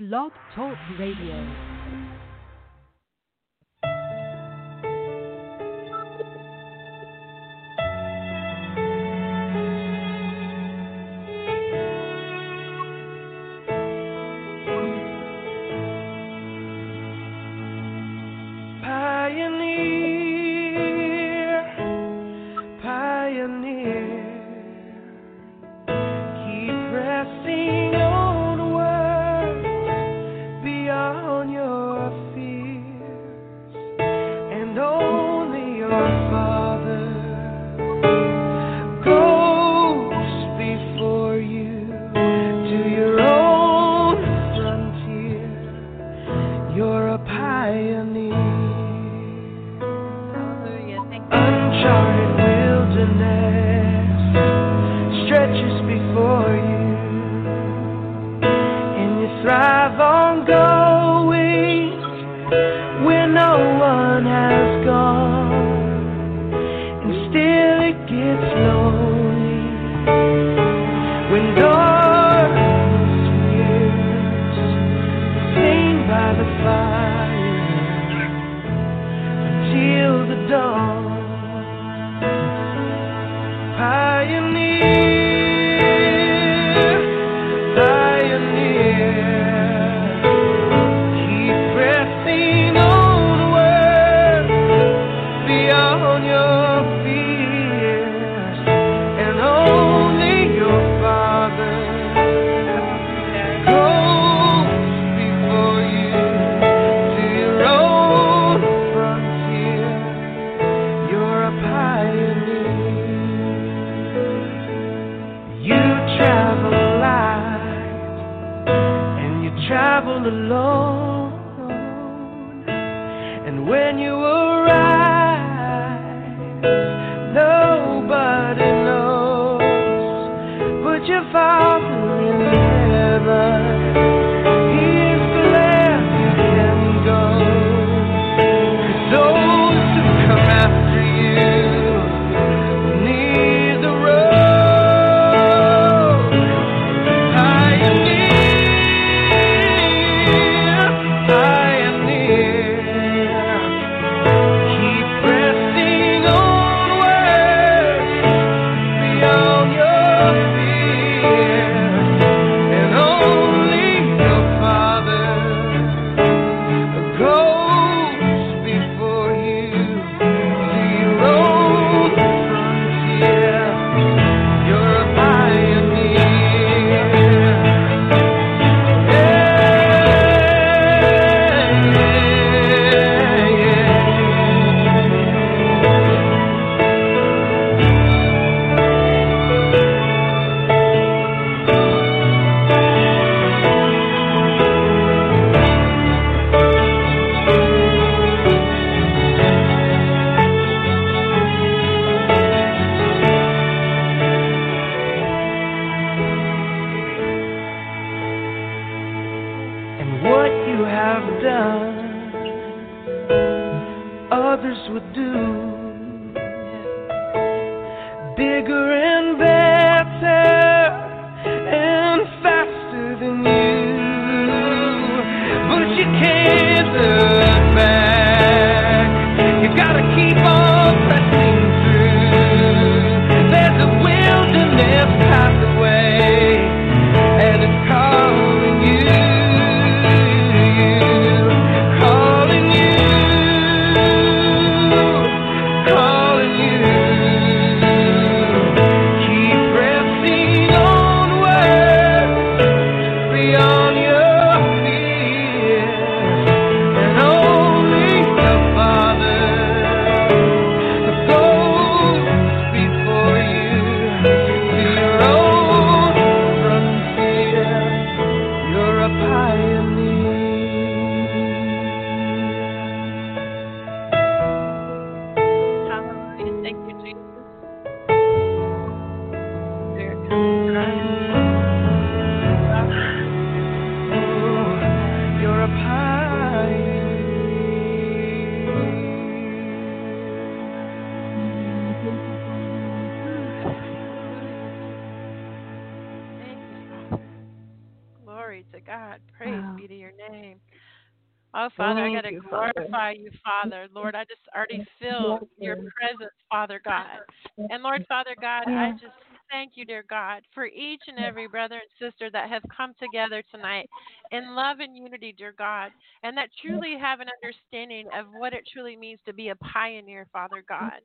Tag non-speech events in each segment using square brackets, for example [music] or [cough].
Blog Talk Radio. Father, I got to you, Father. glorify you, Father. Lord, I just already feel your presence, Father God. And Lord, Father God, I just thank you, dear God, for each and every brother and sister that have come together tonight in love and unity, dear God, and that truly have an understanding of what it truly means to be a pioneer, Father God.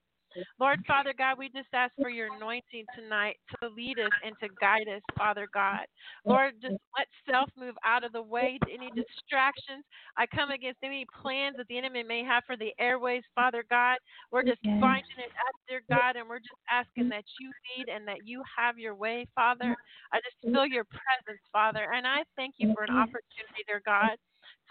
Lord Father God, we just ask for your anointing tonight to lead us and to guide us, Father God. Lord, just let self move out of the way, to any distractions. I come against any plans that the enemy may have for the airways, Father God. We're just binding it up, dear God, and we're just asking that you lead and that you have your way, Father. I just feel your presence, Father, and I thank you for an opportunity, dear God,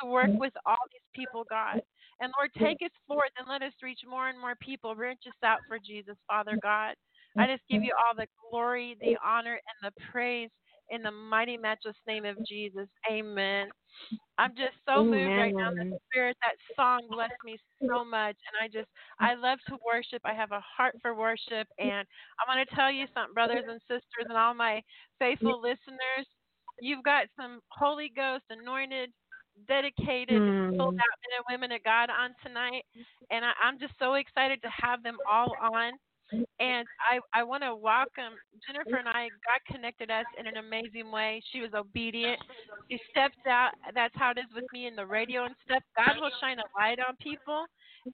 to work with all these people, God. And Lord, take us forth and let us reach more and more people. Reach us out for Jesus, Father God. I just give you all the glory, the honor, and the praise in the mighty, matchless name of Jesus. Amen. I'm just so moved right now in the spirit. That song blessed me so much, and I just I love to worship. I have a heart for worship, and I want to tell you something, brothers and sisters, and all my faithful listeners. You've got some Holy Ghost anointed, dedicated, Mm. out men and women of God on tonight, and I, I'm just so excited to have them all on. And I, I want to welcome Jennifer and I. God connected us in an amazing way. She was obedient. She stepped out. That's how it is with me in the radio and stuff. God will shine a light on people,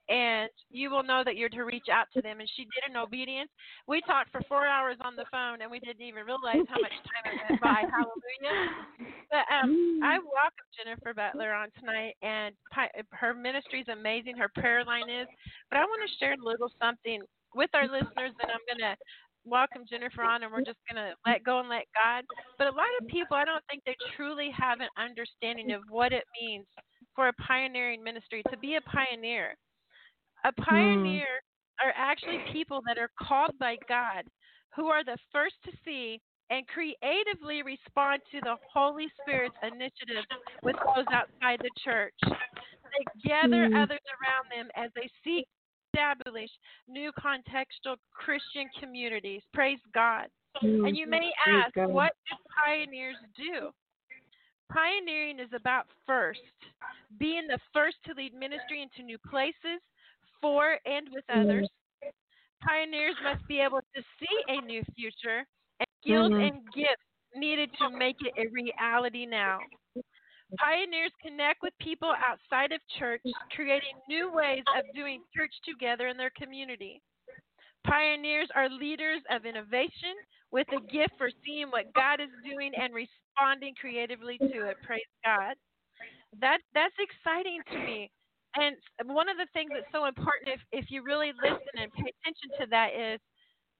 and you will know that you're to reach out to them. And she did in obedience. We talked for four hours on the phone, and we didn't even realize how much time it went by. Hallelujah. But um, I welcome Jennifer Butler on tonight, and her ministry is amazing. Her prayer line is. But I want to share a little something with our listeners, and I'm going to welcome Jennifer on, and we're just going to let go and let God. But a lot of people, I don't think they truly have an understanding of what it means for a pioneering ministry to be a pioneer. A pioneer are actually people that are called by God who are the first to see and creatively respond to the Holy Spirit's initiative with those outside the church. They gather Mm. others around them as they seek to establish new contextual Christian communities. Praise God. And you may Praise ask, God. what do pioneers do? Pioneering is about first, being the first to lead ministry into new places for and with others. Pioneers must be able to see a new future and skills Mhm. and gifts needed to make it a reality now. Pioneers connect with people outside of church, creating new ways of doing church together in their community. Pioneers are leaders of innovation with a gift for seeing what God is doing and responding creatively to it. Praise God. That that's exciting to me. And uh, one of the things that's so important if, if you really listen and pay attention to that is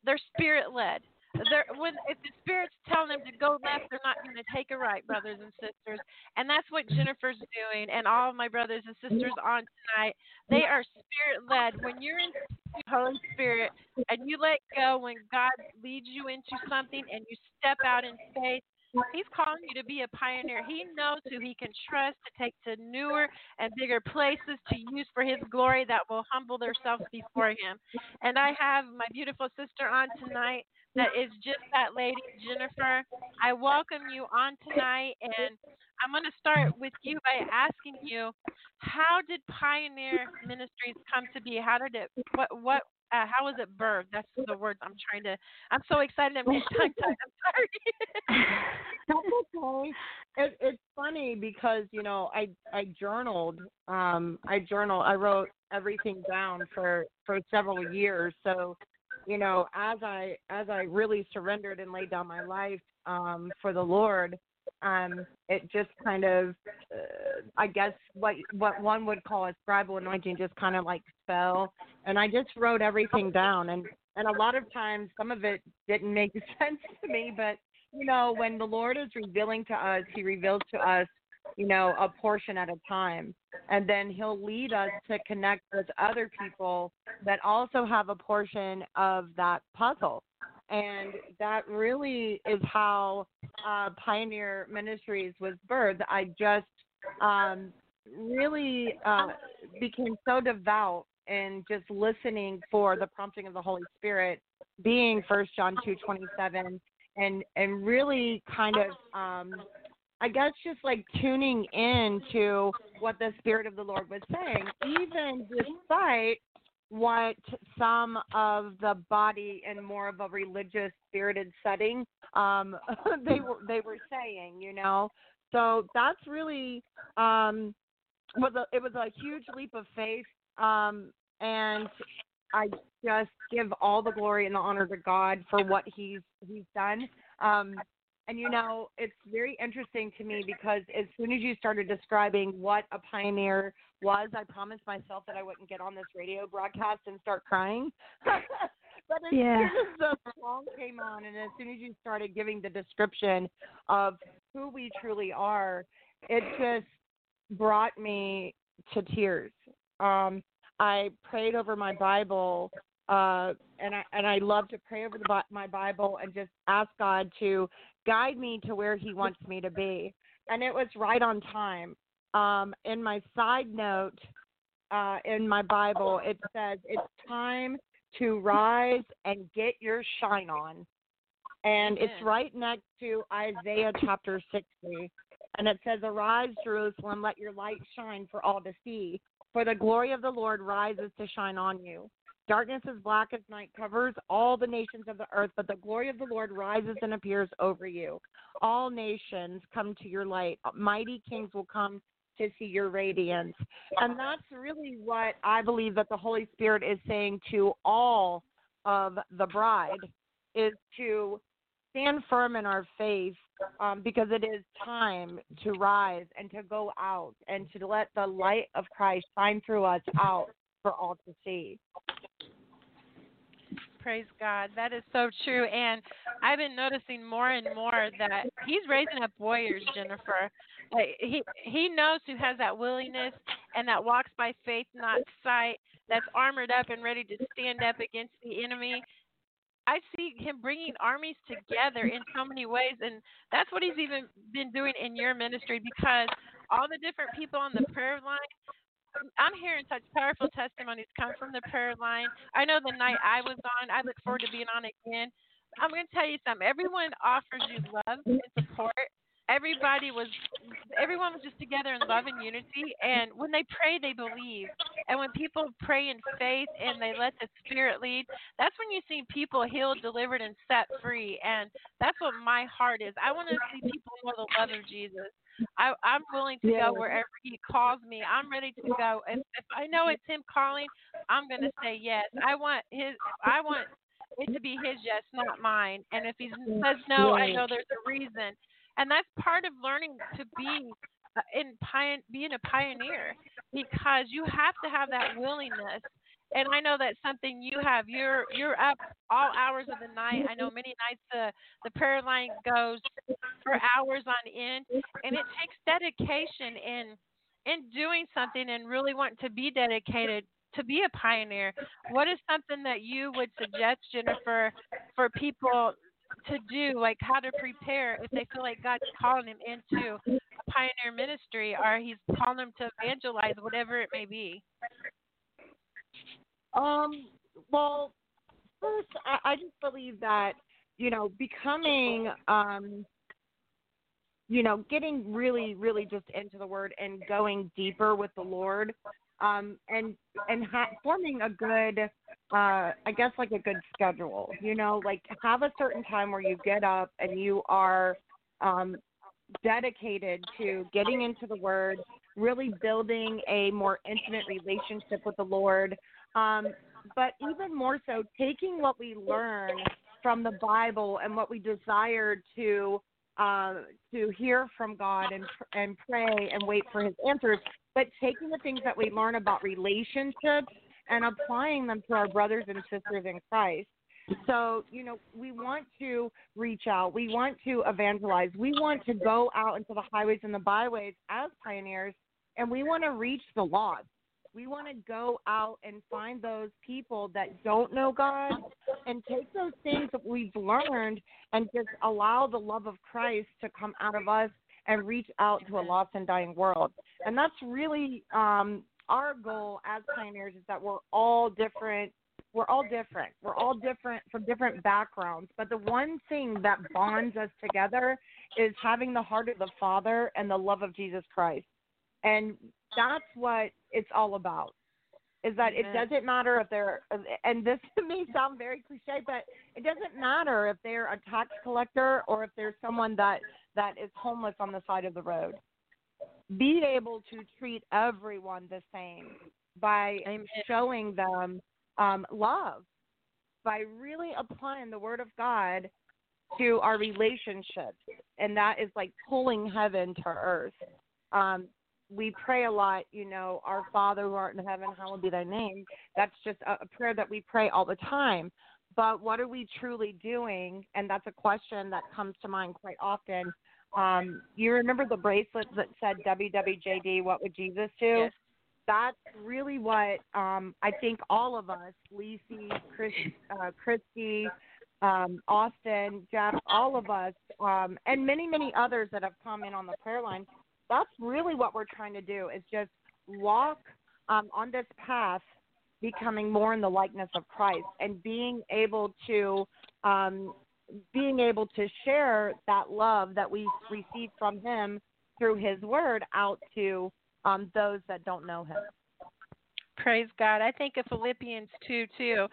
they're spirit led. They're when if the spirit's telling them to go left, they're not going to take a right, brothers and sisters. And that's what Jennifer's doing, and all of my brothers and sisters on tonight. They are spirit led. When you're in Holy Spirit and you let go when God leads you into something and you step out in faith, He's calling you to be a pioneer. He knows who He can trust to take to newer and bigger places to use for His glory that will humble themselves before Him. And I have my beautiful sister on tonight that is just that lady, Jennifer. I welcome you on tonight, and I'm going to start with you by asking you, how did Pioneer Ministries come to be? How did it? What? What? Uh, how was it birthed? That's the words I'm trying to. I'm so excited. I'm. [laughs] I'm sorry. It, it's funny because you know I I journaled. Um, I journal. I wrote everything down for for several years. So, you know, as I as I really surrendered and laid down my life um, for the Lord, um, it just kind of, uh, I guess what what one would call a scribal anointing just kind of like fell, and I just wrote everything down. And and a lot of times, some of it didn't make [laughs] sense to me, but you know, when the Lord is revealing to us, He reveals to us, you know, a portion at a time. And then He'll lead us to connect with other people that also have a portion of that puzzle. And that really is how uh, Pioneer Ministries was birthed. I just um, really uh, became so devout and just listening for the prompting of the Holy Spirit, being First John two twenty seven, and and really kind of um I guess just like tuning in to what the Spirit of the Lord was saying, even despite what some of the body in more of a religious spirited setting um [laughs] they were they were saying you know? So that's really um was a it was a huge leap of faith um and i just give all the glory and the honor to god for what he's he's done um and you know it's very interesting to me because as soon as you started describing what a pioneer was. I promised myself that I wouldn't get on this radio broadcast and start crying. [laughs] but as Yeah. soon as the song came on, and as soon as you started giving the description of who we truly are, it just brought me to tears. Um, I prayed over my Bible, uh, and I and I love to pray over the, my Bible and just ask God to guide me to where He wants me to be. And it was right on time um, in my side note uh, in my Bible, it says it's time to rise and get your shine on. And it's right next to Isaiah chapter 60. And it says, Arise, Jerusalem, let your light shine for all to see. For the glory of the Lord rises to shine on you. Darkness is black as night covers all the nations of the earth, but the glory of the Lord rises and appears over you. All nations come to your light. Mighty kings will come to see your radiance. And that's really what I believe that the Holy Spirit is saying to all of the bride is to stand firm in our faith um, because it is time to rise and to go out and to let the light of Christ shine through us out for all to see. Praise God. That is so true. And I've been noticing more and more that he's raising up warriors, Jennifer. He he knows who has that willingness and that walks by faith, not sight. That's armored up and ready to stand up against the enemy. I see him bringing armies together in so many ways, and that's what he's even been doing in your ministry because all the different people on the prayer line um, I'm hearing such powerful testimonies come from the prayer line. I know the night I was on, I look forward to being on again. I'm going to tell you something. Everyone offers you love and support. Everybody was, everyone was just together in love and unity. And when they pray, they believe. And when people pray in faith and they let the Spirit lead, that's when you see people healed, delivered, and set free. And that's what my heart is. I want to see people know the love of Jesus. I, I'm willing to Yeah. go wherever He calls me. I'm ready to go. If, if I know it's Him calling, I'm going to say yes. I want His. I want it to be His yes, not mine. And if He says no, I know there's a reason. And that's part of learning to be uh, in being a pioneer because you have to have that willingness. And I know that's something you have. You're you're up all hours of the night. I know many nights the the prayer line goes for hours on end, and it takes dedication in in doing something and really wanting to be dedicated to be a pioneer. What is something that you would suggest, Jennifer, for people to do, like how to prepare if they feel like God's calling them into a pioneer ministry or He's calling them to evangelize, whatever it may be? Um, well, first, I, I just believe that you know becoming, um, you know, getting really, really just into the Word and going deeper with the Lord, um, and and ha- forming a good, uh, I guess like a good schedule. You know, like have a certain time where you get up and you are. Um, dedicated to getting into the word really building a more intimate relationship with the lord um, but even more so, taking what we learn from the Bible and what we desire to uh, to hear from God and and pray and wait for His answers, but taking the things that we learn about relationships and applying them to our brothers and sisters in Christ. So, you know, we want to reach out. We want to evangelize. We want to go out into the highways and the byways as pioneers, and we want to reach the lost. We want to go out and find those people that don't know God and take those things that we've learned and just allow the love of Christ to come out of us and reach out to a lost and dying world. And that's really um, our goal as pioneers is that we're all different we're all different. We're all different from different backgrounds. But the one thing that bonds us together is having the heart of the Father and the love of Jesus Christ. And that's what it's all about. Is that it doesn't matter if they're, and this [laughs] may sound very cliche, but it doesn't matter if they're a tax collector or if there's someone that that is homeless on the side of the road. Be able to treat everyone the same by Amen. showing them um, love, by really applying the Word of God to our relationships, and that is like pulling heaven to earth. Um, we pray a lot, you know, our Father who art in heaven, hallowed be thy name. That's just a, prayer that we pray all the time. But what are we truly doing? And that's a question that comes to mind quite often. Um, you remember the bracelets that said WWJD, what would Jesus do? Yes. That's really what um, I think all of us, Lacey, Chris, uh, Christy, um, Austin, Jeff, all of us, um, and many, many others that have come in on the prayer line, that's really what we're trying to do is just walk um, on this path becoming more in the likeness of Christ and being able to um, being able to share that love that we receive from him through his word out to um, those that don't know him. Praise God. I think of Philippians 2 too.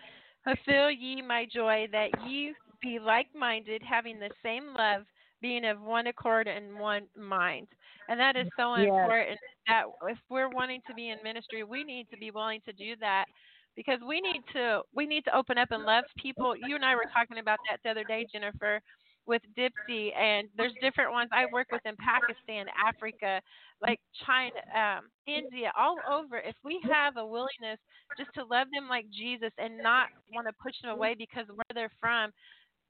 Fulfill ye my joy that ye be like minded, having the same love, being of one accord and one mind. And that is so Yes. important that if we're wanting to be in ministry, we need to be willing to do that because we need to we need to open up and love people. You and I were talking about that the other day, Jennifer, with Dipsy and there's different ones I work with in Pakistan, Africa, like China, um, India, all over. If we have a willingness just to love them like Jesus and not want to push them away because of where they're from,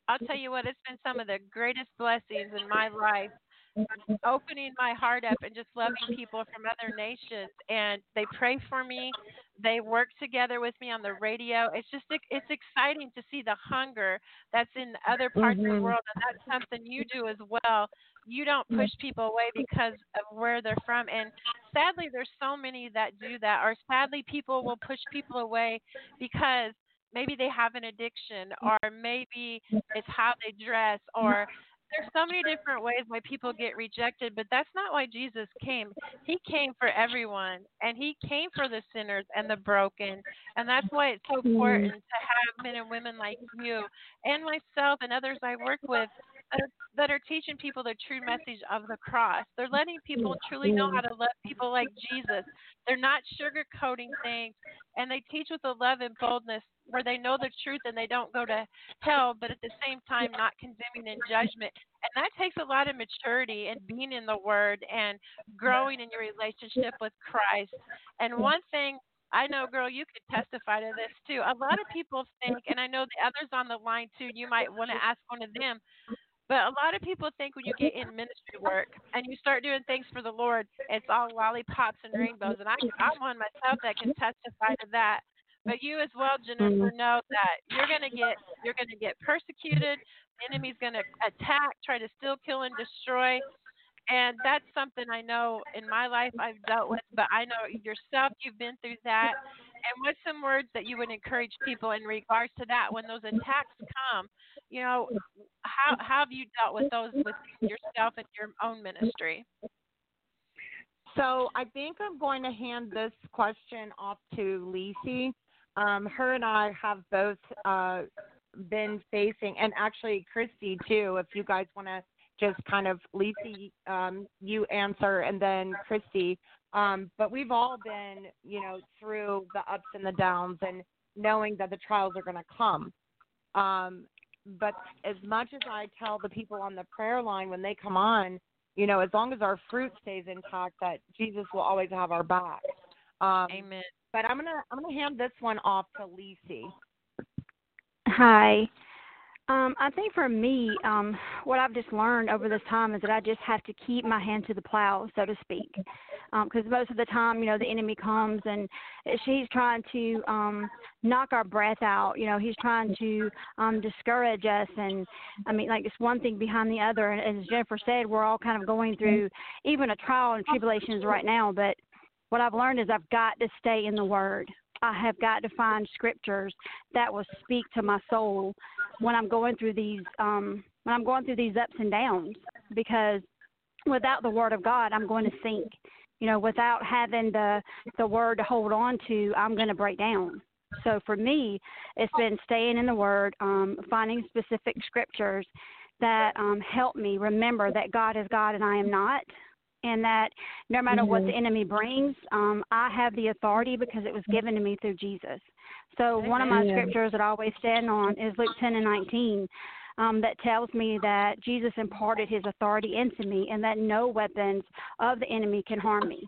I'll tell you what, it's been some of the greatest blessings in my life. Opening my heart up and just loving people from other nations, and they pray for me. They work together with me on the radio. It's just it's exciting to see the hunger that's in other parts of the Mhm. world, and that's something you do as well. You don't push people away because of where they're from, and sadly, there's so many that do that. Or sadly, people will push people away because maybe they have an addiction, mm-hmm. or maybe it's how they dress, mm-hmm. or there's so many different ways why people get rejected, but that's not why Jesus came. He came for everyone, and He came for the sinners and the broken. And that's why it's so mm-hmm. important to have men and women like you and myself and others I work with that are, that are teaching people the true message of the cross. They're letting people truly know how to love people like Jesus. They're not sugarcoating things, and they teach with a love and boldness where they know the truth and they don't go to hell, but at the same time not condemning and judgment. And that takes a lot of maturity and being in the Word and growing in your relationship with Christ. And one thing I know, girl, you could testify to this too. A lot of people think, and I know the others on the line too, you might want to ask one of them. But a lot of people think when you get in ministry work and you start doing things for the Lord, it's all lollipops and rainbows. And I, I'm one myself that can testify to that. But you as well, Jennifer, mm-hmm. know that you're gonna get you're gonna get persecuted. The enemy's gonna attack, try to steal, kill, and destroy. And that's something I know in my life I've dealt with. But I know yourself, you've been through that. And what's some words that you would encourage people in regards to that when those attacks come? You know, how, how have you dealt with those with yourself and your own ministry? So I think I'm going to hand this question off to Lisi. Um, her and I have both uh, been facing, and actually Christy too. If you guys want to just kind of Lisi, um, you answer, and then Christy. Um, but we've all been, you know, through the ups and the downs, and knowing that the trials are going to come. Um, but as much as I tell the people on the prayer line when they come on, you know, as long as our fruit stays intact, that Jesus will always have our back. Um, Amen. But I'm gonna I'm gonna hand this one off to Lisi. Hi. Um, I think for me, um, what I've just learned over this time is that I just have to keep my hand to the plow, so to speak. Because most of the time, you know, the enemy comes and she's trying to um, knock our breath out. You know, he's trying to um, discourage us. And I mean, like, it's one thing behind the other. And as Jennifer said, we're all kind of going through even a trial and tribulations right now. But what I've learned is I've got to stay in the Word. I have got to find scriptures that will speak to my soul when I'm going through these um when I'm going through these ups and downs because without the word of God I'm going to sink. You know, without having the the word to hold on to, I'm going to break down. So for me, it's been staying in the Word, um, finding specific scriptures that um, help me remember that God is God and I am not, and that no matter mm-hmm. what the enemy brings, um, I have the authority because it was given to me through Jesus. So one of my scriptures that I always stand on is Luke 10 and 19. Um, that tells me that Jesus imparted his authority into me and that no weapons of the enemy can harm me.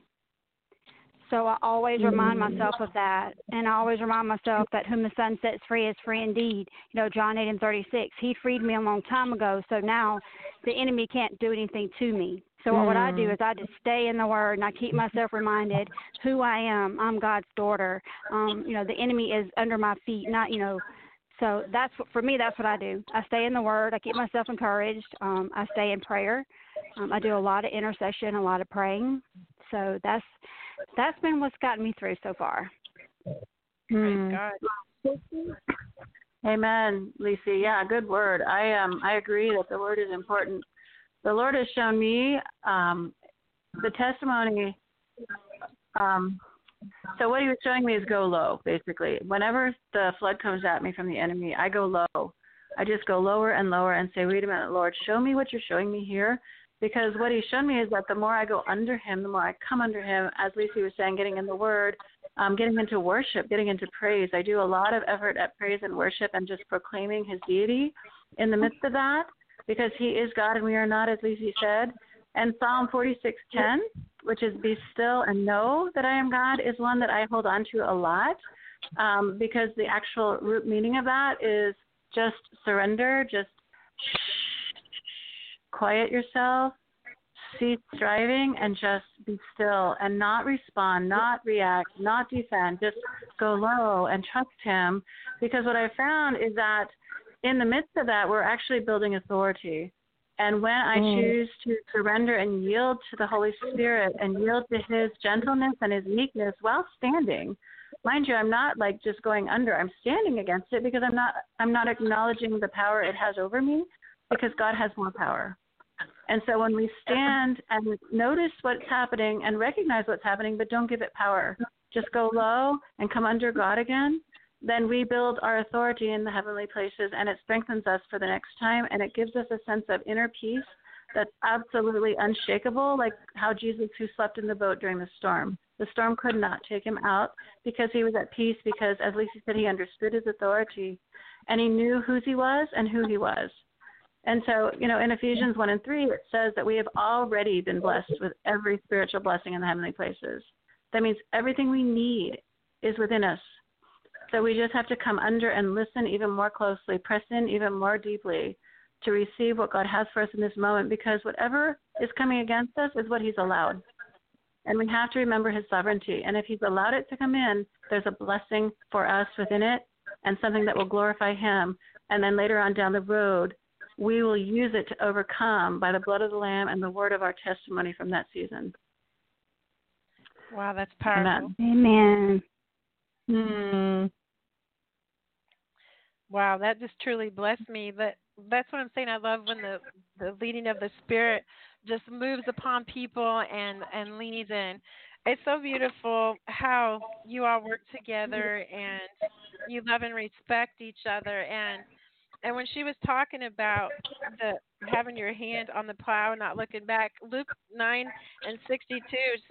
So I always remind mm. myself of that, and I always remind myself that whom the Son sets free is free indeed. You know, John 8 and 36. He freed me a long time ago, so now the enemy can't do anything to me. So mm. what I do is I just stay in the Word and I keep myself reminded who I am. I'm God's daughter. Um, you know, the enemy is under my feet, not you know. So that's what, for me. That's what I do. I stay in the Word. I keep myself encouraged. Um, I stay in prayer. Um, I do a lot of intercession, a lot of praying. So that's that's been what's gotten me through so far. Hmm. Amen, Lisa. Yeah, good word. I um I agree that the word is important. The Lord has shown me um the testimony um so what he was showing me is go low, basically. Whenever the flood comes at me from the enemy, I go low. I just go lower and lower and say, Wait a minute, Lord, show me what you're showing me here because what he's shown me is that the more I go under him, the more I come under him, as Lisa was saying, getting in the word, um, getting into worship, getting into praise. I do a lot of effort at praise and worship and just proclaiming his deity in the midst of that because he is God and we are not, as Lisa said. And Psalm 46:10, which is "Be still and know that I am God," is one that I hold on to a lot um, because the actual root meaning of that is just surrender, just quiet yourself, cease striving, and just be still and not respond, not react, not defend. Just go low and trust Him. Because what I found is that in the midst of that, we're actually building authority. And when I mm. choose to surrender and yield to the Holy Spirit and yield to His gentleness and His meekness while standing, mind you, I'm not like just going under. I'm standing against it because I'm not I'm not acknowledging the power it has over me because God has more power. And so when we stand and notice what's happening and recognize what's happening, but don't give it power, just go low and come under God again, then we build our authority in the heavenly places and it strengthens us for the next time and it gives us a sense of inner peace that's absolutely unshakable, like how Jesus, who slept in the boat during the storm. The storm could not take him out because he was at peace, because, as Lisa said, he understood his authority and he knew whose he was and who he was. And so, you know, in Ephesians 1 and 3, it says that we have already been blessed with every spiritual blessing in the heavenly places. That means everything we need is within us. So we just have to come under and listen even more closely, press in even more deeply to receive what God has for us in this moment because whatever is coming against us is what He's allowed. And we have to remember His sovereignty. And if He's allowed it to come in, there's a blessing for us within it and something that will glorify Him. And then later on down the road, we will use it to overcome by the blood of the Lamb and the word of our testimony from that season. Wow, that's powerful. Amen. Hmm. Wow, that just truly blessed me. That that's what I'm saying. I love when the the leading of the Spirit just moves upon people and and leads in. It's so beautiful how you all work together and you love and respect each other and and when she was talking about the having your hand on the plow and not looking back, Luke 9 and 62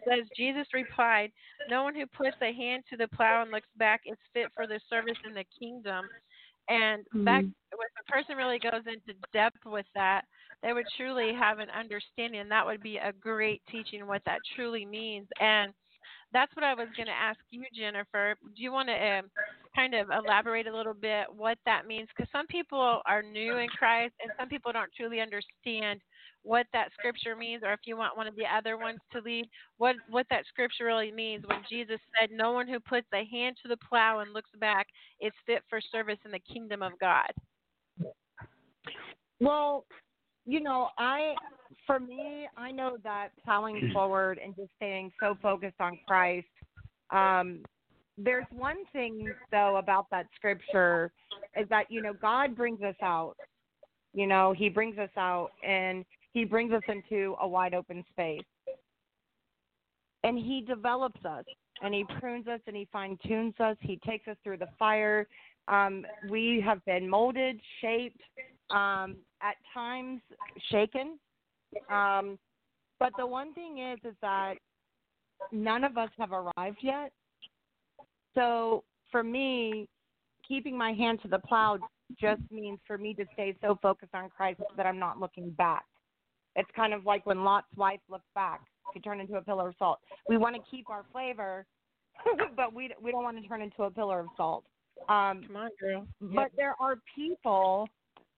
says, Jesus replied, No one who puts a hand to the plow and looks back is fit for the service in the kingdom. And mm-hmm. that, when a person really goes into depth with that, they would truly have an understanding. And that would be a great teaching what that truly means. And that's what I was going to ask you, Jennifer. Do you want to um, kind of elaborate a little bit what that means? Because some people are new in Christ, and some people don't truly understand what that scripture means. Or if you want one of the other ones to lead, what what that scripture really means when Jesus said, "No one who puts a hand to the plow and looks back is fit for service in the kingdom of God." Well, you know, I for me, I know that plowing forward and just staying so focused on Christ, um, there's one thing though about that scripture is that you know God brings us out. You know, He brings us out and He brings us into a wide open space, and He develops us and He prunes us and He fine tunes us. He takes us through the fire. Um, we have been molded, shaped, um, at times shaken. Um, but the one thing is, is that none of us have arrived yet. So for me, keeping my hand to the plow just means for me to stay so focused on Christ that I'm not looking back. It's kind of like when Lot's wife looked back, she turned into a pillar of salt. We want to keep our flavor, [laughs] but we we don't want to turn into a pillar of salt. Um, Come on, girl. but there are people,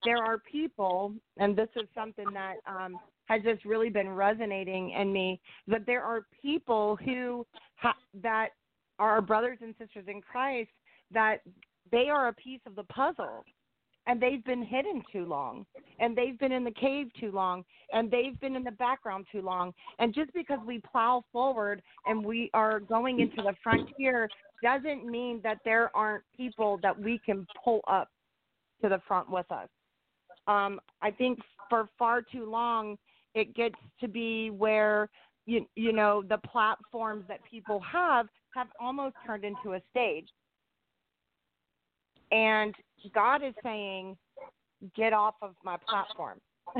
there are people, and this is something that um, has just really been resonating in me. That there are people who ha- that are our brothers and sisters in Christ that they are a piece of the puzzle. And they've been hidden too long, and they've been in the cave too long, and they've been in the background too long. And just because we plow forward and we are going into the frontier doesn't mean that there aren't people that we can pull up to the front with us. Um, I think for far too long, it gets to be where you you know the platforms that people have have almost turned into a stage. And God is saying, "Get off of my platform." [laughs]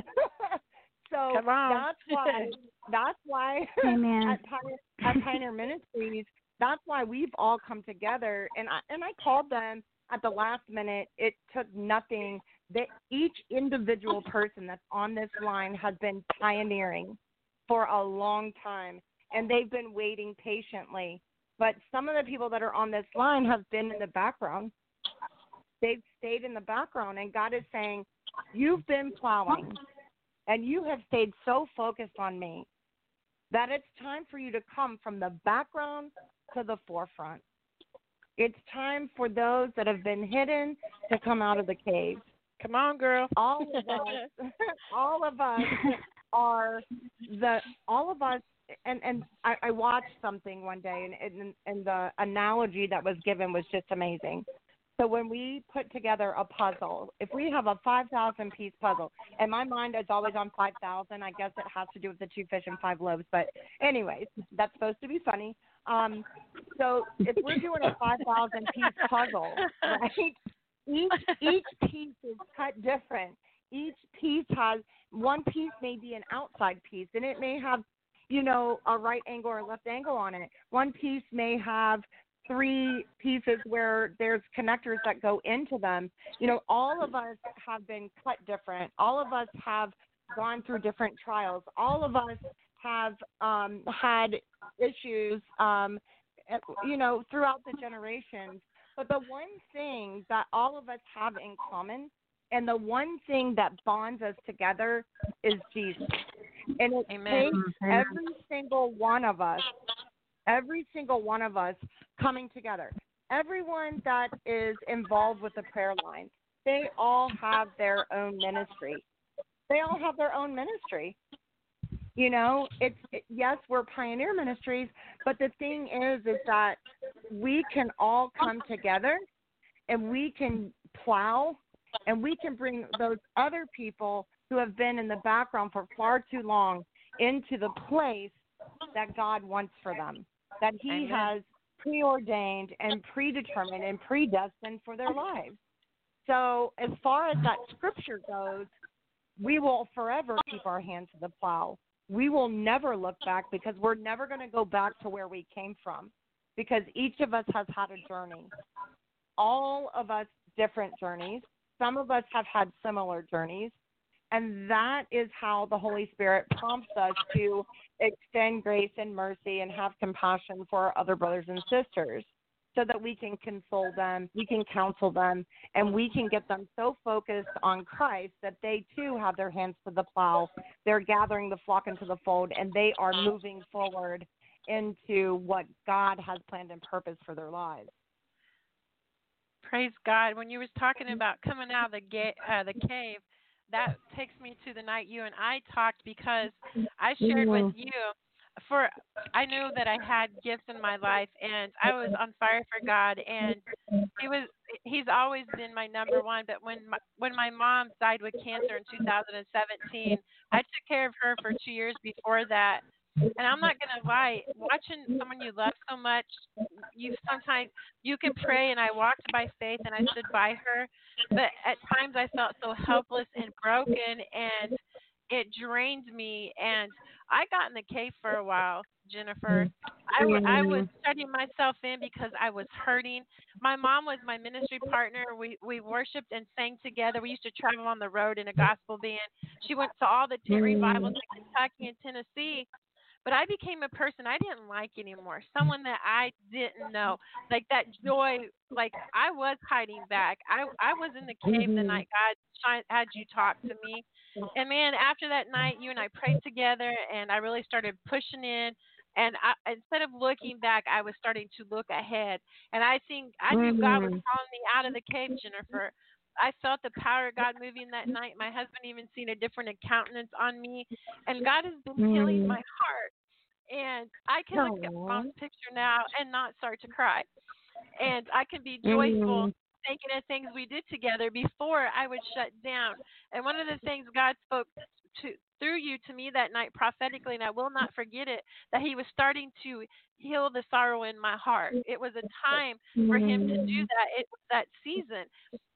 so that's why [laughs] that's why [laughs] Amen. at Pioneer, at Pioneer Ministries, that's why we've all come together. And I and I called them at the last minute. It took nothing. That each individual person that's on this line has been pioneering for a long time, and they've been waiting patiently. But some of the people that are on this line have been in the background. They've stayed in the background, and God is saying, "You've been plowing, and you have stayed so focused on me that it's time for you to come from the background to the forefront. It's time for those that have been hidden to come out of the cave. Come on, girl. All of us, [laughs] all of us are the all of us. And and I, I watched something one day, and, and and the analogy that was given was just amazing. So when we put together a puzzle, if we have a 5,000 piece puzzle, and my mind is always on 5,000, I guess it has to do with the two fish and five loaves. But anyways, that's supposed to be funny. Um, so if we're doing a 5,000 piece puzzle, right? Each each piece is cut different. Each piece has one piece may be an outside piece, and it may have, you know, a right angle or left angle on it. One piece may have three pieces where there's connectors that go into them. You know, all of us have been cut different. All of us have gone through different trials. All of us have um, had issues, um, you know, throughout the generations. But the one thing that all of us have in common, and the one thing that bonds us together, is Jesus. And it Amen. takes every single one of us, every single one of us coming together. Everyone that is involved with the prayer line, they all have their own ministry. They all have their own ministry. You know, it's it, yes, we're pioneer ministries, but the thing is, is that we can all come together, and we can plow, and we can bring those other people who have been in the background for far too long into the place that God wants for them, that He Amen. has preordained and predetermined and predestined for their lives. So, as far as that scripture goes, we will forever keep our hands to the plow. We will never look back because we're never going to go back to where we came from because each of us has had a journey. All of us different journeys. Some of us have had similar journeys. And that is how the Holy Spirit prompts us to extend grace and mercy and have compassion for our other brothers and sisters so that we can console them, we can counsel them, and we can get them so focused on Christ that they too have their hands to the plow. They're gathering the flock into the fold and they are moving forward into what God has planned and purpose for their lives. Praise God. When you was talking about coming out of the ga- uh, the cave, that takes me to the night you and I talked because I [laughs] shared with you for I knew that I had gifts in my life and I was on fire for God and he was he's always been my number one but when my, when my mom died with cancer in 2017 I took care of her for 2 years before that and I'm not gonna lie, watching someone you love so much, you sometimes you can pray, and I walked by faith, and I stood by her, but at times I felt so helpless and broken, and it drained me, and I got in the cave for a while, Jennifer. I, w- I mm-hmm. was shutting myself in because I was hurting. My mom was my ministry partner. We we worshipped and sang together. We used to travel on the road in a gospel band. She went to all the tent revivals mm-hmm. in Kentucky and Tennessee. But I became a person I didn't like anymore. Mm. Someone that I didn't know. Like that joy. Like I was hiding back. I I was in the cave the mm-hmm. night God had you talk to me. And man, after that night, you and I prayed together, and I really started pushing in. And I, instead of looking back, I was starting to look ahead. And I think I knew God was mm-hmm. calling me out of the cave, Jennifer. I felt the power of God moving that night. My husband even seen a different countenance on me, and God has been healing mm. my heart. And I can look at mom's picture now and not start to cry, and I can be joyful mm. Thinking of things we did together before I would shut down. And one of the things God spoke to through you to me that night prophetically, and I will not forget it, that He was starting to heal the sorrow in my heart. It was a time for Him to do mm. that. It was that season,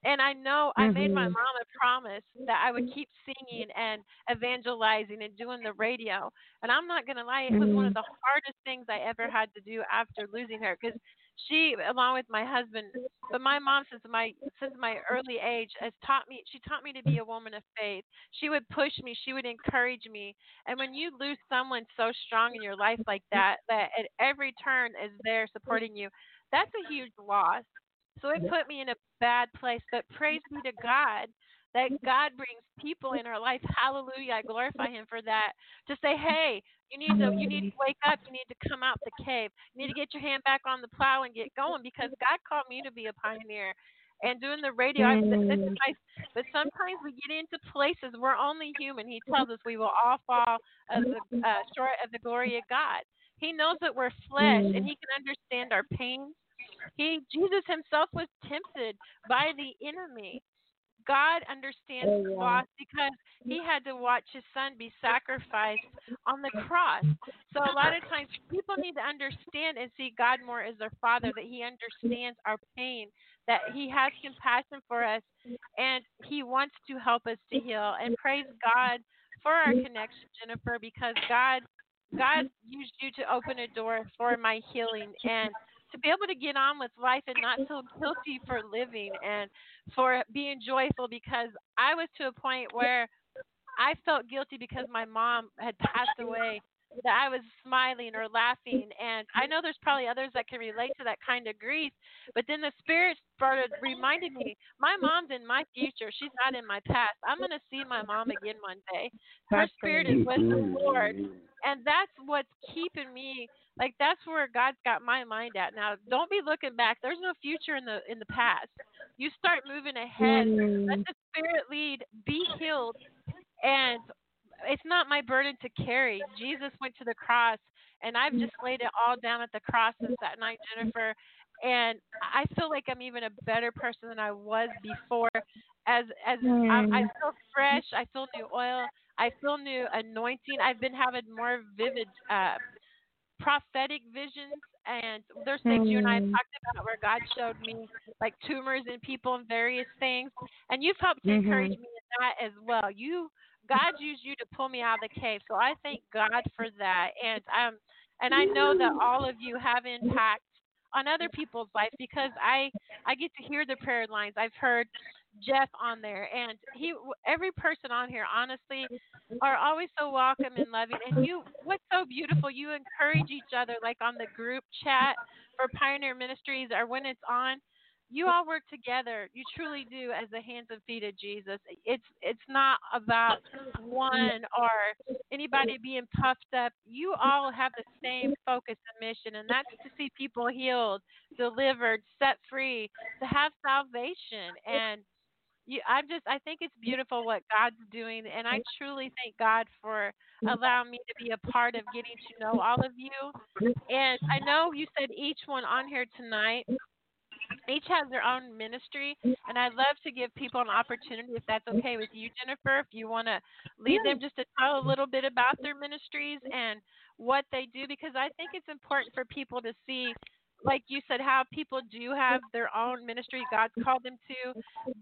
and I know I made my mm-hmm. mom a promise that I would keep singing and evangelizing and doing the radio. And I'm not gonna lie, it was one of mm-hmm. the hardest things I ever had to do after losing her because she along with my husband but my mom since my since my early age has taught me she taught me to be a woman of faith. She would push me she would encourage me. And when you lose someone so strong in your life like that that at every turn is there supporting you that's a huge loss. So it put me in a bad place. But praise be to god that [laughs] God brings people in our life. Hallelujah. I glorify him for that. To say, hey, you need to you need to wake up, you need to come out the cave. You need to get your hand back on the plow and get going because God called me to be a pioneer. And doing the radio, I, this is my, but sometimes we get into places we're only human. He tells us we will all fall of the, uh, short of the glory of God. He knows that we're flesh, and He can understand our pains. He Jesus Himself was tempted by the enemy, God understands Oh, yeah. loss because mm-hmm. he had to watch his son be sacrificed on the cross. So a lot of times people need to understand and see God more as their father, that he understands our pain, that he has compassion for us, and he wants to help us to heal. And praise God for our mm-hmm. connection, Jennifer, because God God used you to open a door for my healing and to be able to get on with life and not feel guilty for living and for being joyful because I was to a point where I felt guilty because my mom had passed away I was smiling or laughing [laughs] and I know there's probably others that can relate to that kind of grief but then the spirit started reminding me my mom's in my future she's not in my past I'm going to see my mom again one day her spirit is with the Lord and that's what's keeping me like that's where God's got my mind at now. Don't be looking back. There's no future in the in the past. You start moving ahead. Let mm. the spirit lead. Be healed. And it's not my burden to carry. Jesus went to the cross and I've mm. just laid it all down at the cross since that night, Jennifer. And I feel like I'm even a better person than I was before. As as I, I mm. feel fresh, I feel new oil, I feel new anointing. I've been having more vivid uh prophetic visions and there's things you and I have mm. talked about where God showed me like tumors in people and various things and you've helped to encourage mm-hmm. me in that as well. You God used you to pull me out of the cave. So I thank God for that. And um and I know that all of you have impact on other people's lives because I I get to hear the prayer lines. I've heard Jeff on there, and he every person on here, honestly, are always so welcome and loving. And you, what's so beautiful, you encourage each other, like on the group chat for Pioneer Ministries, or when it's on. You all work together. You truly do, as the hands and feet of Jesus. It's it's not about one or anybody being puffed up. You all have the same focus and mission, and that's to see people healed, delivered, set free, to have salvation, and you I'm just I think it's beautiful what God's doing and I truly thank God for allowing me to be a part of getting to know all of you. And I know you said each one on here tonight each has their own ministry and I'd love to give people an opportunity if that's okay with you Jennifer if you want to lead them just to tell a little bit about their ministries and what they do because I think it's important for people to see like you said, how people do have their own ministry God's called them to,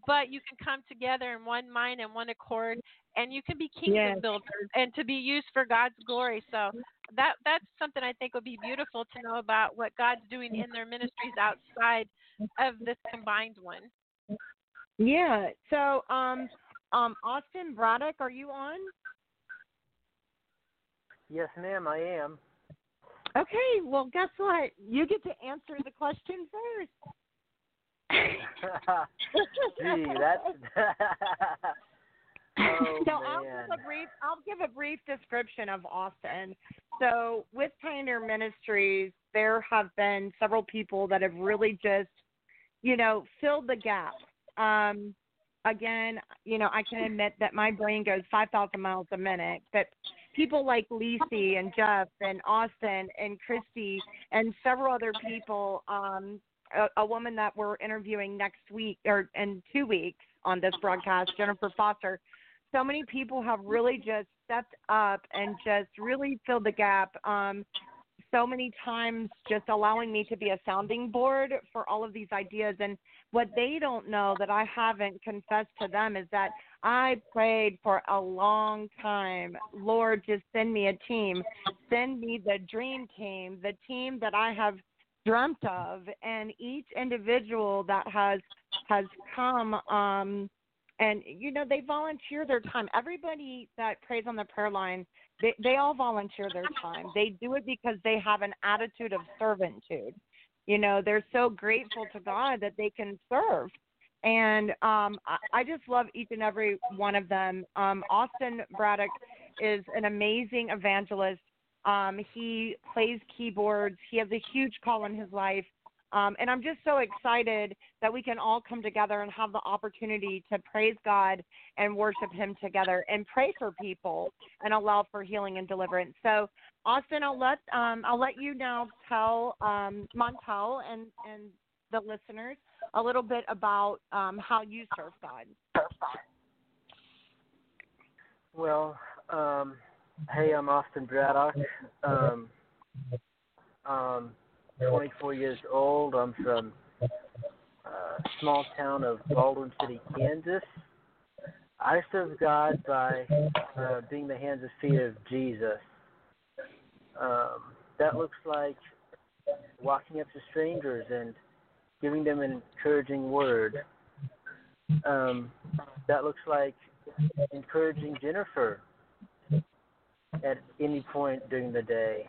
but you can come together in one mind and one accord, and you can be kingdom Yes. builders and to be used for God's glory. So that that's something I think would be beautiful to know about what God's doing in their ministries outside of this combined one. Yeah. So, um, um, Austin Braddock, are you on? Yes, ma'am, I am. Okay. Well, guess what? You get to answer the question first. [laughs] Gee, that's. [laughs] oh so I'll give a brief I'll give a brief description of Austin. So with Pioneer Ministries, there have been several people that have really just, you know, filled the gap. Um, again, you know, I can admit that my brain goes five thousand miles a minute, but people like Lisi and Jeff and Austin and Christy and several other people, um, a, a woman that we're interviewing next week or in two weeks on this broadcast, Jennifer Foster. So many people have really just stepped up and just really filled the gap. Um, so many times just allowing me to be a sounding board for all of these ideas. And what they don't know that I haven't confessed to them is that I prayed for a long time. Lord, just send me a team. Send me the dream team, the team that I have dreamt of. And each individual that has has come um and you know they volunteer their time everybody that prays on the prayer line they they all volunteer their time. They do it because they have an attitude of servitude. You know they're so grateful to god that they can serve. And um i, I just love each and every one of them. Um austin braddock is an amazing evangelist. Um he plays keyboards. He has a huge call in his life um, and I'm just so excited that we can all come together and have the opportunity to praise God and worship Him together and pray for people and allow for healing and deliverance. So, Austin, I'll let um, I'll let you now tell um, Montel and and the listeners a little bit about um, how you serve God. Well, um, hey, I'm Austin Braddock. Um, um, 24 years old. I'm from a small town of Baldwin City, Kansas. I serve God by uh, being the hands and feet of Jesus. Um, that looks like walking up to strangers and giving them an encouraging word. Um, that looks like encouraging Jennifer at any point during the day.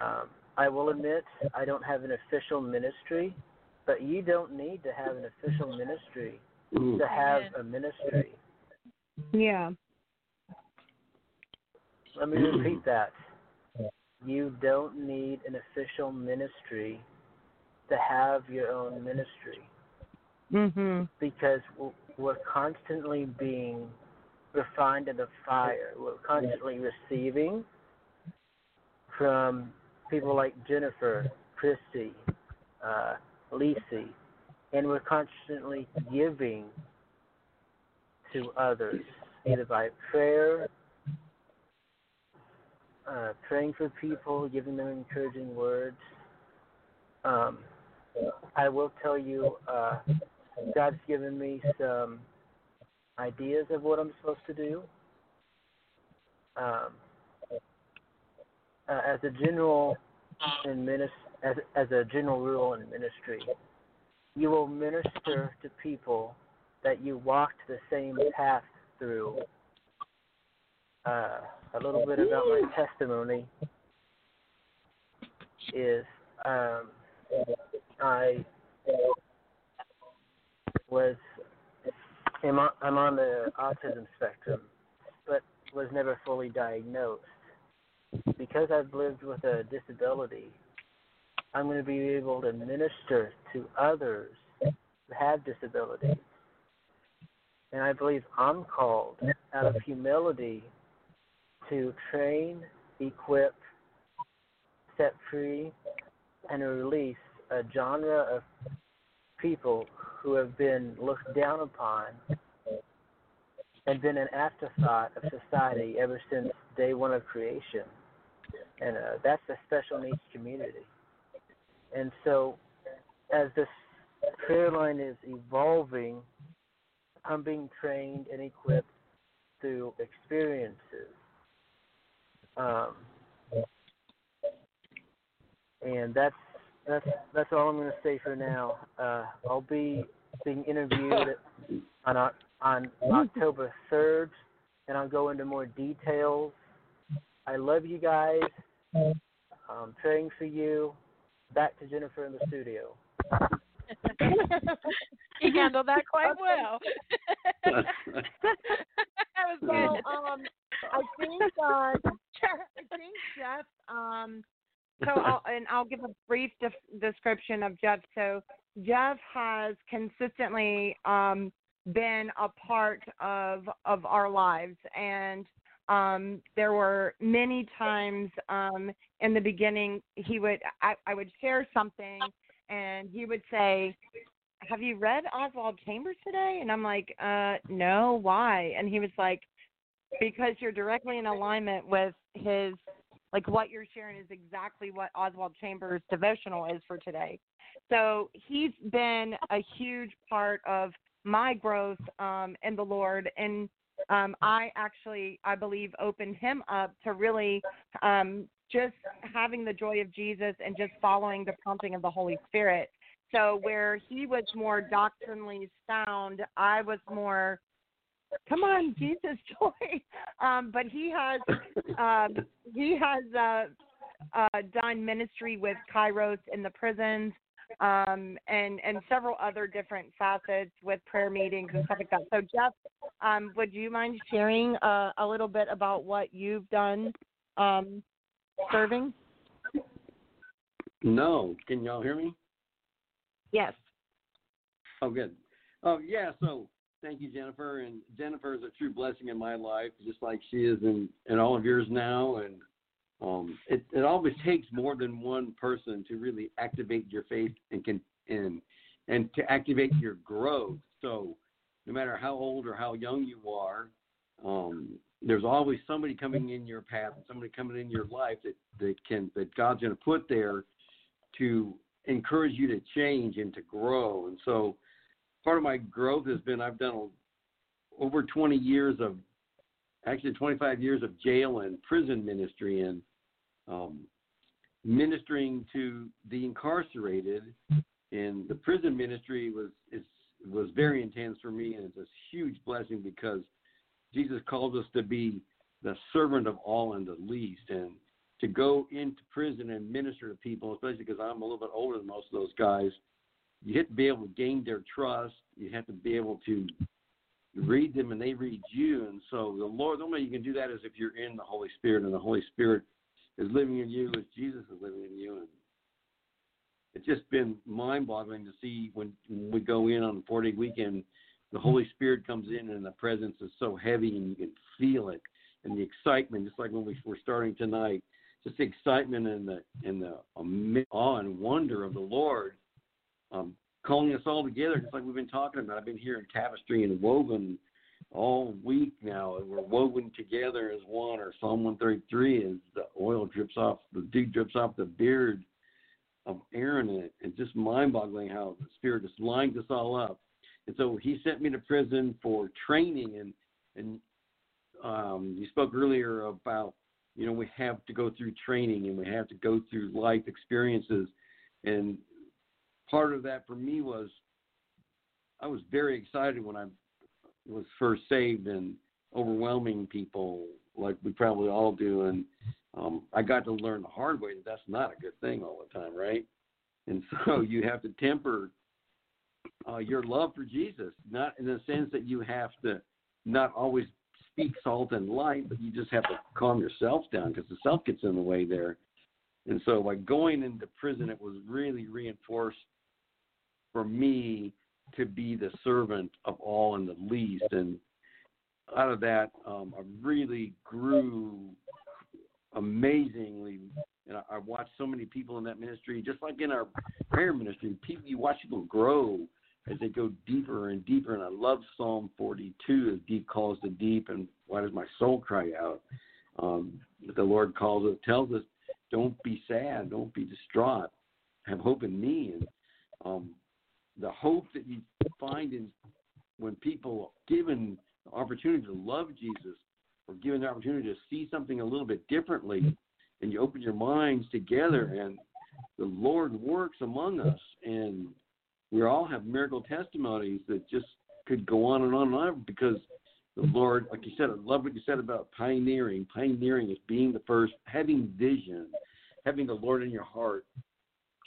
Um, I will admit I don't have an official ministry, but you don't need to have an official ministry to have a ministry. Yeah. Let me repeat that. You don't need an official ministry to have your own ministry Mm-hmm. because we're constantly being refined in the fire. We're constantly receiving from people like Jennifer, Christy, uh, Lisi, and we're constantly giving to others, either by prayer, uh, praying for people, giving them encouraging words. Um, I will tell you, uh, God's given me some ideas of what I'm supposed to do. Um, uh, as a general in minis- as as a general rule in ministry, you will minister to people that you walked the same path through. Uh, a little bit about my testimony is um, I was on, I'm on the autism spectrum, but was never fully diagnosed. Because I've lived with a disability, I'm going to be able to minister to others who have disabilities. and I believe I'm called out of humility to train, equip, set free, and release a genre of people who have been looked down upon and been an afterthought of society ever since day one of creation. And uh, that's the special needs community. And so, as this prayer line is evolving, I'm being trained and equipped through experiences. Um, and that's that's that's all I'm going to say for now. Uh, I'll be being interviewed on on October 3rd, and I'll go into more details. I love you guys. I'm praying for you. Back to Jennifer in the studio. he handled that quite well. [laughs] that was well, um, I think uh, I think Jeff. Um, so I'll, and I'll give a brief def- description of Jeff. So Jeff has consistently um, been a part of of our lives, and um, there were many times um, in the beginning he would I, I would share something, and he would say, "Have you read Oswald Chambers today?" And I'm like, "Uh, no. Why?" And he was like, "Because you're directly in alignment with his." Like what you're sharing is exactly what Oswald Chambers devotional is for today. So he's been a huge part of my growth um, in the Lord, and um, I actually, I believe, opened him up to really um, just having the joy of Jesus and just following the prompting of the Holy Spirit. So where he was more doctrinally sound, I was more, come on, [laughs] Jesus joy. Um, but he has, um, he has uh, uh, done ministry with Kairos in the prisons um, and and several other different facets with prayer meetings and stuff like that. So Jeff, um, would you mind sharing uh, a little bit about what you've done um, serving? No, can y'all hear me? Yes. Oh, good. Oh, yeah. So thank you, Jennifer. And Jennifer is a true blessing in my life, just like she is in in all of yours now. And um, it it always takes more than one person to really activate your faith and can and and to activate your growth. So no matter how old or how young you are, um, there's always somebody coming in your path somebody coming in your life that that can that God's going to put there to encourage you to change and to grow. And so part of my growth has been I've done over 20 years of actually 25 years of jail and prison ministry and um, ministering to the incarcerated and the prison ministry was is was very intense for me and it's a huge blessing because Jesus calls us to be the servant of all and the least and to go into prison and minister to people, especially because I'm a little bit older than most of those guys, you have to be able to gain their trust. You have to be able to read them and they read you. And so the Lord, the only way you can do that is if you're in the Holy Spirit and the Holy Spirit is living in you as Jesus is living in you. And it's just been mind boggling to see when, when we go in on a four weekend, the Holy Spirit comes in and the presence is so heavy and you can feel it and the excitement, just like when we were starting tonight, just the excitement and the and the awe and wonder of the Lord um, calling us all together, just like we've been talking about. I've been here in tapestry and woven all week now. and We're woven together as one. Or Psalm 133 is the oil drips off, the dew drips off the beard of Aaron, and it, it's just mind-boggling how the Spirit just lines us all up. And so He sent me to prison for training, and and um, you spoke earlier about you know we have to go through training and we have to go through life experiences, and part of that for me was I was very excited when I was first saved and overwhelming people like we probably all do and um I got to learn the hard way that that's not a good thing all the time, right? And [laughs] so you have to temper uh, your love for Jesus, not in the sense that you have to not always speak salt and light, but you just have to calm yourself down because the self gets in the way there. And so by going into prison, it was really reinforced for me to be the servant of all and the least. And out of that, um, I really grew amazingly. And I, I watched so many people in that ministry, just like in our prayer ministry. People, you watch people grow as they go deeper and deeper. And I love Psalm 42, as deep calls to deep, and why does my soul cry out? Um, the Lord calls us, tells us, don't be sad, don't be distraught, have hope in me. And um, the hope that you find in when people are given the opportunity to love Jesus or given the opportunity to see something a little bit differently, and you open your minds together, and the Lord works among us, and we all have miracle testimonies that just could go on and on and on because the Lord, like you said, I love what you said about pioneering. Pioneering is being the first, having vision, having the Lord in your heart,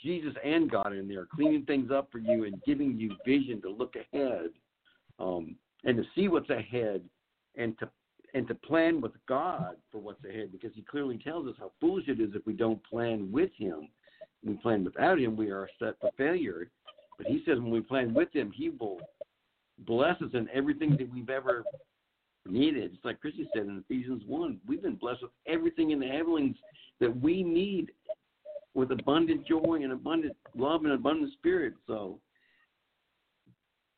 Jesus and God in there, cleaning things up for you and giving you vision to look ahead, um, and to see what's ahead, and to and to plan with God for what's ahead, because He clearly tells us how foolish it is if we don't plan with Him. When we plan without Him, we are set for failure. But He says when we plan with Him, He will bless us in everything that we've ever needed. Just like Christy said in Ephesians 1, we've been blessed with everything in the heavens that we need with abundant joy and abundant love and abundant spirit. So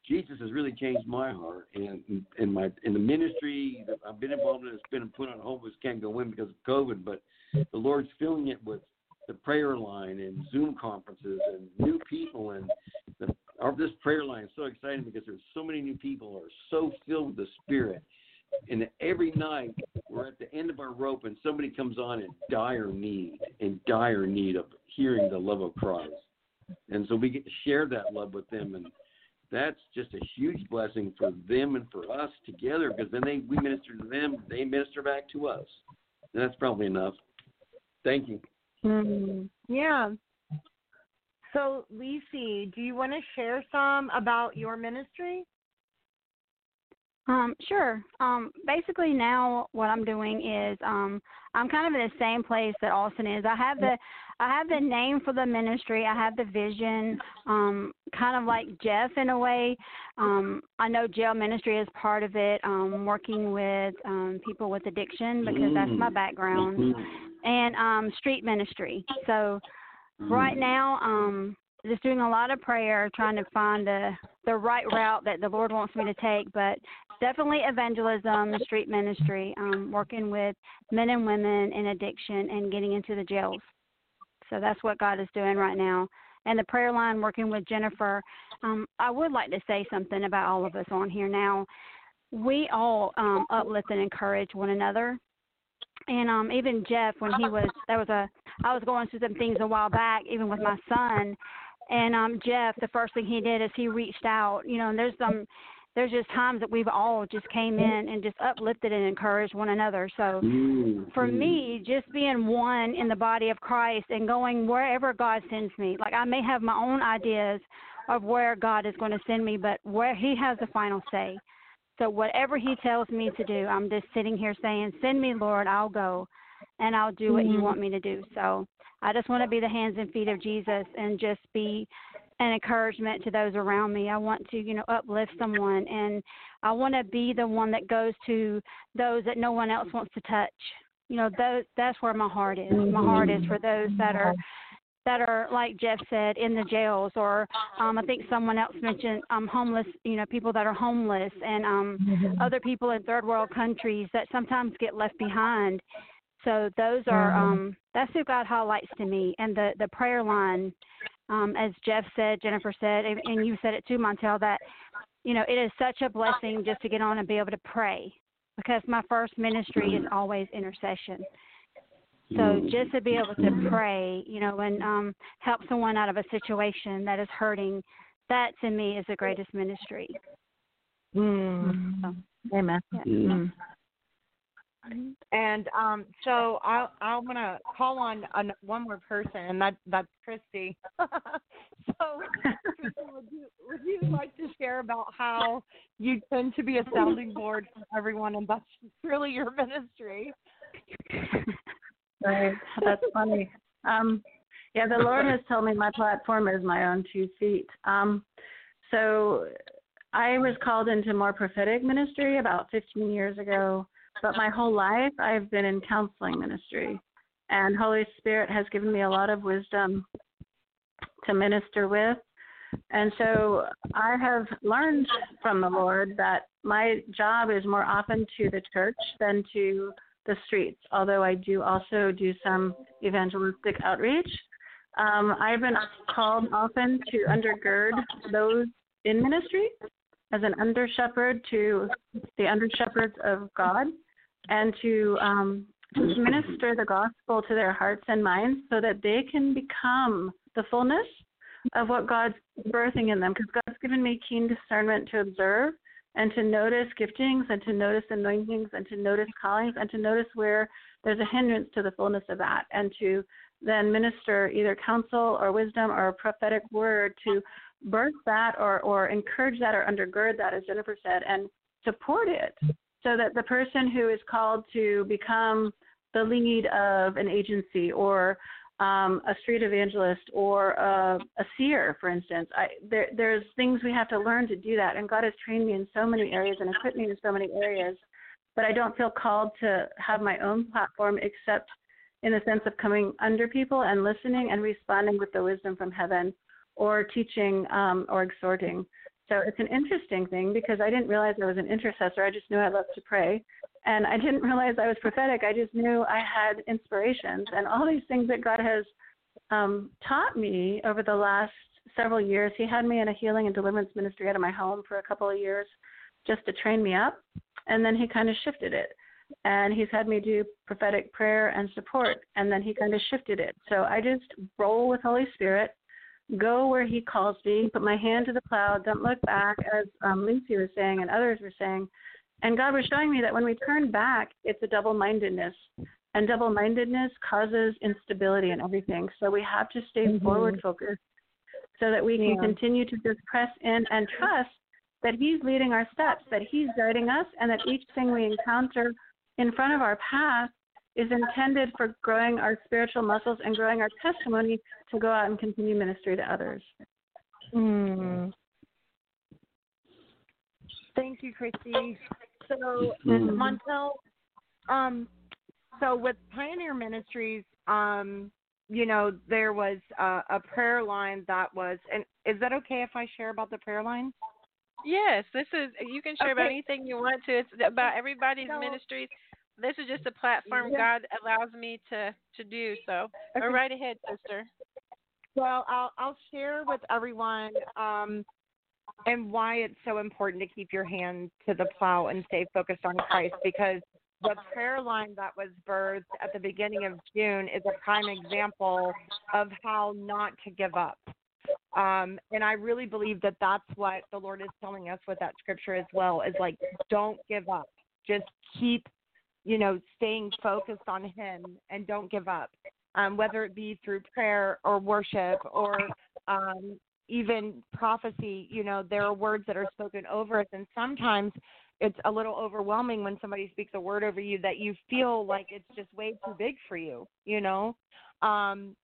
Jesus has really changed my heart and in my in the ministry that I've been involved in. It's been put on hold, which can't go in because of COVID. But the Lord's filling it with the prayer line and Zoom conferences and new people and the, our, this prayer line is so exciting because there's so many new people who are so filled with the Spirit and every night we're at the end of our rope and somebody comes on in dire need, in dire need of hearing the love of Christ. And so we get to share that love with them and that's just a huge blessing for them and for us together because then they we minister to them, they minister back to us. And that's probably enough. Thank you. Mm, yeah. So, Lisi, do you want to share some about your ministry? Um, sure. Um, basically now what I'm doing is um I'm kind of in the same place that Austin is. I have the I have the name for the ministry, I have the vision, um, kind of like Jeff in a way. Um, I know jail ministry is part of it, um, working with um people with addiction because that's my background. And um street ministry. So right now, um just doing a lot of prayer, trying to find the the right route that the Lord wants me to take. But definitely evangelism, street ministry, um, working with men and women in addiction and getting into the jails. So that's what God is doing right now. And the prayer line, working with Jennifer. Um, I would like to say something about all of us on here now. We all um, uplift and encourage one another. And um, even Jeff, when he was, there was a, I was going through some things a while back, even with my son. And um, Jeff, the first thing he did is he reached out. You know, and there's some there's just times that we've all just came in and just uplifted and encouraged one another. So for me, just being one in the body of Christ and going wherever God sends me. Like I may have my own ideas of where God is going to send me, but where He has the final say. So whatever He tells me to do, I'm just sitting here saying, "Send me, Lord. I'll go, and I'll do what You want me to do." So I just want to be the hands and feet of Jesus and just be an encouragement to those around me. I want to, you know, uplift someone and I want to be the one that goes to those that no one else wants to touch. You know, those that's where my heart is. My heart is for those that are that are like Jeff said in the jails or um I think someone else mentioned um homeless, you know, people that are homeless and um other people in third world countries that sometimes get left behind. So those are um that's who God highlights to me and the the prayer line um, as Jeff said, Jennifer said, and, and you said it too, Montel, that you know it is such a blessing just to get on and be able to pray because my first ministry is always intercession. So just to be able to pray, you know, and um, help someone out of a situation that is hurting, that to me is the greatest ministry. Mm. So, Amen. yeah. Mm. And um, so I I'm gonna call on an, one more person, and that that's Christy. [laughs] so, would you would you like to share about how you tend to be a sounding board for everyone, and that's really your ministry? Right. That's funny. Um, yeah, the Lord has told me my platform is my own two feet. Um, so I was called into more prophetic ministry about 15 years ago, but my whole life I've been in counseling ministry. And Holy Spirit has given me a lot of wisdom to minister with. And so I have learned from the Lord that my job is more often to the church than to the streets, although I do also do some evangelistic outreach. Um, I've been called often to undergird those in ministry as an under shepherd to the under shepherds of God and to um, to minister the gospel to their hearts and minds so that they can become the fullness of what God's birthing in them. Because God's given me keen discernment to observe and to notice giftings and to notice anointings and to notice callings and to notice where there's a hindrance to the fullness of that and to then minister either counsel or wisdom or a prophetic word to birth that or, or encourage that or undergird that, as Jennifer said, and support it so that the person who is called to become the lead of an agency or um, a street evangelist or a, a seer, for instance. I, there, there's things we have to learn to do that, and God has trained me in so many areas and equipped me in so many areas. But I don't feel called to have my own platform except in the sense of coming under people and listening and responding with the wisdom from heaven or teaching um, or exhorting. So it's an interesting thing because I didn't realize I was an intercessor. I just knew I loved to pray. And I didn't [laughs] realize I was prophetic. I just knew I had inspirations and all these things that God has um, taught me over the last several years. He had me in a healing and deliverance ministry out of my home for a couple of years just to train me up. And then he kind of shifted it. And he's had me do prophetic prayer and support. And then he kind of shifted it. So I just roll with Holy Spirit go where he calls me, put my hand to the plow, don't look back, as um, Lucy was saying and others were saying. And God was showing me that when we turn back, it's a double mindedness. And double mindedness causes instability in everything. So we have to stay mm-hmm. forward focused so that we can yeah. continue to just press in and trust that He's leading our steps, that He's guiding us, and that each thing we encounter in front of our path is intended for growing our spiritual muscles and growing our testimony to go out and continue ministry to others. Mm. Thank you, Christy. So, mm. Montel, um, so with Pioneer Ministries, um, you know, there was uh, a prayer line that was, and is that okay if I share about the prayer line? Yes, this is. You can share okay. about anything you want to. It's about everybody's so, ministries this is just a platform. God allows me to to do. So okay. go right ahead, sister. Well, I'll I'll share with everyone um, and why it's so important to keep your hand to the plow and stay focused on Christ because the prayer line that was birthed at the beginning of June is a prime example of how not to give up. Um, and I really believe that that's what the Lord is telling us with that scripture as well is like, don't give up. Just keep you know, staying focused on Him and don't give up, um, whether it be through prayer or worship or um, even prophecy. You know, there are words that are spoken over us, and sometimes it's a little overwhelming when somebody speaks a word over you that you feel like it's just way too big for you. You know, um,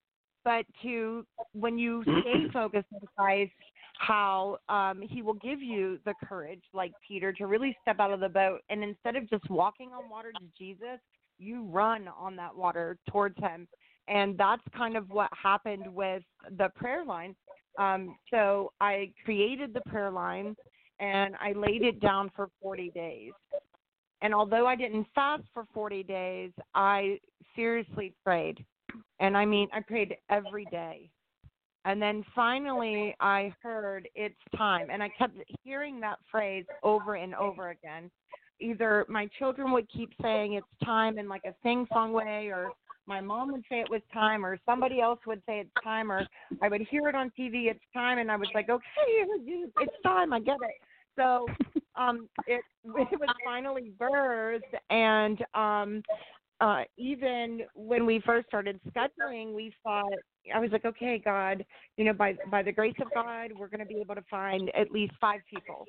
but to when you stay focused on Christ how um, he will give you the courage, like Peter, to really step out of the boat. And instead of just walking on water to Jesus, you run on that water towards him. And that's kind of what happened with the prayer line. Um, so I created the prayer line and I laid it down for 40 days. And although I didn't fast for 40 days, I seriously prayed. And I mean, I prayed every day and then finally, I heard it's time. And I kept hearing that phrase over and over again. Either my children would keep saying it's time in like a sing song way, or my mom would say it was time, or somebody else would say it's time, or I would hear it on TV, it's time. And I was like, okay, it's time, I get it. So um, it, [laughs] it was finally birthed. And um, uh, even when we first started scheduling, we thought I was like, okay, God, you know, by by the grace of God, we're going to be able to find at least five people.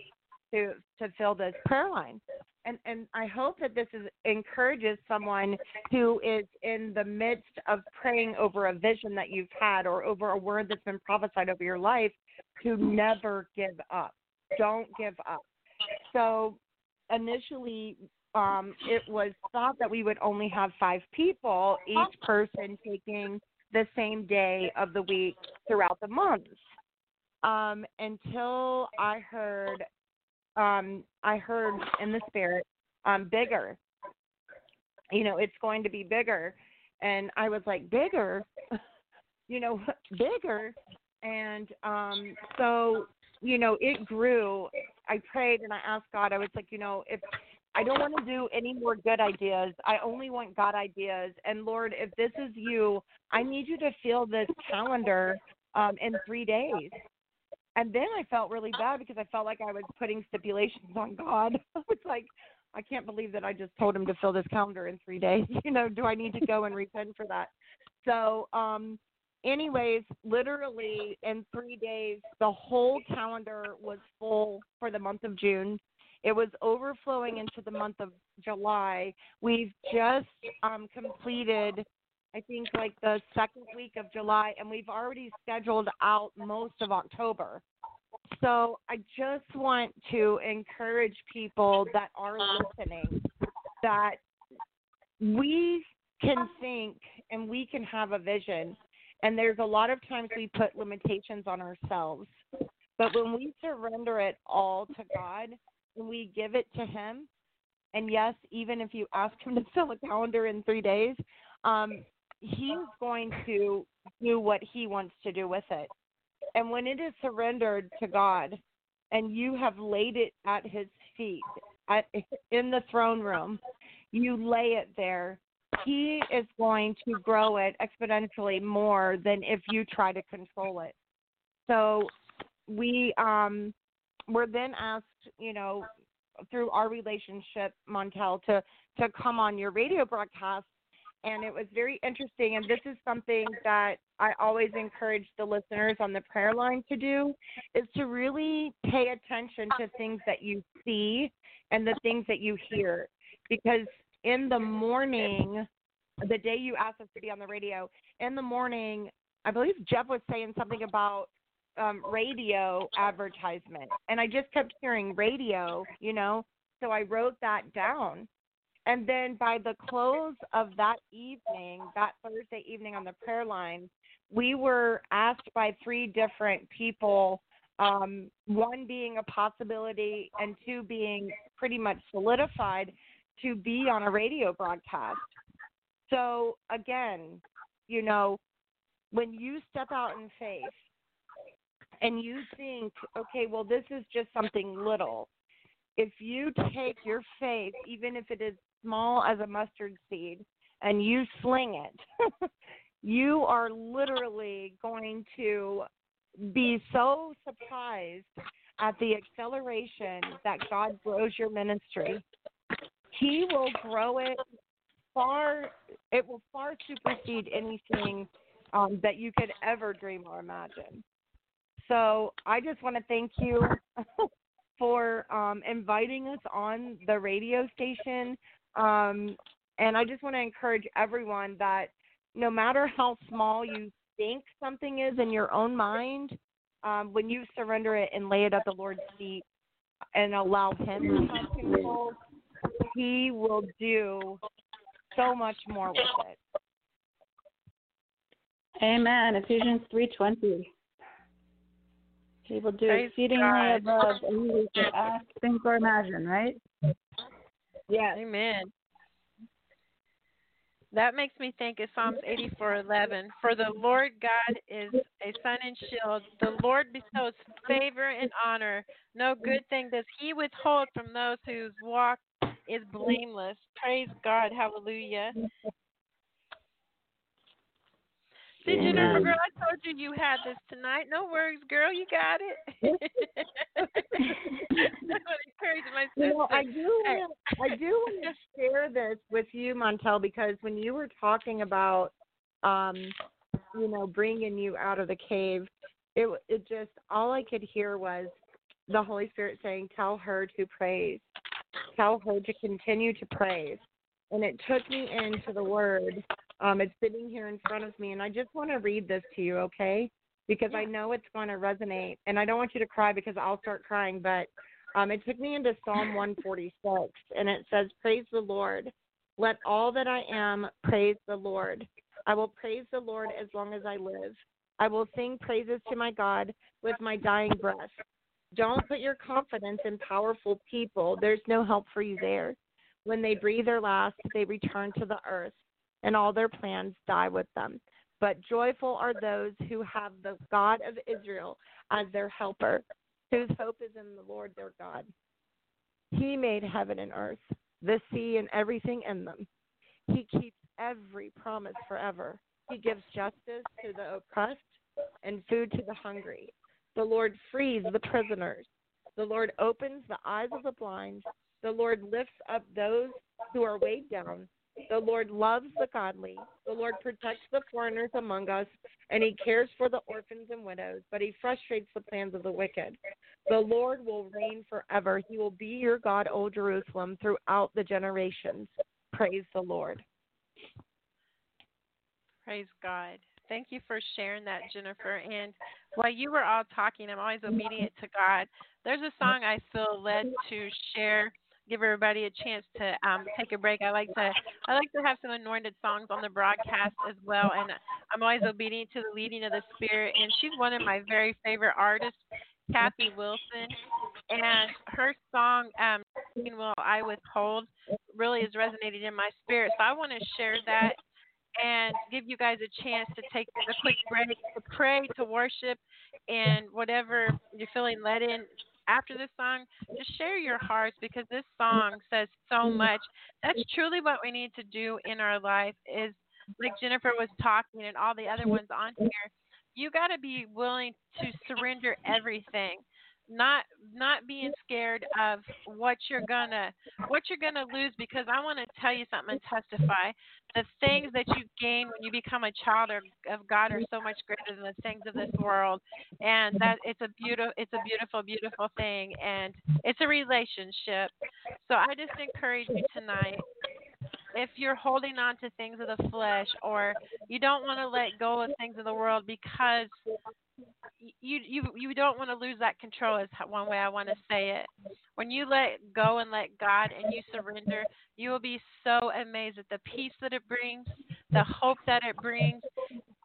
to to fill this prayer line. And and I hope that this is encourages someone who is in the midst of praying over a vision that you've had or over a word that's been prophesied over your life to never give up. Don't give up. So initially um, it was thought that we would only have five people, each person taking the same day of the week throughout the month. Um, until I heard, um, I heard in the spirit, um, bigger. You know, it's going to be bigger, and I was like, bigger, [laughs] you know, [laughs] bigger, and um, so you know, it grew. I prayed and I asked God. I was like, you know, if I don't want to do any more good ideas. I only want God ideas. And Lord, if this is you, I need you to fill this calendar um, in three days. And then I felt really bad because I felt like I was putting stipulations on God. [laughs] it's like, I can't believe that I just told him to fill this calendar in three days. [laughs] You know, do I need to go and repent for that? So, um, anyways, literally in three days, the whole calendar was full for the month of June. It was overflowing into the month of July. We've just um, completed, I think, like the second week of July, and we've already scheduled out most of October. So I just want to encourage people that are listening that we can think and we can have a vision. And there's a lot of times we put limitations on ourselves. But when we surrender it all to God, we give it to him. And yes, even if you ask him [laughs] to fill a calendar in three days, um, he's going to do what he wants to do with it. And when it is surrendered to God and you have laid it at his feet at, in the throne room, you lay it there. He is going to grow it exponentially more than if you try to control it. So we um were then asked, you know, through our relationship, Montel, to to come on your radio broadcast, and it was very interesting. And this is something that I always encourage the listeners on the prayer line to do, is to really pay attention to things that you see and the things that you hear, because in the morning, the day you asked us to be on the radio, in the morning, I believe Jeff was saying something about um, radio advertisement, and I just kept hearing radio, you know. So I wrote that down, and then by the close of that evening, that Thursday evening on the prayer line, we were asked by three different people. Um, one being a possibility, and two being pretty much solidified to be on a radio broadcast. So again, you know, when you step out in faith and you think, okay, well, this is just something little. If you take your faith, even if it is small as a mustard seed, and you sling it, [laughs] you are literally going to be so surprised at the acceleration that God grows your ministry. He will grow it far, it will far supersede anything um, that you could ever dream or imagine. So I just want to thank you [laughs] for um, inviting us on the radio station. Um, and I just want to encourage everyone that no matter how small you think something is in your own mind, um, when you surrender it and lay it at the Lord's feet and allow Him to have control, He will do so much more with it. Amen. Ephesians three twenty. He will do Praise exceedingly God. above any we could ask, think, or imagine, right? Yeah. Amen. That makes me think of Psalms 84:11. For the Lord God is a sun and shield. The Lord bestows favor and honor. No good thing does He withhold from those whose walk is blameless. Praise God. Hallelujah. See, Jennifer, Amen. girl, I told you you had this tonight. No worries, girl. You got it. [laughs] [laughs] I want to my sister. You know, I do wanna, I do want to share this with you, Montel, because when you were talking about, um, you know, bringing you out of the cave, it it just all I could hear was, the Holy Spirit saying, Tell her to praise. Tell her to continue to praise. And it took me into the word. Um, it's sitting here in front of me, and I just want to read this to you, okay? Because I know it's going to resonate. And I don't want you to cry because I'll start crying, but um, it took me into Psalm [laughs] 146, and it says, Praise the Lord. Let all that I am praise the Lord. I will praise the Lord as long as I live. I will sing praises to my God with my dying breath. Don't put your confidence in powerful people. There's no help for you there. When they breathe their last, they return to the earth, and all their plans die with them. But joyful are those who have the God of Israel as their helper, whose hope is in the Lord their God. He made heaven and earth, the sea and everything in them. He keeps every promise forever. He gives justice to the oppressed and food to the hungry. The Lord frees the prisoners. The Lord opens the eyes of the blind. The Lord lifts up those who are weighed down. The Lord loves the godly. The Lord protects the foreigners among us, and he cares for the orphans and widows, but he frustrates the plans of the wicked. The Lord will reign forever. He will be your God, O Jerusalem, throughout the generations. Praise the Lord. Praise God. Thank you for sharing that, Jennifer. And while you were all talking, I'm always obedient to God. There's a song I feel led to share. Give everybody a chance to um, take a break. I like to I like to have some anointed songs on the broadcast as well, and I'm always obedient to the leading of the Spirit. And she's one of my very favorite artists, Kathy Wilson, and her song um, "Will I Withhold" really is resonating in my spirit. So I want to share that and give you guys a chance to take a quick break to pray, to worship, and whatever you're feeling led in after this song, just share your hearts because this song says so much. That's truly what we need to do in our life is like Jennifer was talking and all the other ones on here. You got to be willing to surrender everything not not being scared of what you're gonna what you're gonna lose because I want to tell you something and testify. The things that you gain when you become a child of God are so much greater than the things of this world, and that it's a beautiful it's a beautiful beautiful thing, and it's a relationship. So I just encourage you tonight if you're holding on to things of the flesh or you don't want to let go of things of the world because you you you don't want to lose that control is one way I want to say it. When you let go and let God and you surrender, you will be so amazed at the peace that it brings, the hope that it brings,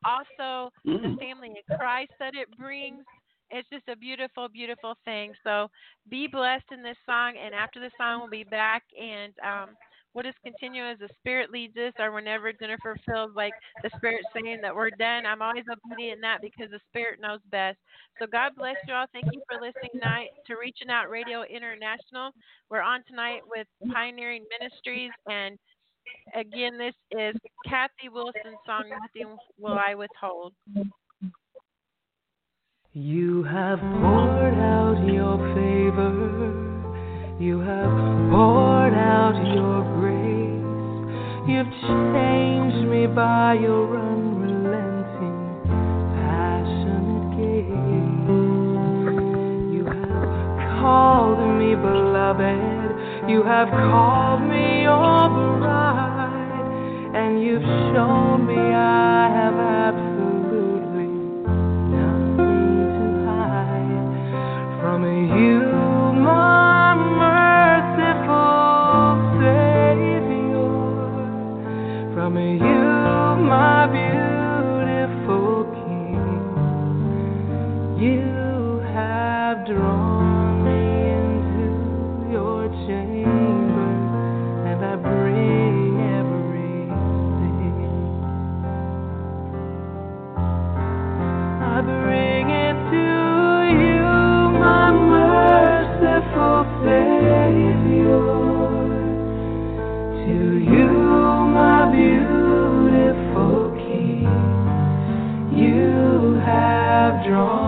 also the Mm-hmm. family in Christ that it brings. It's just a beautiful, beautiful thing. So be blessed in this song, and after the song, we'll be back and um, we'll just continue as the Spirit leads us, or whenever Jennifer feels like the Spirit saying that we're done. I'm always obedient in that because the Spirit knows best. So God bless you all. Thank you for listening tonight to Reaching Out Radio International. We're on tonight with Pioneering Ministries, and again, this is Kathy Wilson's song, Nothing Will I Withhold. You have poured out your favor. You have poured out your. You've changed me by your unrelenting, passionate gaze. You have called me beloved. You have called me your bride. And you've shown me I have absolutely nothing to hide from you, From You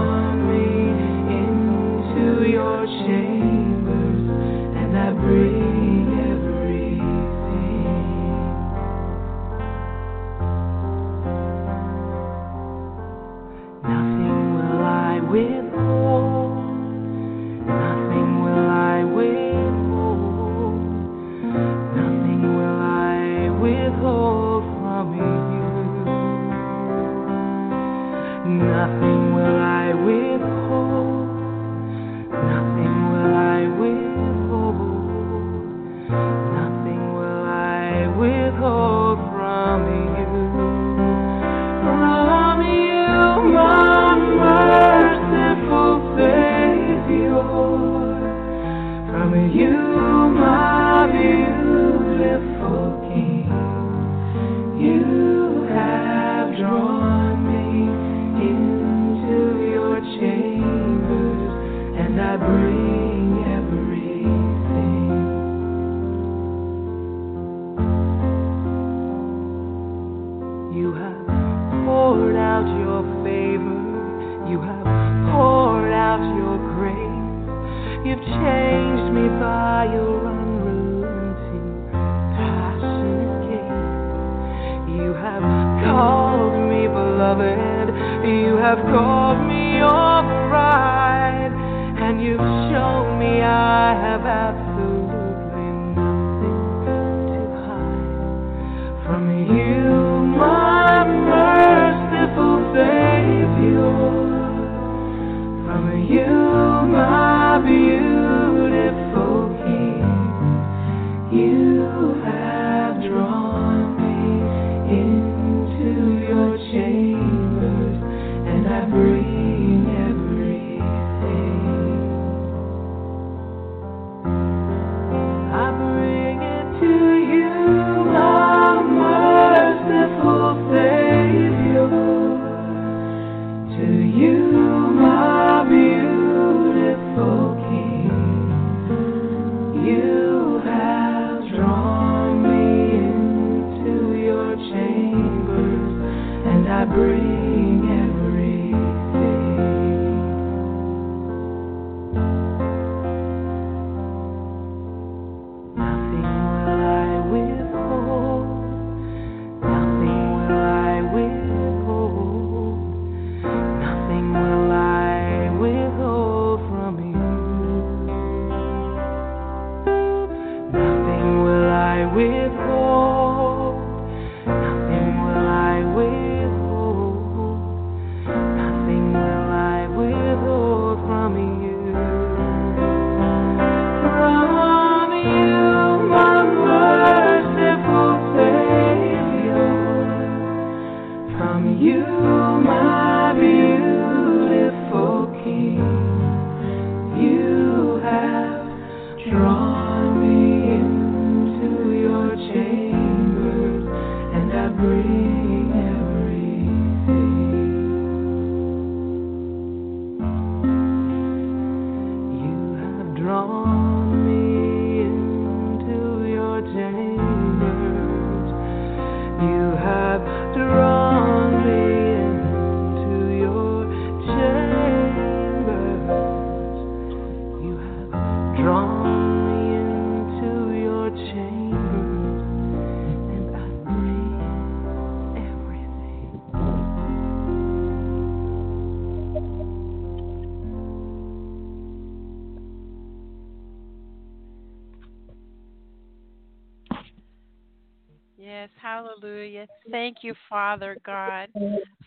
you, Father God.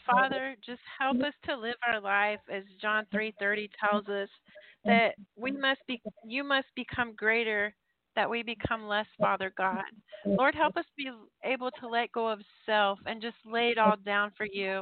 Father, just help us to live our life as John 3:30 tells us that we must be you must become greater that we become less, Father God. Lord, help us be able to let go of self and just lay it all down for you.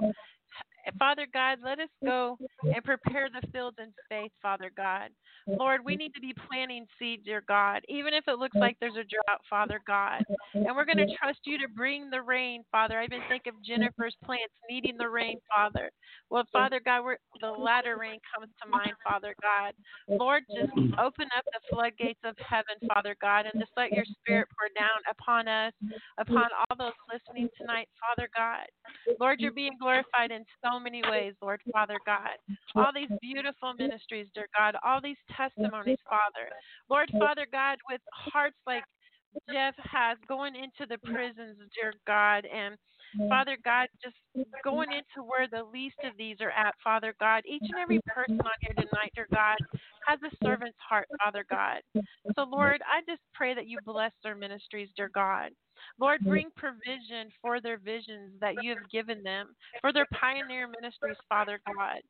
Father God, let us go and prepare the fields in faith, Father God. Lord, we need to be planting seed, dear God, even if it looks like there's a drought, Father God. And we're going to trust you to bring the rain, Father. I even think of Jennifer's plants needing the rain, Father. Well, Father God, we're, the latter rain comes to mind, Father God. Lord, just open up the floodgates of heaven, Father God, and just let your spirit pour down upon us, upon all those listening tonight, Father God. Lord, you're being glorified in so many ways, Lord, Father God. All these beautiful ministries, dear God, all these testimonies, Father. Lord, Father God, with hearts like Jeff has going into the prisons, dear God, and Father God, just going into where the least of these are at, Father God. Each and every person on here tonight, dear God, has a servant's heart, Father God. So, Lord, I just pray that you bless their ministries, dear God. Lord, bring provision for their visions that you have given them, for their pioneer ministries, Father God.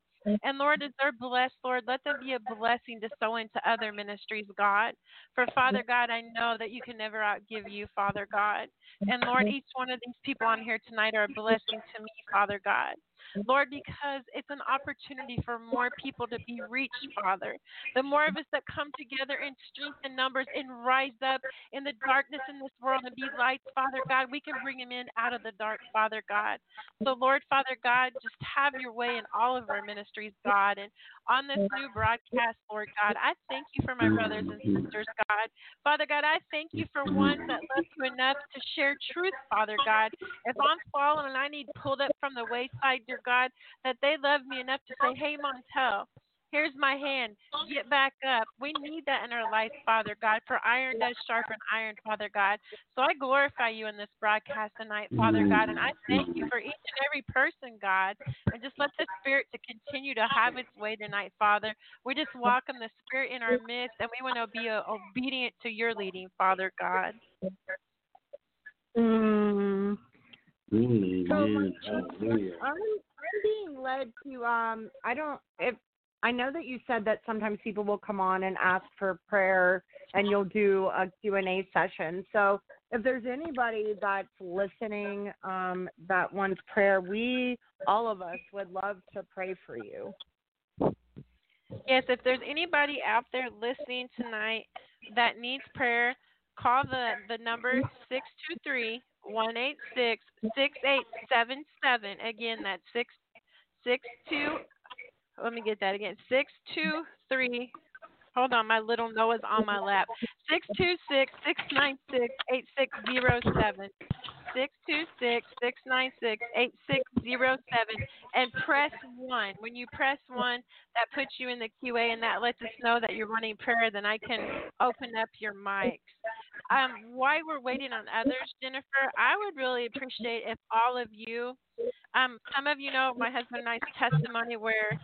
And Lord, as they're blessed, Lord, let them be a blessing to sow into other ministries, God. For Father God, I know that you can never outgive you, Father God. And Lord, each one of these people on here tonight are a blessing to me, Father God. Lord, because it's an opportunity for more people to be reached, Father. The more of us that come together in strength and numbers and rise up in the darkness in this world and be lights, Father God, we can bring them in out of the dark, Father God. So, Lord, Father God, just have your way in all of our ministries, God. And on this new broadcast, Lord God, I thank you for my brothers and sisters, God. Father God, I thank you for ones that love you enough to share truth, Father God. If I'm fallen and I need pulled up from the wayside, dear God, that they love me enough to say, Hey, Montel, Here's my hand. Get back up. We need that in our life, Father God, for iron does sharpen iron, Father God. So I glorify you in this broadcast tonight, Father God, and I thank you for each and every person, God. And just let the Spirit to continue to have its way tonight, Father. We just welcome the Spirit in our midst, and we want to be uh, obedient to your leading, Father God. Mm. Mm, So, yes, I'm. I'm being led to um I don't if I know that you said that sometimes people will come on and ask for prayer and you'll do a Q&A session. So if there's anybody that's listening um that wants prayer, we all of us would love to pray for you. Yes, if there's anybody out there listening tonight that needs prayer, call the the number six two three one eight six six eight seven seven. Again, that's six six two. Let me get that again. Six two three. Hold on, my little Noah's on my lap. Six two six six nine six eight six zero seven. Six two six six nine six eight six zero seven and press one. When you press one, that puts you in the QA and that lets us know that you're wanting prayer. Then I can open up your mics. Um, while we're waiting on others, Jennifer, I would really appreciate if all of you, um, some of you know my husband and I's testimony where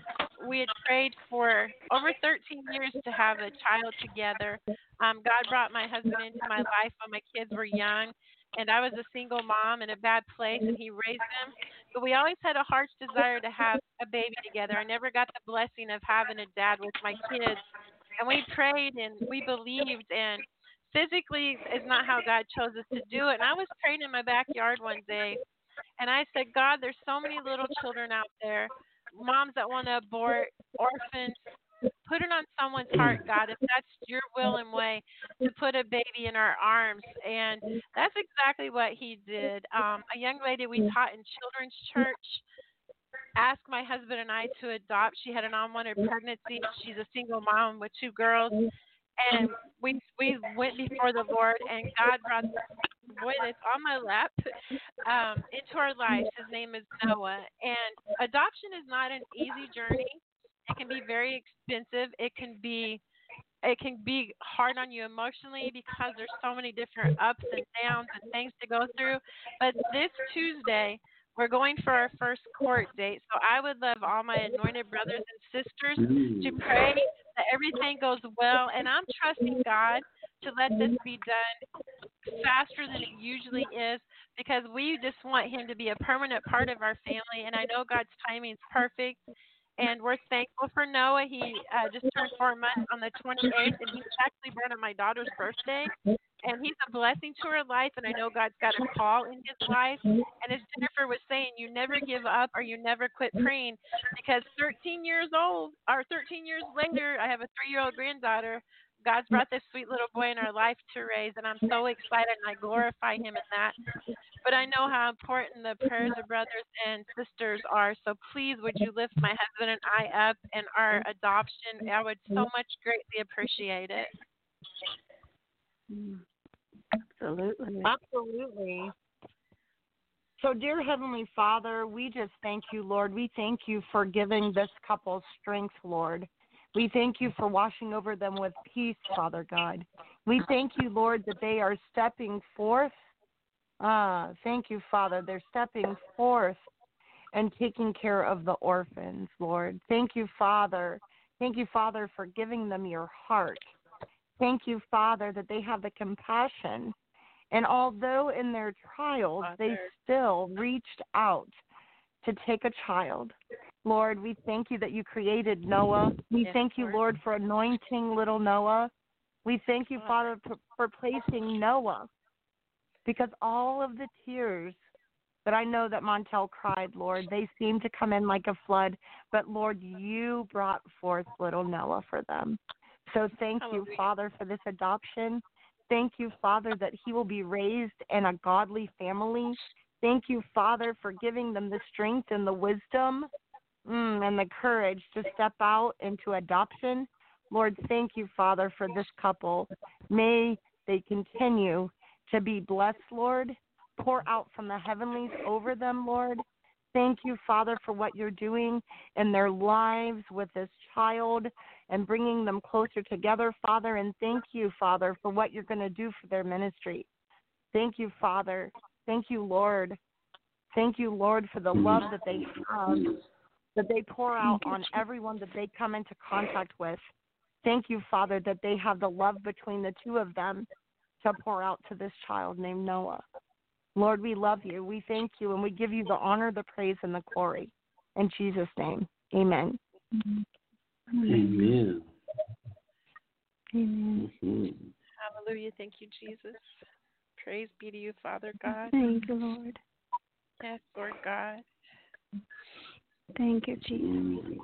we had prayed for over 13 years to have a child together. Um, God brought my husband into my life when my kids were young, and I was a single mom in a bad place, and he raised them. But we always had a heart's desire to have a baby together. I never got the blessing of having a dad with my kids, and we prayed and we believed, and physically is not how God chose us to do it. And I was praying in my backyard one day, and I said, God, there's so many little children out there, moms that want to abort, orphans. Put it on someone's heart, God, if that's your will and way, to put a baby in our arms. And that's exactly what He did. Um, a young lady we taught in children's church asked my husband and I to adopt. She had an unwanted pregnancy. She's a single mom with two girls and we we went before the Lord, and God brought boy that's on my lap um, into our lives. His name is Noah, and adoption is not an easy journey. It can be very expensive. It can be it can be hard on you emotionally because there's so many different ups and downs and things to go through. But this Tuesday, we're going for our first court date. So I would love all my anointed brothers and sisters to pray that everything goes well. And I'm trusting God to let this be done faster than it usually is because we just want Him to be a permanent part of our family. And I know God's timing is perfect. And we're thankful for Noah. He uh, just turned four months on the 28th, and he's actually born on my daughter's birthday. And he's a blessing to her life, and I know God's got a call in his life. And as Jennifer was saying, you never give up or you never quit praying because 13 years old, or 13 years later, I have a three year old granddaughter. God's brought this sweet little boy in our life to raise, and I'm so excited, and I glorify Him in that. But I know how important the prayers of brothers and sisters are. So please, would you lift my husband and I up in our adoption? I would so much greatly appreciate it. Absolutely. Absolutely. So, dear Heavenly Father, we just thank you, Lord. We thank you for giving this couple strength, Lord. We thank you for washing over them with peace, Father God. We thank you, Lord, that they are stepping forth. Ah, thank you, Father. They're stepping forth and taking care of the orphans, Lord. Thank you, Father. Thank you, Father, for giving them your heart. Thank you, Father, that they have the compassion. And although in their trials they still reached out to take a child, Lord, we thank you that you created Noah. We Yes, thank you, Lord. Lord, for anointing little Noah. We thank you, Father. Father, for, for placing Noah because all of the tears that I know that Montel cried, Lord, they seemed to come in like a flood. But Lord, you brought forth little Noah for them. So thank you, Father, for this adoption. Thank you, Father, that he will be raised in a godly family. Thank you, Father, for giving them the strength and the wisdom mm, and the courage to step out into adoption. Lord, thank you, Father, for this couple. May they continue to be blessed, Lord. Pour out from the heavenlies over them, Lord. Thank you, Father, for what you're doing in their lives with this child and bringing them closer together, Father. And thank you, Father, for what you're going to do for their ministry. Thank you, Father. Thank you, Lord. Thank you, Lord, for the love that they have, that they pour out on everyone that they come into contact with. Thank you, Father, that they have the love between the two of them to pour out to this child named Noah. Lord, we love you. We thank you, and we give you the honor, the praise, and the glory. In Jesus' name, amen. Amen. Amen. Mhm. Hallelujah. Thank you, Jesus. Praise be to you, Father God. Thank you, Lord. Yes, Lord God. Thank you, Jesus.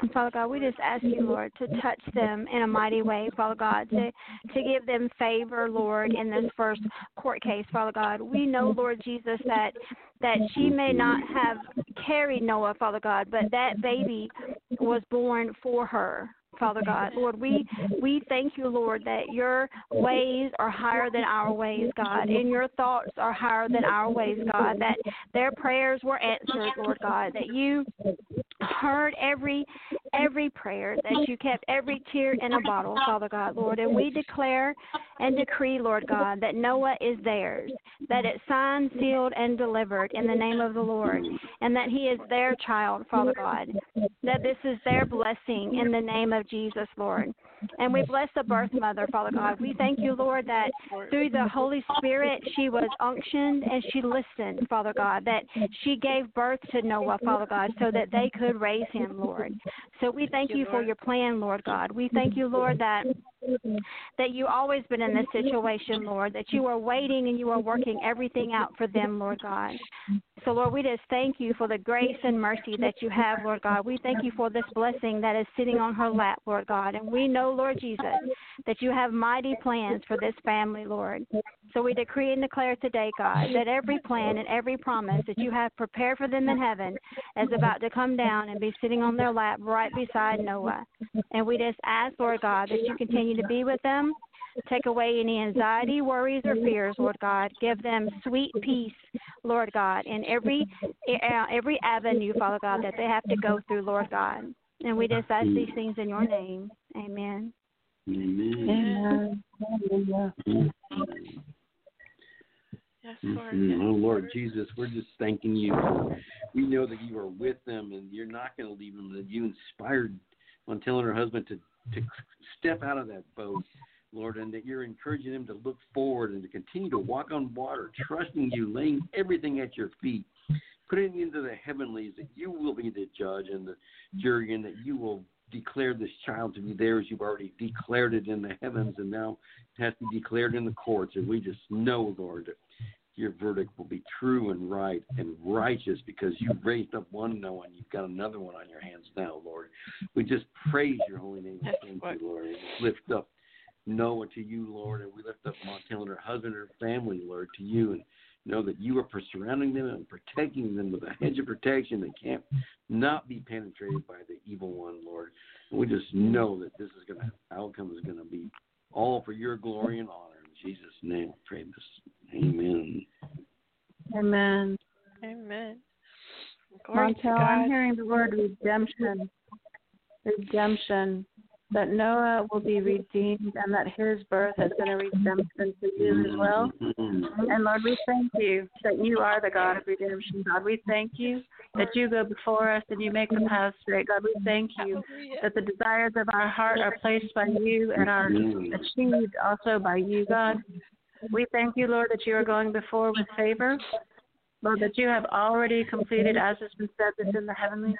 And Father God, we just ask you, Lord, to touch them in a mighty way, Father God, to to give them favor, Lord, in this first court case, Father God. We know, Lord Jesus, that that she may not have carried Noah, Father God, but that baby was born for her. Father God, Lord, we we thank you, Lord, that your ways are higher than our ways, God, and your thoughts are higher than our ways, God. That their prayers were answered, Lord God. That you heard every every prayer that you kept every tear in a bottle father god lord. And we declare and decree lord god that noah is theirs that it's signed sealed and delivered in the name of the lord and that he is their child father god that this is their blessing in the name of jesus lord and we bless the birth mother father god. We thank you lord that through the holy spirit she was unctioned and she listened father god that she gave birth to noah father god so that they could raise him lord. So we thank you for your plan lord god. We thank you lord that that you always been in this situation lord that you are waiting and you are working everything out for them lord god so, Lord, we just thank you for the grace and mercy that you have, Lord God. We thank you for this blessing that is sitting on her lap, Lord God. And we know, Lord Jesus, that you have mighty plans for this family, Lord. So we decree and declare today, God, that every plan and every promise that you have prepared for them in heaven is about to come down and be sitting on their lap right beside Noah. And we just ask, Lord God, that you continue to be with them Take away any anxiety, worries, or fears, Lord God. Give them sweet peace, Lord God, in every uh, every avenue, Father God, that they have to go through, Lord God. And we just ask these things in your name. Amen. Amen. Amen. Yes, Lord. Mhm. Oh Lord Jesus, we're just thanking you. We know that you are with them and you're not going to leave them. That you inspired on telling her husband to to step out of that boat, Lord, and that you're encouraging them to look forward and to continue to walk on water, trusting you, laying everything at your feet, putting into the heavenlies that you will be the judge and the jury, and that you will declare this child to be theirs. You've already declared it in the heavens, and now it has to be declared in the courts. And we just know, Lord, that your verdict will be true and right and righteous because you've raised up one no one. you've got another one on your hands now, Lord. We just praise your holy name. Thank you, Lord. And we lift up Noah to you, Lord, and we lift up Montel and her husband and her family, Lord, to you and know that you are surrounding them and protecting them with a hedge of protection that can't not be penetrated by the evil one, Lord. And we just know that this is gonna outcome is gonna be all for your glory and honor. In Jesus' name, I pray this. Amen. Amen. Amen. Glory Montel, I'm hearing the word redemption. Redemption. That Noah will be redeemed and that his birth has been a redemption for you as well. And Lord, we thank you that you are the God of redemption. God, we thank you that you go before us and you make the path straight. God, we thank you that the desires of our heart are placed by you and are achieved also by you, God. We thank you, Lord, that you are going before with favor. Lord, that you have already completed, as has been said, this in the heavenlies.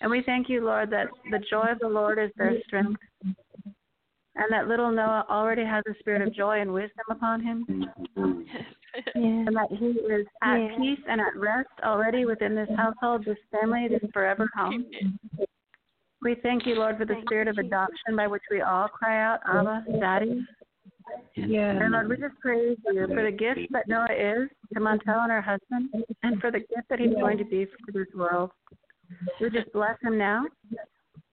And we thank you, Lord, that the joy of the Lord is their strength. And that little Noah already has a spirit of joy and wisdom upon him. Yes. And that he is at Yeah. peace and at rest already within this household, this family, this forever home. We thank you, Lord, for the spirit of adoption by which we all cry out, Abba, Daddy. And Lord, we just praise you for the gift that Noah is to Montel and her husband, and for the gift that he's going to be for this world. We just bless him now,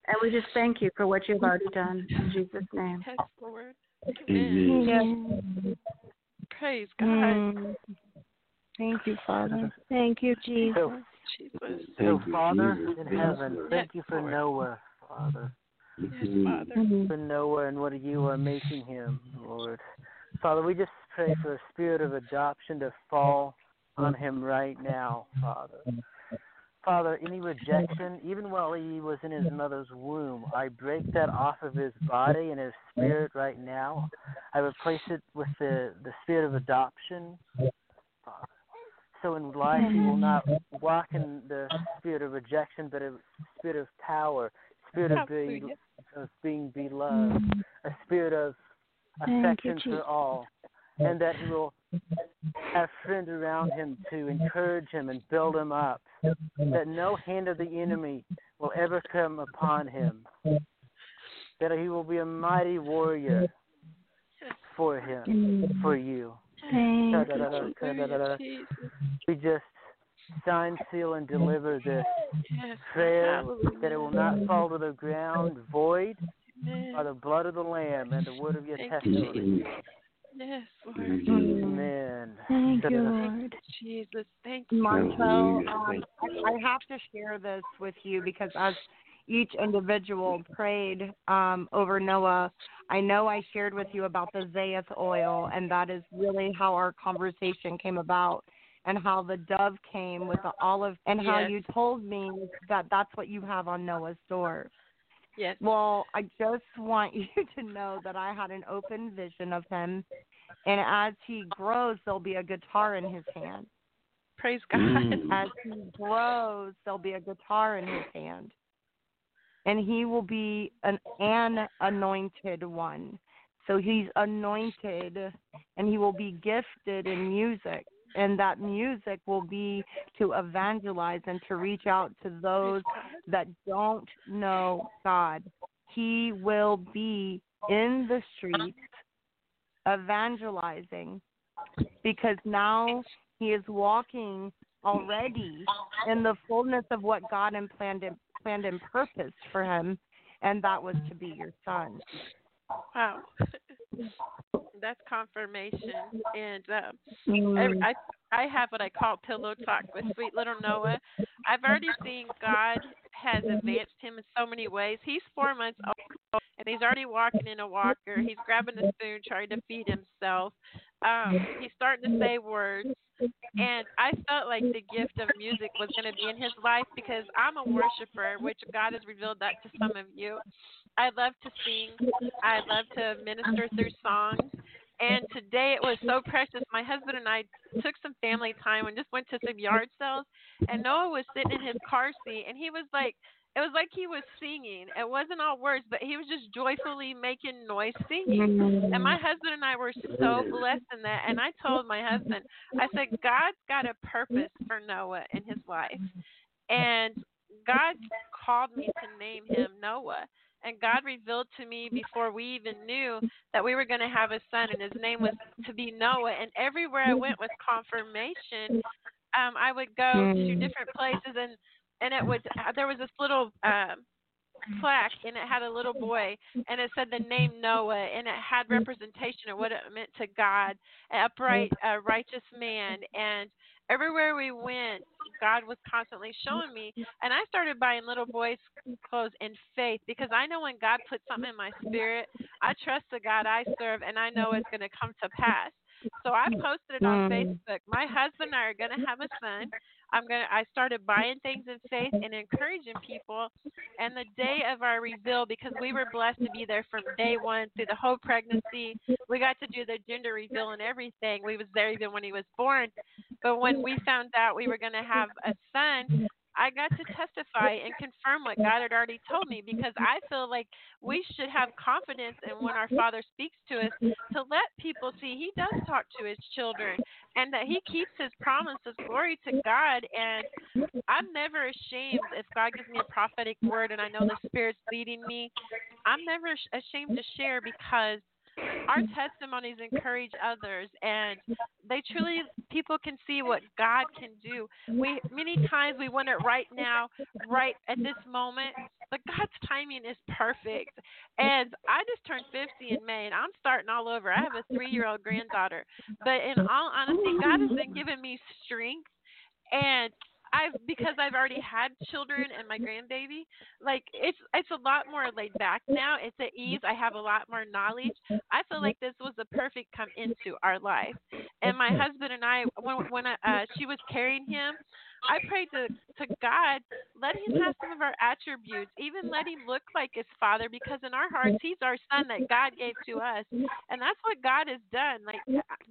and we just thank you for what you've already done. In Jesus' name. Yes, Lord. Amen. Amen. Praise God. Mm. Thank you, Father. Thank you, Jesus. So, Jesus. so Thank you, Father Jesus. in heaven, Lord. thank you for Lord. Noah, Father. Yes. Father. Mhm. for Noah and what you are making him, Lord. Father, we just pray for a spirit of adoption to fall on him right now, Father. Father, any rejection, even while he was in his mother's womb, I break that off of his body and his spirit right now. I replace it with the, the spirit of adoption, Father. So in life he will not walk in the spirit of rejection, but a spirit of power, spirit of being, Hallelujah. of being beloved, a spirit of affection for all, and that he will have friends around him to encourage him and build him up, that no hand of the enemy will ever come upon him, that he will be a mighty warrior for him, for you. Thank you. We just sign, seal, and deliver this prayer that it will not fall to the ground void by the blood of the Lamb and the word of your testimony. Yes, Lord. Amen. Thank you, Lord. Jesus. Thank you. Marcel, um, I I have to share this with you because as each individual prayed um, over Noah, I know I shared with you about the Zayeth oil, and that is really how our conversation came about, and how the dove came with the olive, and how Yes. you told me that that's what you have on Noah's door. Yes. Well, I just want [laughs] you to know that I had an open vision of him, and as he grows, there'll be a guitar in his hand. Praise God. Mm. [laughs] As he grows, there'll be a guitar in his hand, and he will be an an anointed one. So he's anointed, and he will be gifted in music, and that music will be to evangelize and to reach out to those that don't know God. He will be in the streets evangelizing because now he is walking already in the fullness of what God and planned and planned and purposed for him, and that was to be your son. Wow. That's confirmation. And um, Mm. I I have what I call pillow talk with sweet little Noah. I've already seen God has advanced him in so many ways. He's four months old and he's already walking in a walker. He's grabbing a spoon trying to feed himself. Um, he's starting to say words. And I felt like the gift of music was going to be in his life because I'm a worshiper, which God has revealed that to some of you. I love to sing. I love to minister through songs. And today it was so precious. My husband and I took some family time and just went to some yard sales. And Noah was sitting in his car seat, and he was like, it was like he was singing. It wasn't all words, but he was just joyfully making noise singing. And my husband and I were so blessed in that. And I told my husband, I said, God's got a purpose for Noah in his life. And God called me to name him Noah. And God revealed to me before we even knew that we were going to have a son, and his name was to be Noah. And everywhere I went with confirmation, um, I would go to different places, and and it would there was this little um, plaque, and it had a little boy, and it said the name Noah, and it had representation of what it meant to God, an upright, uh, righteous man, and everywhere we went, God was constantly showing me, and I started buying little boys' clothes in faith because I know when God puts something in my spirit, I trust the God I serve, and I know it's going to come to pass. So I posted it on Mm. Facebook. My husband and I are going to have a son. I'm gonna. I started buying things in faith and encouraging people. And the day of our reveal, because we were blessed to be there from day one through the whole pregnancy, we got to do the gender reveal and everything. We was there even when he was born. But when we found out we were gonna have a son, I got to testify and confirm what God had already told me because I feel like we should have confidence in when our Father speaks to us to let people see He does talk to His children and that He keeps His promises. Glory to God. And I'm never ashamed if God gives me a prophetic word and I know the Spirit's leading me. I'm never ashamed to share because our testimonies encourage others and they truly people can see what God can do. We many times we want it right now, right at this moment, but God's timing is perfect. And I just turned 50 in May, and I'm starting all over. I have a three-year-old granddaughter, but in all honesty, God has been giving me strength and I've because I've already had children and my grandbaby, like it's it's a lot more laid back now. It's at ease. I have a lot more knowledge. I feel like this was the perfect come into our life. And my husband and I, when when I, uh, she was carrying him, I prayed to to God, let him have some of our attributes, even let him look like his father, because in our hearts he's our son that God gave to us, and that's what God has done. Like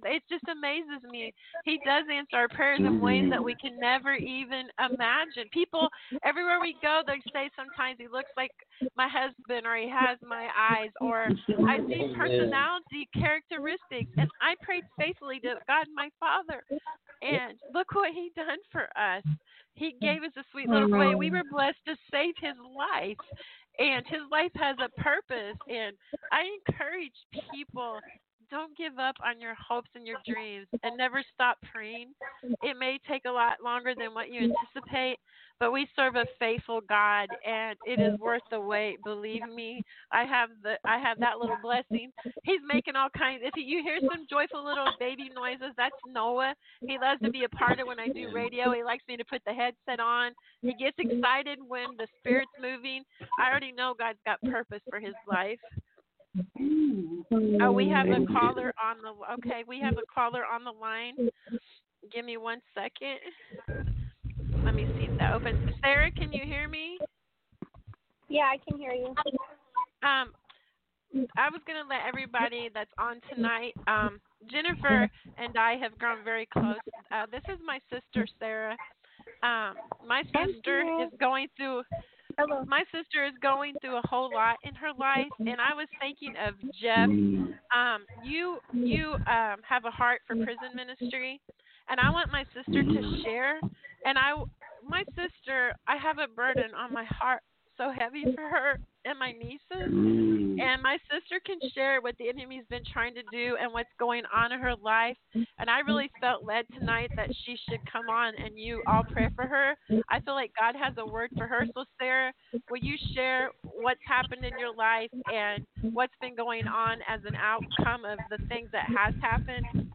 it just amazes me. He does answer our prayers in ways that we can never even imagine. People everywhere we go, they say sometimes he looks like my husband, or he has my eyes, or I see personality characteristics, and I prayed faithfully to God, my Father, and look what he done for us. He gave us a sweet oh, little boy. We were blessed to save his life. And his life has a purpose. And I encourage people don't give up on your hopes and your [laughs] dreams and never stop praying. It may take a lot longer than what you anticipate, but we serve a faithful God and it is worth the wait. Believe me, I have the I have that little blessing. He's making all kinds if you hear some joyful little baby noises, that's Noah. He loves to be a part of when I do radio. He likes me to put the headset on. He gets excited when the spirit's moving. I already know God's got purpose for his life. Oh, we have a caller on the. Okay, we have a caller on the line. Give me one second. Let me see if that opens. Sarah, can you hear me? Yeah, I can hear you. Um, I was gonna let everybody that's on tonight. Um, Jennifer and I have grown very close. Uh, this is my sister Sarah. Um, my sister is going through Hello. My sister is going through a whole lot in her life, and I was thinking of Jeff. Um, you you um, have a heart for prison ministry, and I want my sister to share. And I, my sister, I have a burden on my heart so heavy for her and my nieces. And my sister can share what the enemy's been trying to do and what's going on in her life. And I really felt led tonight that she should come on and you all pray for her. I feel like God has a word for her. So, Sarah, will you share what's happened in your life and what's been going on as an outcome of the things that has happened?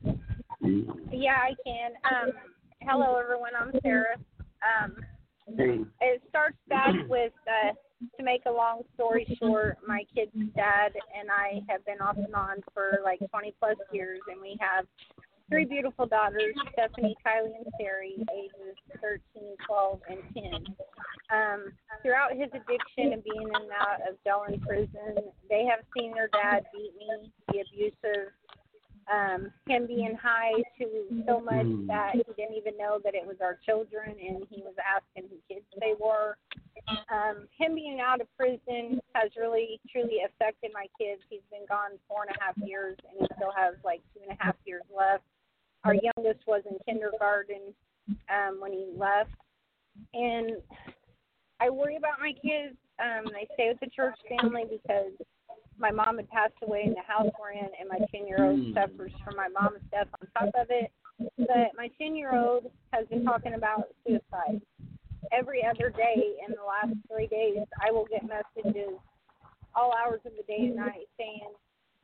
Yeah, I can. Um, hello, everyone. I'm Sarah. Um, it starts back [clears throat] with uh, to make a long story short, my kid's dad and I have been off and on for like 20 plus years, and we have three beautiful daughters Stephanie, Kylie, and Sari, ages 13, 12, and 10. Um, throughout his addiction and being in and out of jail and prison, they have seen their dad beat me, be abusive, um, him being high to so much that he didn't even know that it was our children, and he was asking who kids they were. Um, him being out of prison has really truly affected my kids. He's been gone four and a half years, and he still has like two and a half years left. Our youngest was in kindergarten um, when he left, and I worry about my kids. Um, they stay with the church family because my mom had passed away in the house we're in, and my 10 year old suffers from my mom's death on top of it. But my 10 year old has been talking about suicide. Every other day in the last three days, I will get messages all hours of the day and night saying,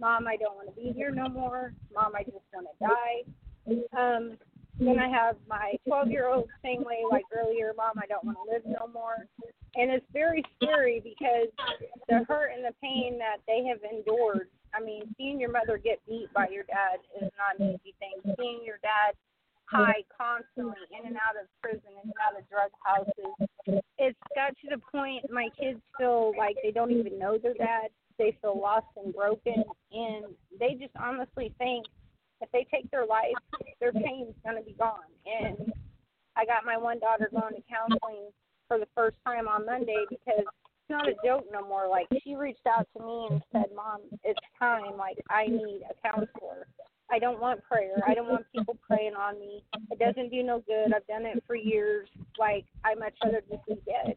Mom, I don't want to be here no more. Mom, I just want to die. Um, then I have my 12 year old way like earlier, Mom, I don't want to live no more. And it's very scary because the hurt and the pain that they have endured. I mean, seeing your mother get beat by your dad is not an easy thing. Seeing your dad high constantly in and out of prison, in and out of drug houses, it's got to the point my kids feel like they don't even know their dad. They feel lost and broken, and they just honestly think if they take their life, their pain's going to be gone. And I got my one daughter going to counseling for the first time on Monday because it's not a joke no more. Like she reached out to me and said, "Mom, it's time. Like I need a counselor. I don't want prayer. I don't want people praying on me. It doesn't do no good. I've done it for years. Like I much rather just be dead."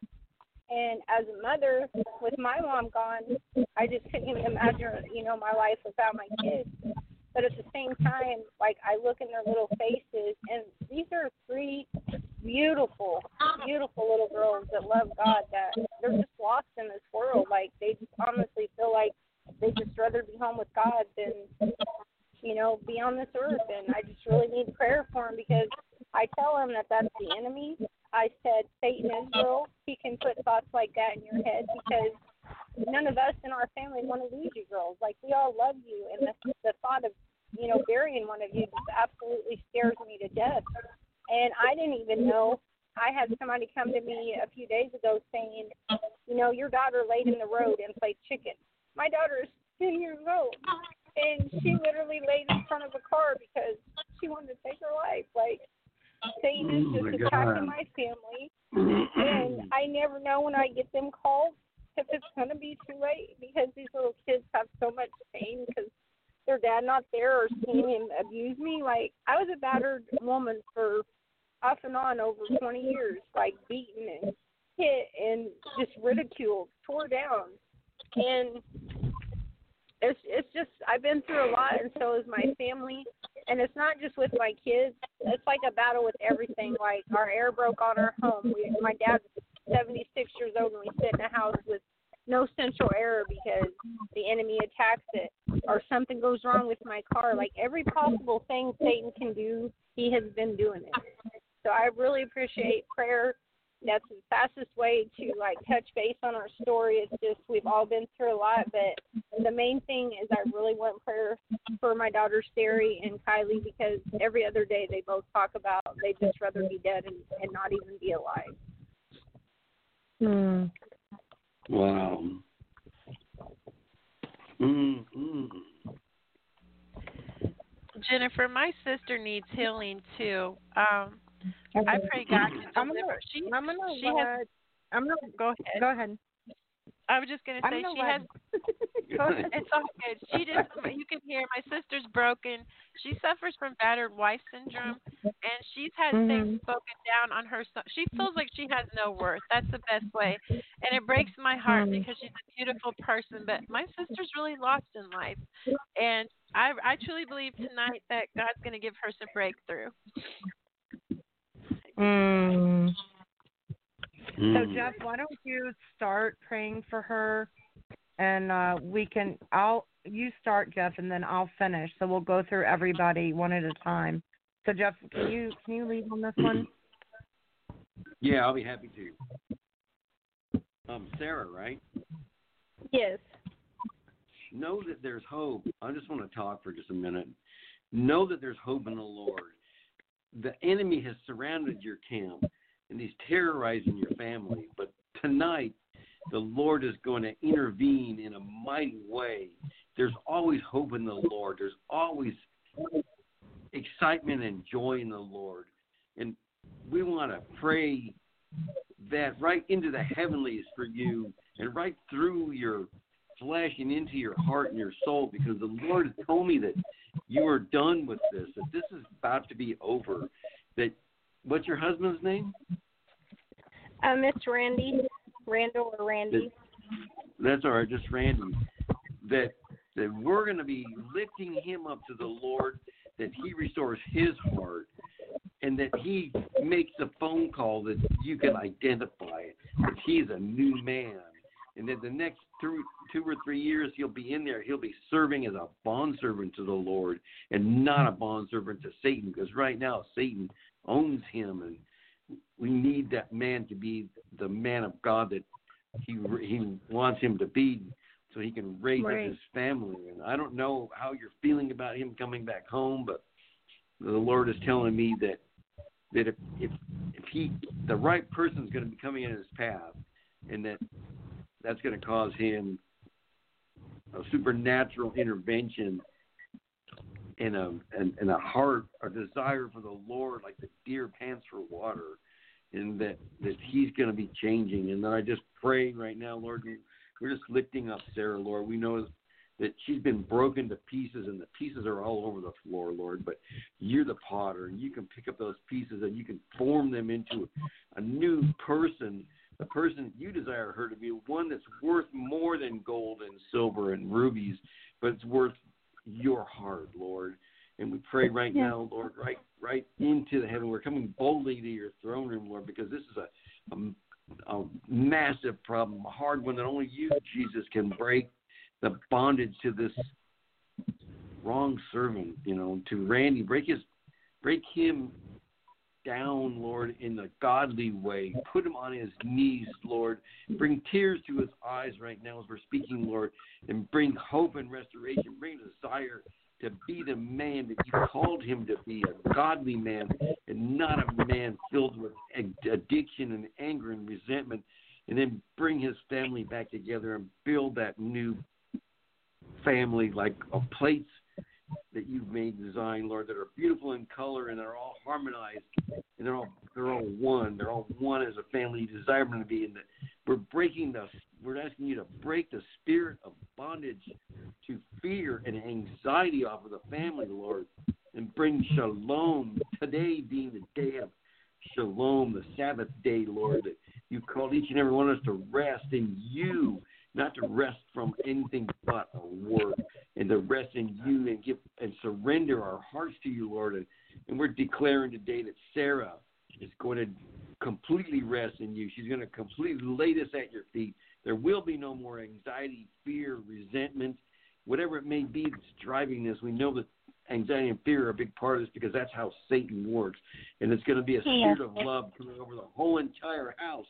And as a mother, with my mom gone, I just couldn't even imagine, you know, my life without my kids. But at the same time, like I look in their little faces, and these are three beautiful, beautiful little girls that love God. That they're just lost in this world. Like they just honestly feel like they just rather be home with God than you know be on this earth. And I just really need prayer for them because I tell them that that's the enemy. I said Satan is real. He can put thoughts like that in your head because none of us in our family want to lose you girls. Like we all love you, and the the thought of you know burying one of you just absolutely scares me to death. And I didn't even know. I had somebody come to me a few days ago saying, you know, your daughter laid in the road and played chicken. My daughter is 10 years old, and she literally laid in front of a car because she wanted to take her life. Like, Satan is Oh, just attacking God. my family, and [clears throat] I never know when I get them calls if it's going to be too late because these little kids have so much pain because their dad not there or seeing him abuse me. Like I was a battered woman for off and on over 20 years, like beaten and hit and just ridiculed, tore down, and it's it's just I've been through a lot, and so is my family. And it's not just with my kids. It's like a battle with everything. Like our air broke on our home. We, my dad's 76 years old, and we sit in a house with no central air because the enemy attacks it, or something goes wrong with my car. Like every possible thing Satan can do, he has been doing it. So I really appreciate prayer. That's the fastest way to like touch base on our story. It's just we've all been through a lot, but the main thing is I really want prayer for my daughters Sari and Kylie because every other day they both talk about they just rather be dead and, and not even be alive. Hmm. Wow. Mm, mm. Jennifer, my sister needs healing too. Um, I pray God can I'm gonna, deliver. She, I'm gonna she has. I'm gonna Go ahead. go ahead. I was just gonna say she has. [laughs] It's all good. She just. You can hear my sister's broken. She suffers from battered wife syndrome, and she's had things Mhm. spoken down on her. She feels like she has no worth. That's the best way, and it breaks my heart Mhm. because she's a beautiful person. But my sister's really lost in life, and I I truly believe tonight that God's gonna give her some breakthrough. Mm. So Mm. Jeff, why don't you start praying for her, and uh, we can. I'll you start Jeff, and then I'll finish. So we'll go through everybody one at a time. So Jeff, can you can you lead on this one? Yeah, I'll be happy to. Um, Sarah, right? Yes. Know that there's hope. I just want to talk for just a minute. Know that there's hope in the Lord. The enemy has surrounded your camp and he's terrorizing your family. But tonight, the Lord is going to intervene in a mighty way. There's always hope in the Lord. There's always excitement and joy in the Lord. And we want to pray that right into the heavenlies for you and right through your flesh and into your heart and your soul because the Lord has told me that you are done with this, that this is about to be over. That what's your husband's name? Uh, Miss Randy, Randall or Randy. That's all right, just Randy. That that we're going to be lifting him up to the Lord, that he restores his heart, and that he makes a phone call that you can identify it, that he's a new man, and that the next two, two or three years he'll be in there, he'll be serving as a bondservant to the Lord and not a bondservant to Satan, because right now Satan owns him, and we need that man to be the man of God that he he wants him to be so he can raise Right. up his family and i don't know how you're feeling about him coming back home but the lord is telling me that that if if if he the right person is going to be coming in his path and that that's going to cause him a supernatural intervention in a in a heart a desire for the lord like the deer pants for water and that that he's going to be changing. And then I just pray right now, Lord, we- we're just lifting up Sarah, Lord. We know that she's been broken to pieces, and the pieces are all over the floor, Lord. But you're the potter, and you can pick up those pieces and you can form them into a new person, the person you desire her to be, one that's worth more than gold and silver and rubies, but it's worth your heart, Lord. And we pray right Yeah. now, Lord, right right into the heaven. We're coming boldly to your throne room, Lord, because this is a, a a massive problem, a hard one that only you, Jesus, can break the bondage to this wrong servant, you know, to Randy, break his break him down, Lord, in a godly way. Put him on his knees, Lord. Bring tears to his eyes right now as we're speaking, Lord, and bring hope and restoration. Bring desire to be the man that you called him to be, a godly man, and not a man filled with addiction and anger and resentment. And then bring his family back together and build that new family like a plates that you've made design, Lord, that are beautiful in color and they're all harmonized and they're all they're all one. They're all one as a family you desire them to be. And that we're breaking the we're asking you to break the spirit of bondage to fear and anxiety off of the family, Lord, and bring shalom today being the day of shalom, the Sabbath day, Lord, that you called each and every one of us to rest in you not to rest from anything but a word, and to rest in you and give and surrender our hearts to you, Lord. And, and we're declaring today that Sarah is going to completely rest in you. She's going to completely lay this at your feet. There will be no more anxiety, fear, resentment, whatever it may be that's driving this. We know that anxiety and fear are a big part of this because that's how Satan works. And it's going to be a spirit of love coming over the whole entire house,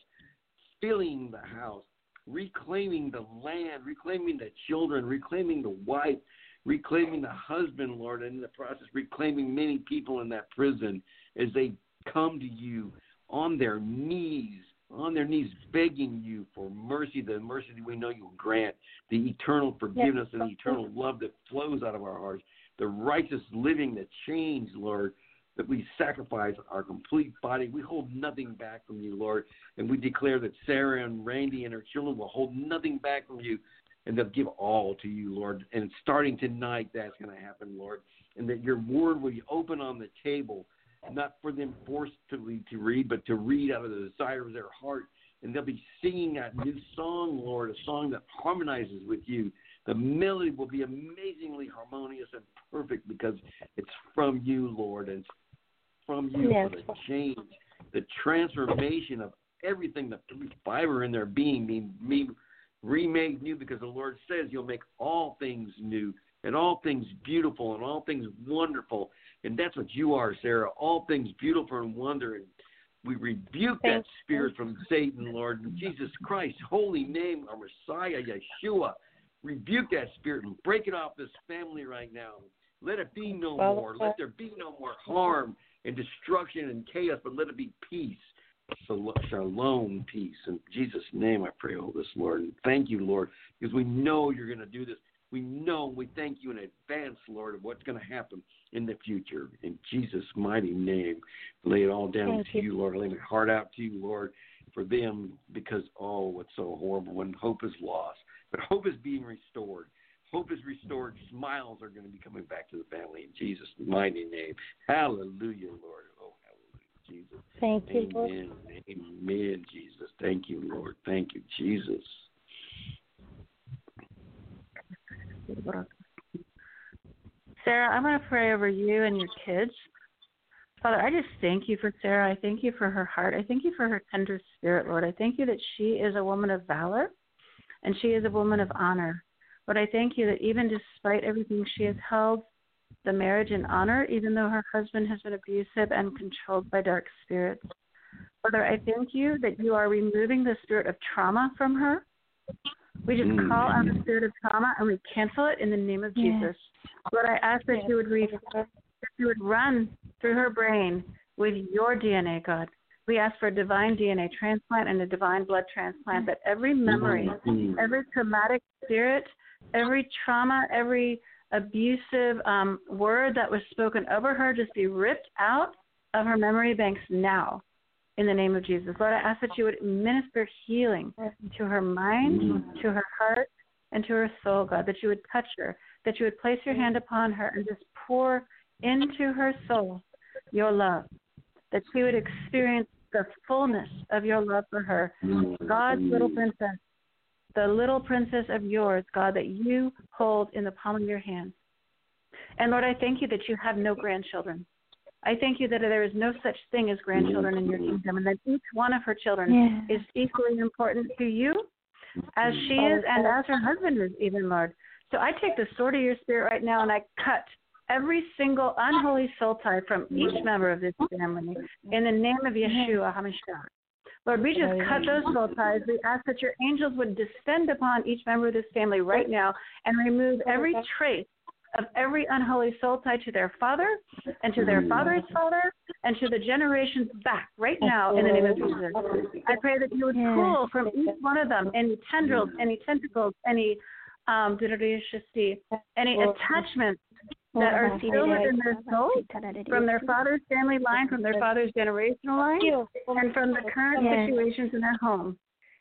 filling the house, reclaiming the land, reclaiming the children, reclaiming the wife, reclaiming the husband, Lord, and in the process, reclaiming many people in that prison as they come to you on their knees, on their knees, begging you for mercy, the mercy that we know you will grant, the eternal forgiveness yes. and the eternal love that flows out of our hearts, the righteous living, the change, Lord that we sacrifice our complete body. We hold nothing back from you, Lord. And we declare that Sarah and Randy and her children will hold nothing back from you and they'll give all to you, Lord. And starting tonight, that's going to happen, Lord. And that your word will be open on the table, not for them forcibly to read, but to read out of the desire of their heart. And they'll be singing that new song, Lord, a song that harmonizes with you. The melody will be amazingly harmonious and perfect because it's from you, Lord, and from you yes. for the change, the transformation of everything, the fiber in their being being, being remade new because the Lord says you'll make all things new and all things beautiful and all things wonderful. And that's what you are, Sarah. All things beautiful and wonder. And we rebuke Thank that spirit from Satan, Lord. In Jesus Christ, holy name, our Messiah, Yeshua. Rebuke that spirit and break it off this family right now. Let it be no more. Let there be no more harm and destruction and chaos, but let it be peace. Shalom, peace. In Jesus' name, I pray all this, Lord. And thank you, Lord, because we know you're going to do this. We know, and we thank you in advance, Lord, of what's going to happen in the future. In Jesus' mighty name, lay it all down thank to you. you, Lord. Lay my heart out to you, Lord, for them, because, oh, what's so horrible when hope is lost. But hope is being restored hope is restored. Smiles are going to be coming back to the family in Jesus' mighty name. Hallelujah, Lord. Oh, hallelujah, Jesus. Thank you, Amen. Lord. Amen, Jesus. Thank you, Lord. Thank you, Jesus. Sarah, I'm going to pray over you and your kids. Father, I just thank you for Sarah. I thank you for her heart. I thank you for her tender spirit, Lord. I thank you that she is a woman of valor and she is a woman of honor. But I thank you that even despite everything, she has held the marriage in honor, even though her husband has been abusive and controlled by dark spirits. Father, I thank you that you are removing the spirit of trauma from her. We just mm. call out the spirit of trauma and we cancel it in the name of Jesus. Lord, I ask that you would re- that you would run through her brain with your DNA, God. We ask for a divine DNA transplant and a divine blood transplant that every memory, mm. every traumatic spirit, every trauma, every abusive um, word that was spoken over her just be ripped out of her memory banks now in the name of Jesus. Lord, I ask that you would minister healing to her mind, to her heart, and to her soul, God, that you would touch her, that you would place your hand upon her and just pour into her soul your love, that she would experience the fullness of your love for her, God's little princess, the little princess of yours, God, that you hold in the palm of your hand. And Lord, I thank you that you have no grandchildren. I thank you that there is no such thing as grandchildren in your kingdom, and that each one of her children Yes. is equally important to you as she is and as her husband is, even, Lord. So I take the sword of your spirit right now and I cut every single unholy soul tie from each member of this family in the name of Yeshua HaMashiach. Lord, we just cut those soul ties. We ask that your angels would descend upon each member of this family right now and remove every trace of every unholy soul tie to their father and to their father's father and to the generations back right now in the name of Jesus. I pray that you would pull from each one of them any tendrils, any tentacles, any um, any attachments that are still within their soul from their father's family line, from their father's generational line, and from the current situations in their home.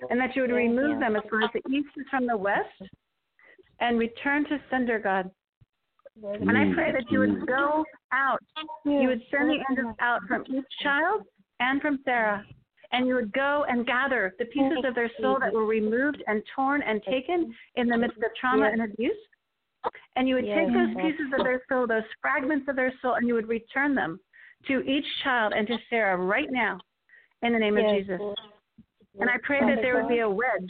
And that you would remove them as far as the east is from the west and return to sender, God. And I pray that you would go out. You would send the angels out from each child and from Sarah. And you would go and gather the pieces of their soul that were removed and torn and taken in the midst of trauma and abuse. And you would take those pieces of their soul, those fragments of their soul, and you would return them to each child and to Sarah right now in the name of Jesus. And I pray that there would be a wedge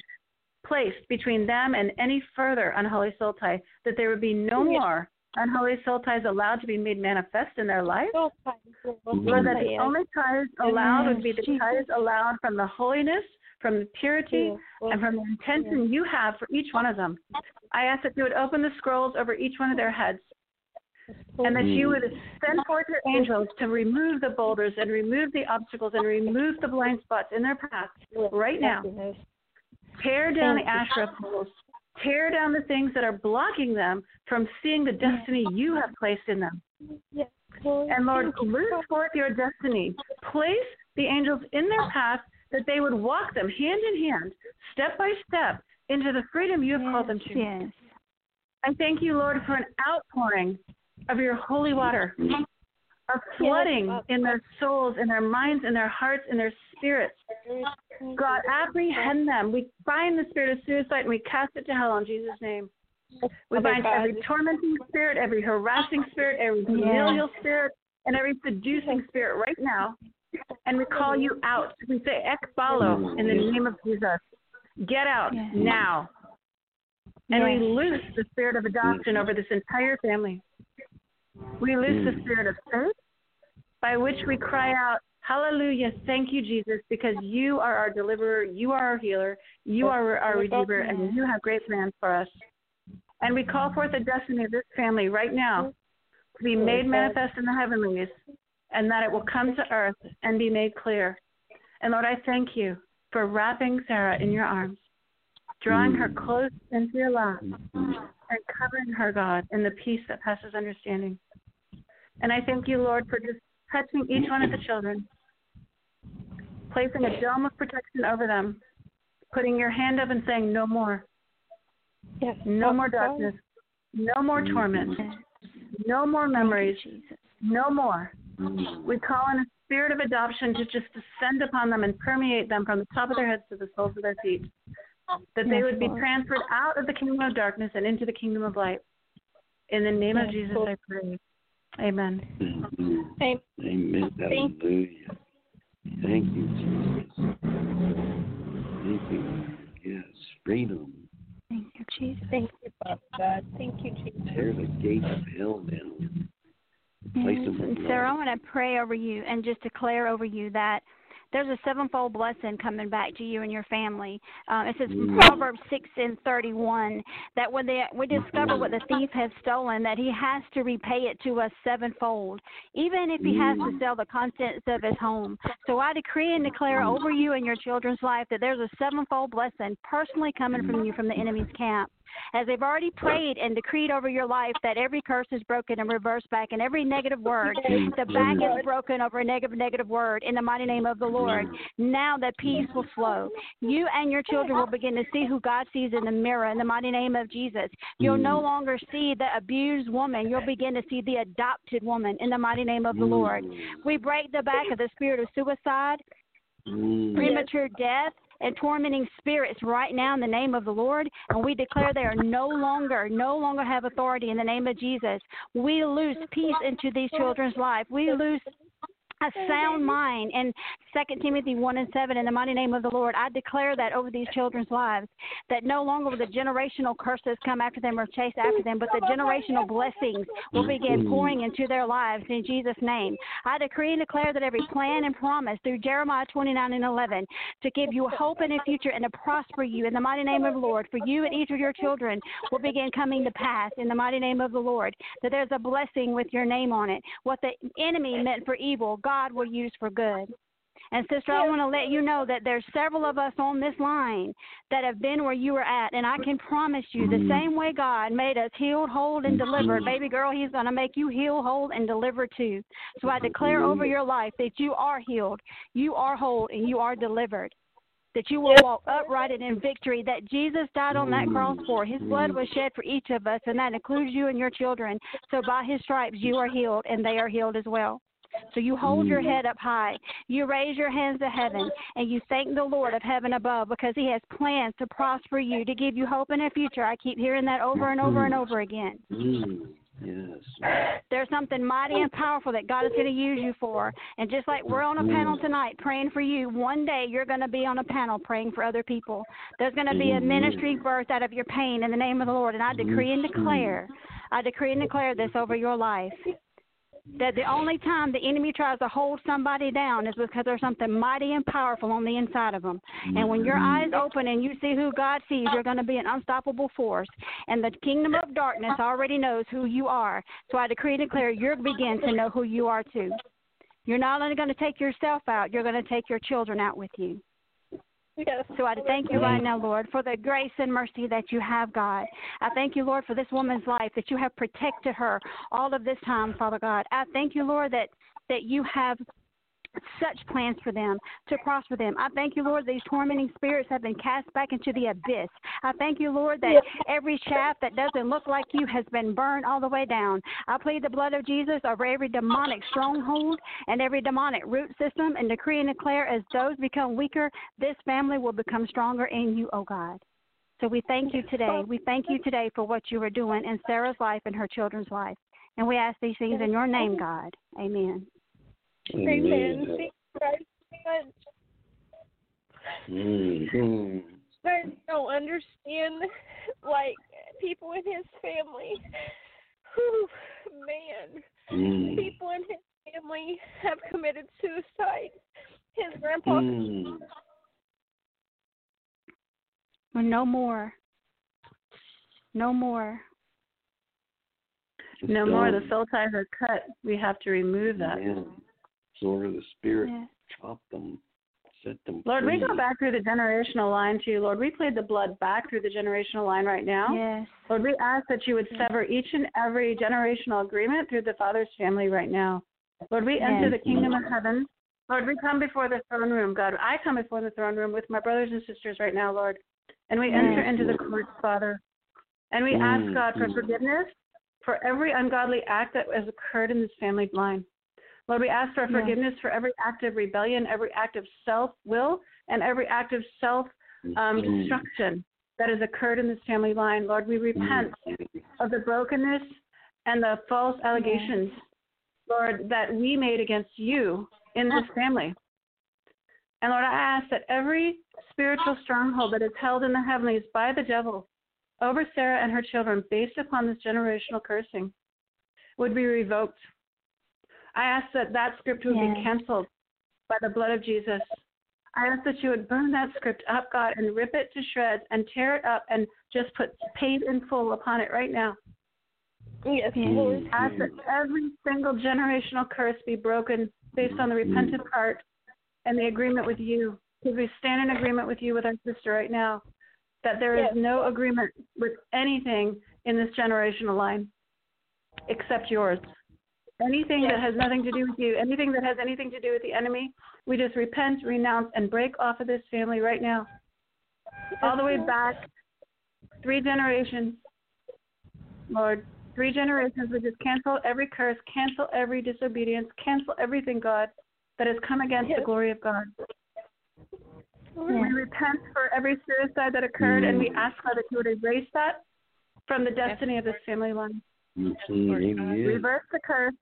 placed between them and any further unholy soul tie, that there would be no more unholy soul ties allowed to be made manifest in their life. Lord, that the only ties allowed would be the ties allowed from the holiness, from the purity, and from the intention you have for each one of them. I ask that you would open the scrolls over each one of their heads. And that you would send forth your angels to remove the boulders and remove the obstacles and remove the blind spots in their path right now. Tear down the Asherah poles. Tear down the things that are blocking them from seeing the destiny you have placed in them. And Lord, loose forth your destiny. Place the angels in their path that they would walk them hand in hand, step by step, into the freedom you have called them to. Yes. I thank you, Lord, for an outpouring of your holy water, of flooding in their souls, in their minds, in their hearts, in their spirits. God, apprehend them. We bind the spirit of suicide and we cast it to hell in Jesus' name. We bind every tormenting spirit, every harassing spirit, every familial spirit, and every seducing spirit right now. And we call you out. We say, Ekballo, in the name of Jesus. Get out Yes. now. And we loose the spirit of adoption over this entire family. We loose the mm. spirit of faith by which we cry out, Hallelujah, thank you, Jesus, because you are our deliverer, you are our healer, you are our redeemer, and you have great plans for us. And we call forth the destiny of this family right now to be made manifest in the heavenlies, and that it will come to earth and be made clear. And Lord, I thank you for wrapping Sarah in your arms, drawing her close into your lap, and covering her, God, in the peace that passes understanding. And I thank you, Lord, for just touching each one of the children, placing a dome of protection over them, putting your hand up and saying, No more. Yes. No more darkness. No more torment. No more memories. No more. We call in a spirit of adoption to just descend upon them and permeate them from the top of their heads to the soles of their feet. That they Yes, would be transferred out of the kingdom of darkness and into the kingdom of light. In the name of Jesus, Lord. I pray. Amen. Amen. Amen. Amen. Thank- Hallelujah. Thank you, Jesus. Thank you. Yes, freedom. Thank you, Jesus. Thank you, Father God. Thank you, Jesus. Tear the gates of hell down. And Sarah, I want to pray over you and just declare over you that there's a sevenfold blessing coming back to you and your family. Uh, it says from Mm. Proverbs 6 and 31 that when they, we discover what the thief has stolen, that he has to repay it to us sevenfold, even if he has to Mm. sell the contents of his home. So I decree and declare over you and your children's life that there's a sevenfold blessing personally coming from you from the enemy's camp as they've already prayed and decreed over your life that every curse is broken and reversed back and every negative word, the back is broken over a negative, negative word in the mighty name of the Lord. Now that peace will flow. You and your children will begin to see who God sees in the mirror in the mighty name of Jesus. You'll no longer see the abused woman. You'll begin to see the adopted woman in the mighty name of the Lord. We break the back of the spirit of suicide, Mm. premature death, and tormenting spirits right now in the name of the Lord, and we declare they are no longer, no longer have authority in the name of Jesus. We lose peace into these children's life. We lose a sound mm-hmm. mind. And Second Timothy one and seven, in the mighty name of the Lord, I declare that over these children's lives, that no longer will the generational curses come after them or chase after them, but the generational blessings will begin mm-hmm. pouring into their lives in Jesus' name. I decree and declare that every plan and promise through Jeremiah twenty nine and eleven to give you hope and a future and to prosper you in the mighty name of the Lord, for you and each of your children will begin coming to pass in the mighty name of the Lord. That there's a blessing with your name on it. What the enemy meant for evil, God will use for good. And sister, I want to let you know that there's several of us on this line that have been where you were at, and I can promise you, the same way God made us healed, whole, and delivered, baby girl, He's going to make you heal, whole, and delivered too. So I declare over your life that you are healed, you are whole, and you are delivered. That you will walk upright and in victory. That Jesus died on that cross for. His blood was shed for each of us, and that includes you and your children. So by His stripes, you are healed, and they are healed as well. So you hold your mm. head up high. You raise your hands to heaven and you thank the Lord of heaven above because he has plans to prosper you, to give you hope in the future. I keep hearing that over and over and mm. over again. Mm, yes. There's something mighty and powerful that God is going to use you for. And just like we're on a panel mm. tonight praying for you, one day you're going to be on a panel praying for other people. There's going to be a ministry birth out of your pain in the name of the Lord. And I decree and declare, I decree and declare this over your life that the only time the enemy tries to hold somebody down is because there's something mighty and powerful on the inside of them. And when your mm-hmm. eyes open and you see who God sees, you're going to be an unstoppable force. And the kingdom of darkness already knows who you are. So I decree and declare you'll begin to know who you are too. You're not only going to take yourself out, you're going to take your children out with you. So I thank you right now, Lord, for the grace and mercy that you have, God. I thank you, Lord, for this woman's life, that you have protected her all of this time, Father God. I thank you, Lord, that, that you have such plans for them to prosper them. I thank you, Lord, these tormenting spirits have been cast back into the abyss. I thank you, Lord, that every shaft that doesn't look like you has been burned all the way down. I plead the blood of Jesus over every demonic stronghold and every demonic root system and decree and declare as those become weaker, this family will become stronger in you, oh God. So we thank you today. We thank you today for what you are doing in Sarah's life and her children's life. And we ask these things in your name, God. Amen. Amen. Thank you much. Mm-hmm. I don't understand, like, people in his family. Whew, man. Mm. People in his family have committed suicide. His grandpa. Mm. Well, no more. No more. No more. The soul ties are cut. We have to remove that. Yeah. Sword of the Spirit, Yes. chop them, set them Lord, we go back through the generational line too. Lord, we plead the blood back through the generational line right now. Yes. Lord, we ask that you would sever each and every generational agreement through the Father's family right now. Lord, we enter the kingdom of heaven. Lord, we come before the throne room, God. I come before the throne room with my brothers and sisters right now, Lord. And we enter into the courts, Father. And we ask Mm, God for forgiveness for every ungodly act that has occurred in this family line. Lord, we ask for Yes. forgiveness for every act of rebellion, every act of self will, and every act of self um, destruction that has occurred in this family line. Lord, we repent of the brokenness and the false allegations, Lord, that we made against you in this family. And Lord, I ask that every spiritual stronghold that is held in the heavenlies by the devil over Sarah and her children based upon this generational cursing would be revoked. I ask that that script would Yes. be canceled by the blood of Jesus. I ask that you would burn that script up, God, and rip it to shreds and tear it up and just put paid in full upon it right now. Yes, Yes. Lord. Ask that every single generational curse be broken based on the repentant heart and the agreement with you. Because we stand in agreement with you with our sister right now, that there is Yes. no agreement with anything in this generational line except yours. Anything that has nothing to do with you, anything that has anything to do with the enemy, we just repent, renounce, and break off of this family right now. All the way back, three generations. Lord, three generations, we just cancel every curse, cancel every disobedience, cancel everything, God, that has come against the glory of God. We repent for every suicide that occurred, and we ask God that you would erase that from the destiny of this family line. Mm-hmm. Amen. Reverse the curse.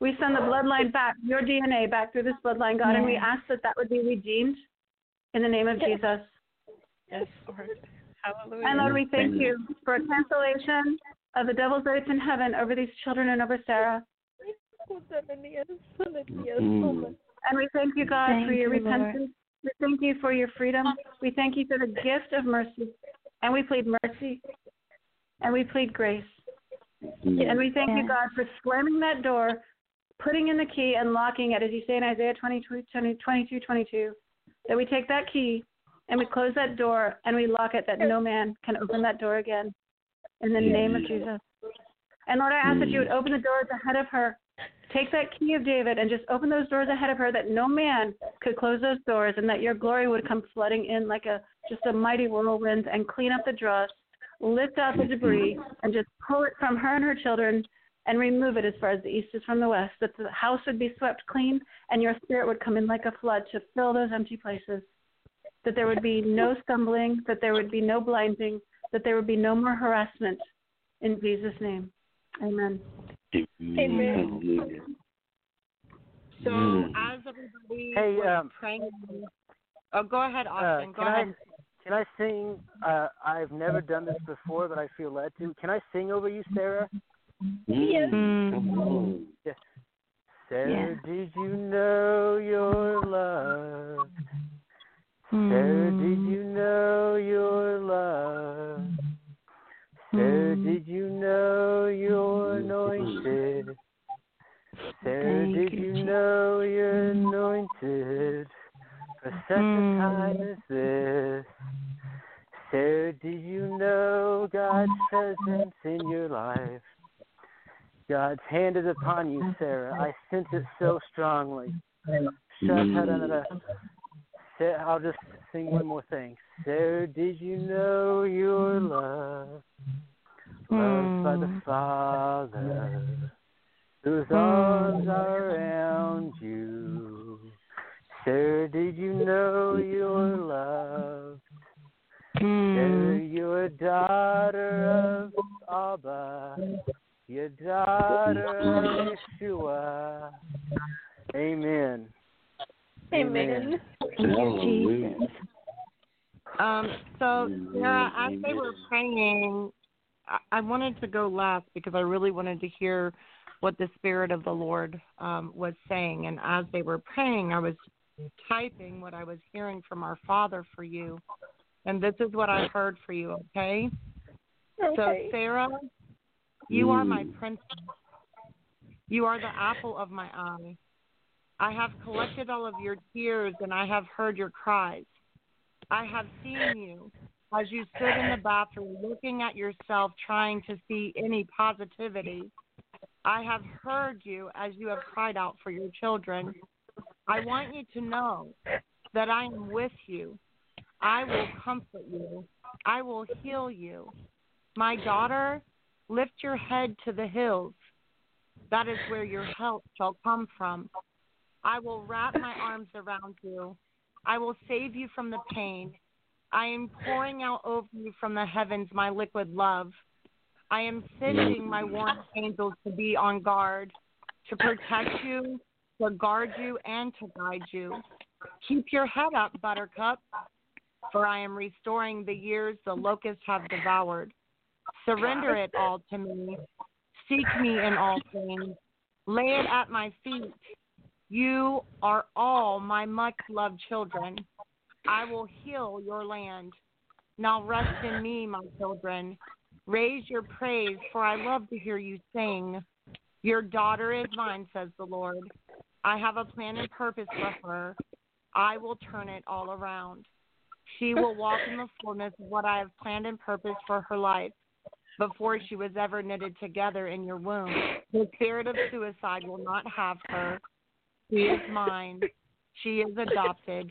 We send the bloodline back, your DNA back through this bloodline, God, and we ask that that would be redeemed in the name of Jesus. Yes, Lord. Hallelujah. And Lord, we thank you for a cancellation of the devil's rights in heaven over these children and over Sarah. Mm. And we thank you, God, Thank for your you, Lord. repentance. We thank you for your freedom. We thank you for the gift of mercy. And we plead mercy. And we plead grace. And we thank you, God, for slamming that door, putting in the key, and locking it, as you say in Isaiah 22, 22, 22, that we take that key and we close that door and we lock it, that no man can open that door again. In the name of Jesus. And Lord, I ask that you would mm. open the doors ahead of her. Take that key of David and just open those doors ahead of her that no man could close those doors and that your glory would come flooding in like a just a mighty whirlwind and clean up the dross, lift out the debris, and just pull it from her and her children and remove it as far as the east is from the west. That the house would be swept clean and your spirit would come in like a flood to fill those empty places. That there would be no stumbling, that there would be no blinding, that there would be no more harassment. In Jesus' name. Amen. Amen. Hallelujah. So Mm. as everybody Hey, was um, praying, oh, go ahead, Uh, Austin. go can I ahead. Can I sing? Uh, I've never done this before, but I feel led to. Can I sing over you, Sarah? Mm. Come on. Yes. Sarah, Yeah. did you know your love? Sarah, did you know your love? Sarah, did you know you're anointed? Sarah, Thank did you, you know you're anointed for such a time as this? God's presence in your life? God's hand is upon you, Sarah. I sense it so strongly. I'll just sing one more thing. Sarah, did you know your love? Loved by the Father, whose arms are around you. Sarah, did you know you're loved? Sarah, you're a daughter of Abba, you're a daughter of Yeshua. Amen. Amen. Hallelujah. Um, so Sarah, as they were praying, I, I wanted to go last because I really wanted to hear what the Spirit of the Lord um, was saying. And as they were praying, I was typing what I was hearing from our Father for you. And this is what I've heard for you, okay? So, Sarah, you are my hmm. princess. You are the apple of my eye. I have collected all of your tears and I have heard your cries. I have seen you as you stood in the bathroom looking at yourself trying to see any positivity. I have heard you as you have cried out for your children. I want you to know that I am with you. I will comfort you. I will heal you. My daughter, lift your head to the hills. That is where your help shall come from. I will wrap my arms around you. I will save you from the pain. I am pouring out over you from the heavens my liquid love. I am sending my warring angels to be on guard, to protect you, to guard you, and to guide you. Keep your head up, Buttercup, for I am restoring the years the locusts have devoured. Surrender it all to me. Seek me in all things. Lay it at my feet. You are all my much loved children. I will heal your land. Now rest in me, my children. Raise your praise, for I love to hear you sing. Your daughter is mine, says the Lord. I have a plan and purpose for her. I will turn it all around. She will walk in the fullness of what I have planned and purposed for her life before she was ever knitted together in your womb. The spirit of suicide will not have her. She is mine. She is adopted.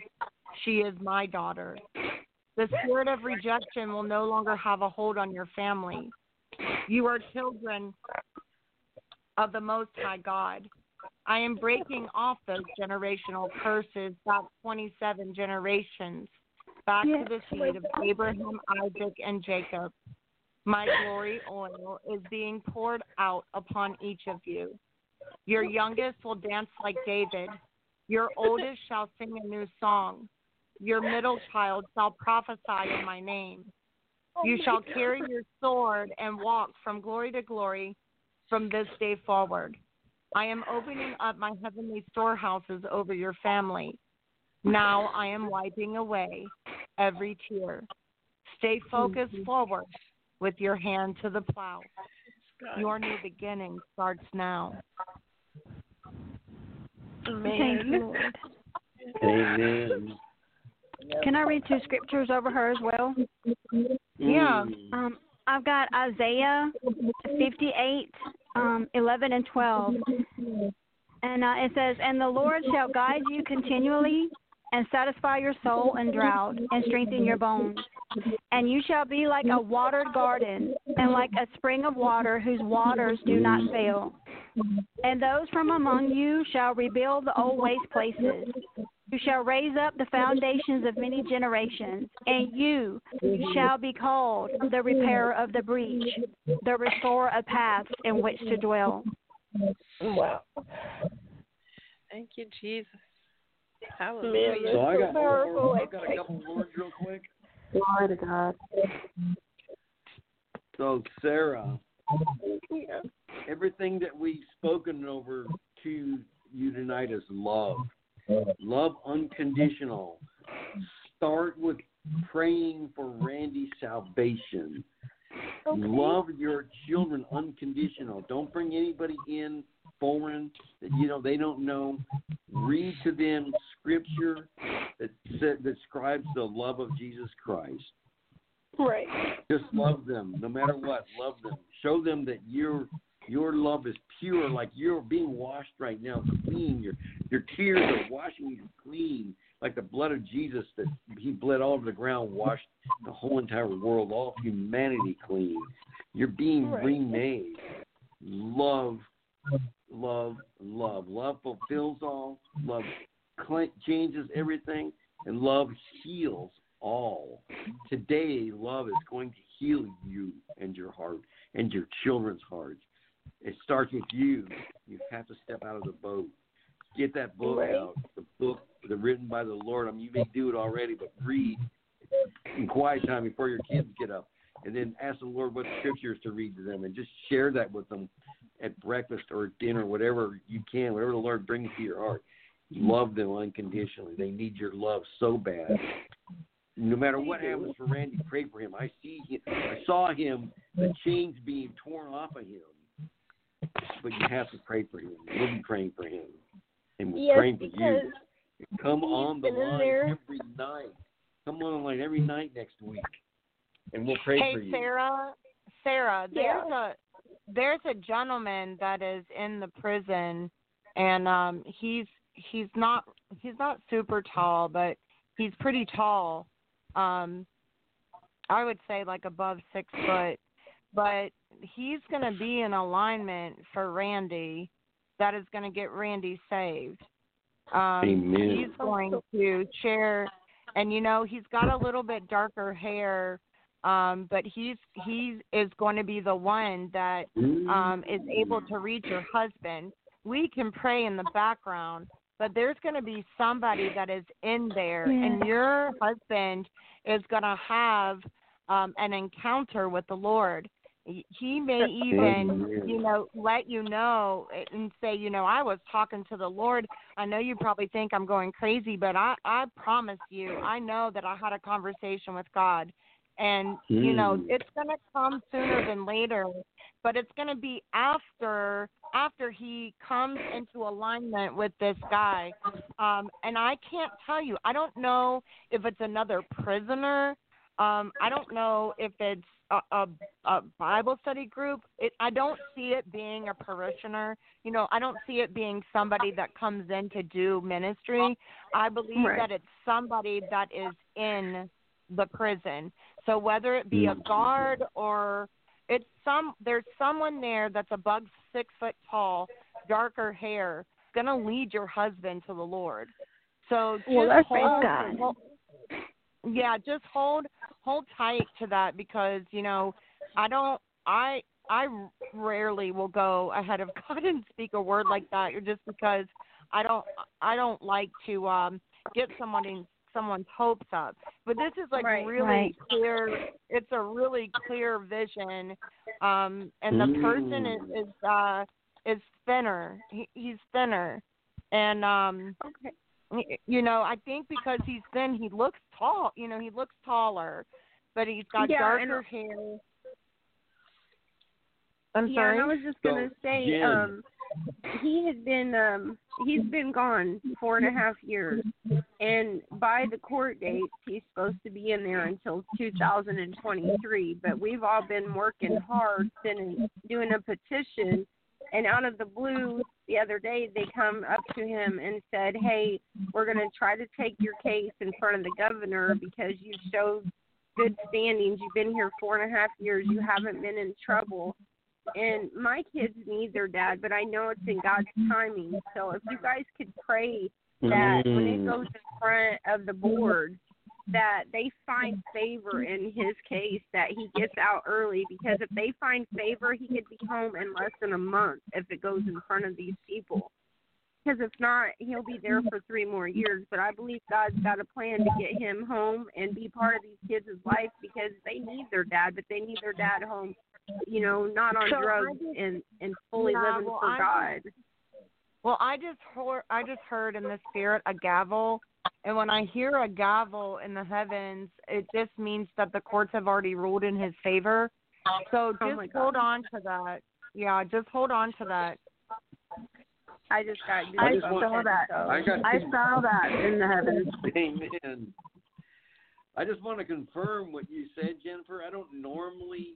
She is my daughter. The spirit of rejection will no longer have a hold on your family. You are children of the Most High God. I am breaking off those generational curses, about 27 generations. Back Yes. to the seed of Abraham, Isaac, and Jacob. My glory oil is being poured out upon each of you. Your youngest will dance like David. Your oldest shall sing a new song. Your middle child shall prophesy in my name. You shall carry your sword and walk from glory to glory from this day forward. I am opening up my heavenly storehouses over your family. Now I am wiping away every tear. Stay focused forward with your hand to the plow. Your new beginning starts now. Thank you, Lord. Amen. Can I read two scriptures over her as well? Yeah. Mm. Um, I've got Isaiah 58, um, 11 and 12. And uh, it says, And the Lord shall guide you continually and satisfy your soul in drought and strengthen your bones. And you shall be like a watered garden and like a spring of water whose waters do not fail. And those from among you shall rebuild the old waste places. You shall raise up the foundations of many generations, and you shall be called the repairer of the breach, the restorer of paths in which to dwell. Wow. Thank you, Jesus. Man, Hallelujah. that's So I got, powerful. I got a couple words real quick. Glory to God. So Sarah, Yeah. everything that we've spoken over to you tonight is love. Love unconditional. Start with praying for Randy's salvation. Love your children unconditional. Don't bring anybody in foreign that you know they don't know. Read to them scripture that sa- describes the love of Jesus Christ. Right. Just love them, no matter what. Love them. Show them that your your love is pure, like you're being washed right now, clean. Your your tears are washing you clean, like the blood of Jesus that He bled all over the ground, washed the whole entire world, all humanity clean. You're being Right. remade. Love, love, love. Love fulfills all. Love changes everything, and love heals all. Today, love is going to heal you and your heart and your children's hearts. It starts with you. You have to step out of the boat. Get that book Right. out. The book, the written by the Lord. I mean, you may do it already, but read in quiet time before your kids get up, and then ask the Lord what scriptures to read to them, and just share that with them at breakfast or dinner, whatever you can, whatever the Lord brings to your heart. Love them unconditionally. They need your love so bad. No matter what happens for Randy, pray for him. I see him. I saw him. The chains being torn off of him. But you have to pray for him. We'll be praying for him, and we're Yes, praying for you. Come on the line there. every night. Come on the line every night next week, and we'll pray hey for you. Hey, Sarah, Sarah, there's Yeah. a there's a gentleman that is in the prison, and um, he's he's not he's not super tall, but he's pretty tall. Um, I would say like above six foot, but he's going to be in alignment for Randy. That is going to get Randy saved. Um, Amen. He's going to share, and you know he's got a little bit darker hair, um, but he's he is going to be the one that um, is able to reach your husband. We can pray in the background, but there's going to be somebody that is in there, and your husband is going to have um, an encounter with the Lord. He- may even, you know, let you know and say, you know, I was talking to the Lord. I know you probably think I'm going crazy, but I, I promise you, I know that I had a conversation with God. And, you know, Mm. it's going to come sooner than later, but it's going to be after after he comes into alignment with this guy. Um, and I can't tell you, I don't know if it's another prisoner. Um, I don't know if it's a, a, a Bible study group. It, I don't see it being a parishioner. You know, I don't see it being somebody that comes in to do ministry. I believe Right. that it's somebody that is in the prison. So whether it be a Mm. guard or it's some there's someone there that's above six foot tall, darker hair, gonna lead your husband to the Lord. So just Well, that's hold, God. hold- yeah, just hold hold tight to that because you know I don't I I rarely will go ahead of [laughs] God and speak a word like that just because I don't I don't like to um get someone in someone's hopes up. But this is like Right. really Right. clear it's a really clear vision. Um and the person is, Mm. is uh is thinner. He, he's thinner. And um Okay. you know, I think because he's thin, he looks tall. You know, he looks taller, but he's got Yeah, and- darker hair. I'm yeah, sorry. and I was just gonna So, say, Jen. um, he had been um he's been gone four and a half years, and by the court date he's supposed to be in there until 2023. But we've all been working hard, sending doing a petition, and out of the blue, the other day they come up to him and said, "Hey, we're gonna try to take your case in front of the governor because you showed." Good standings. You've been here four and a half years. You haven't been in trouble and my kids need their dad, but I know it's in God's timing. So if you guys could pray that when it Mm. goes in front of the board, that they find favor in his case, that he gets out early, because if they find favor, he could be home in less than a month if it goes in front of these people. Because if not, he'll be there for three more years. But I believe God's got a plan to get him home and be part of these kids' life because they need their dad, but they need their dad home you know, not on So drugs just- and and fully Yeah, living well, for I God. Well, I just heard I just heard in the spirit a gavel, and when I hear a gavel in the heavens, it just means that the courts have already ruled in his favor. So oh just Oh hold on to that. Yeah, just hold on to that. I just got I goosebumps. just saw that. So. I got I saw that in the heavens. Amen. I just want to confirm what you said, Jennifer. I don't normally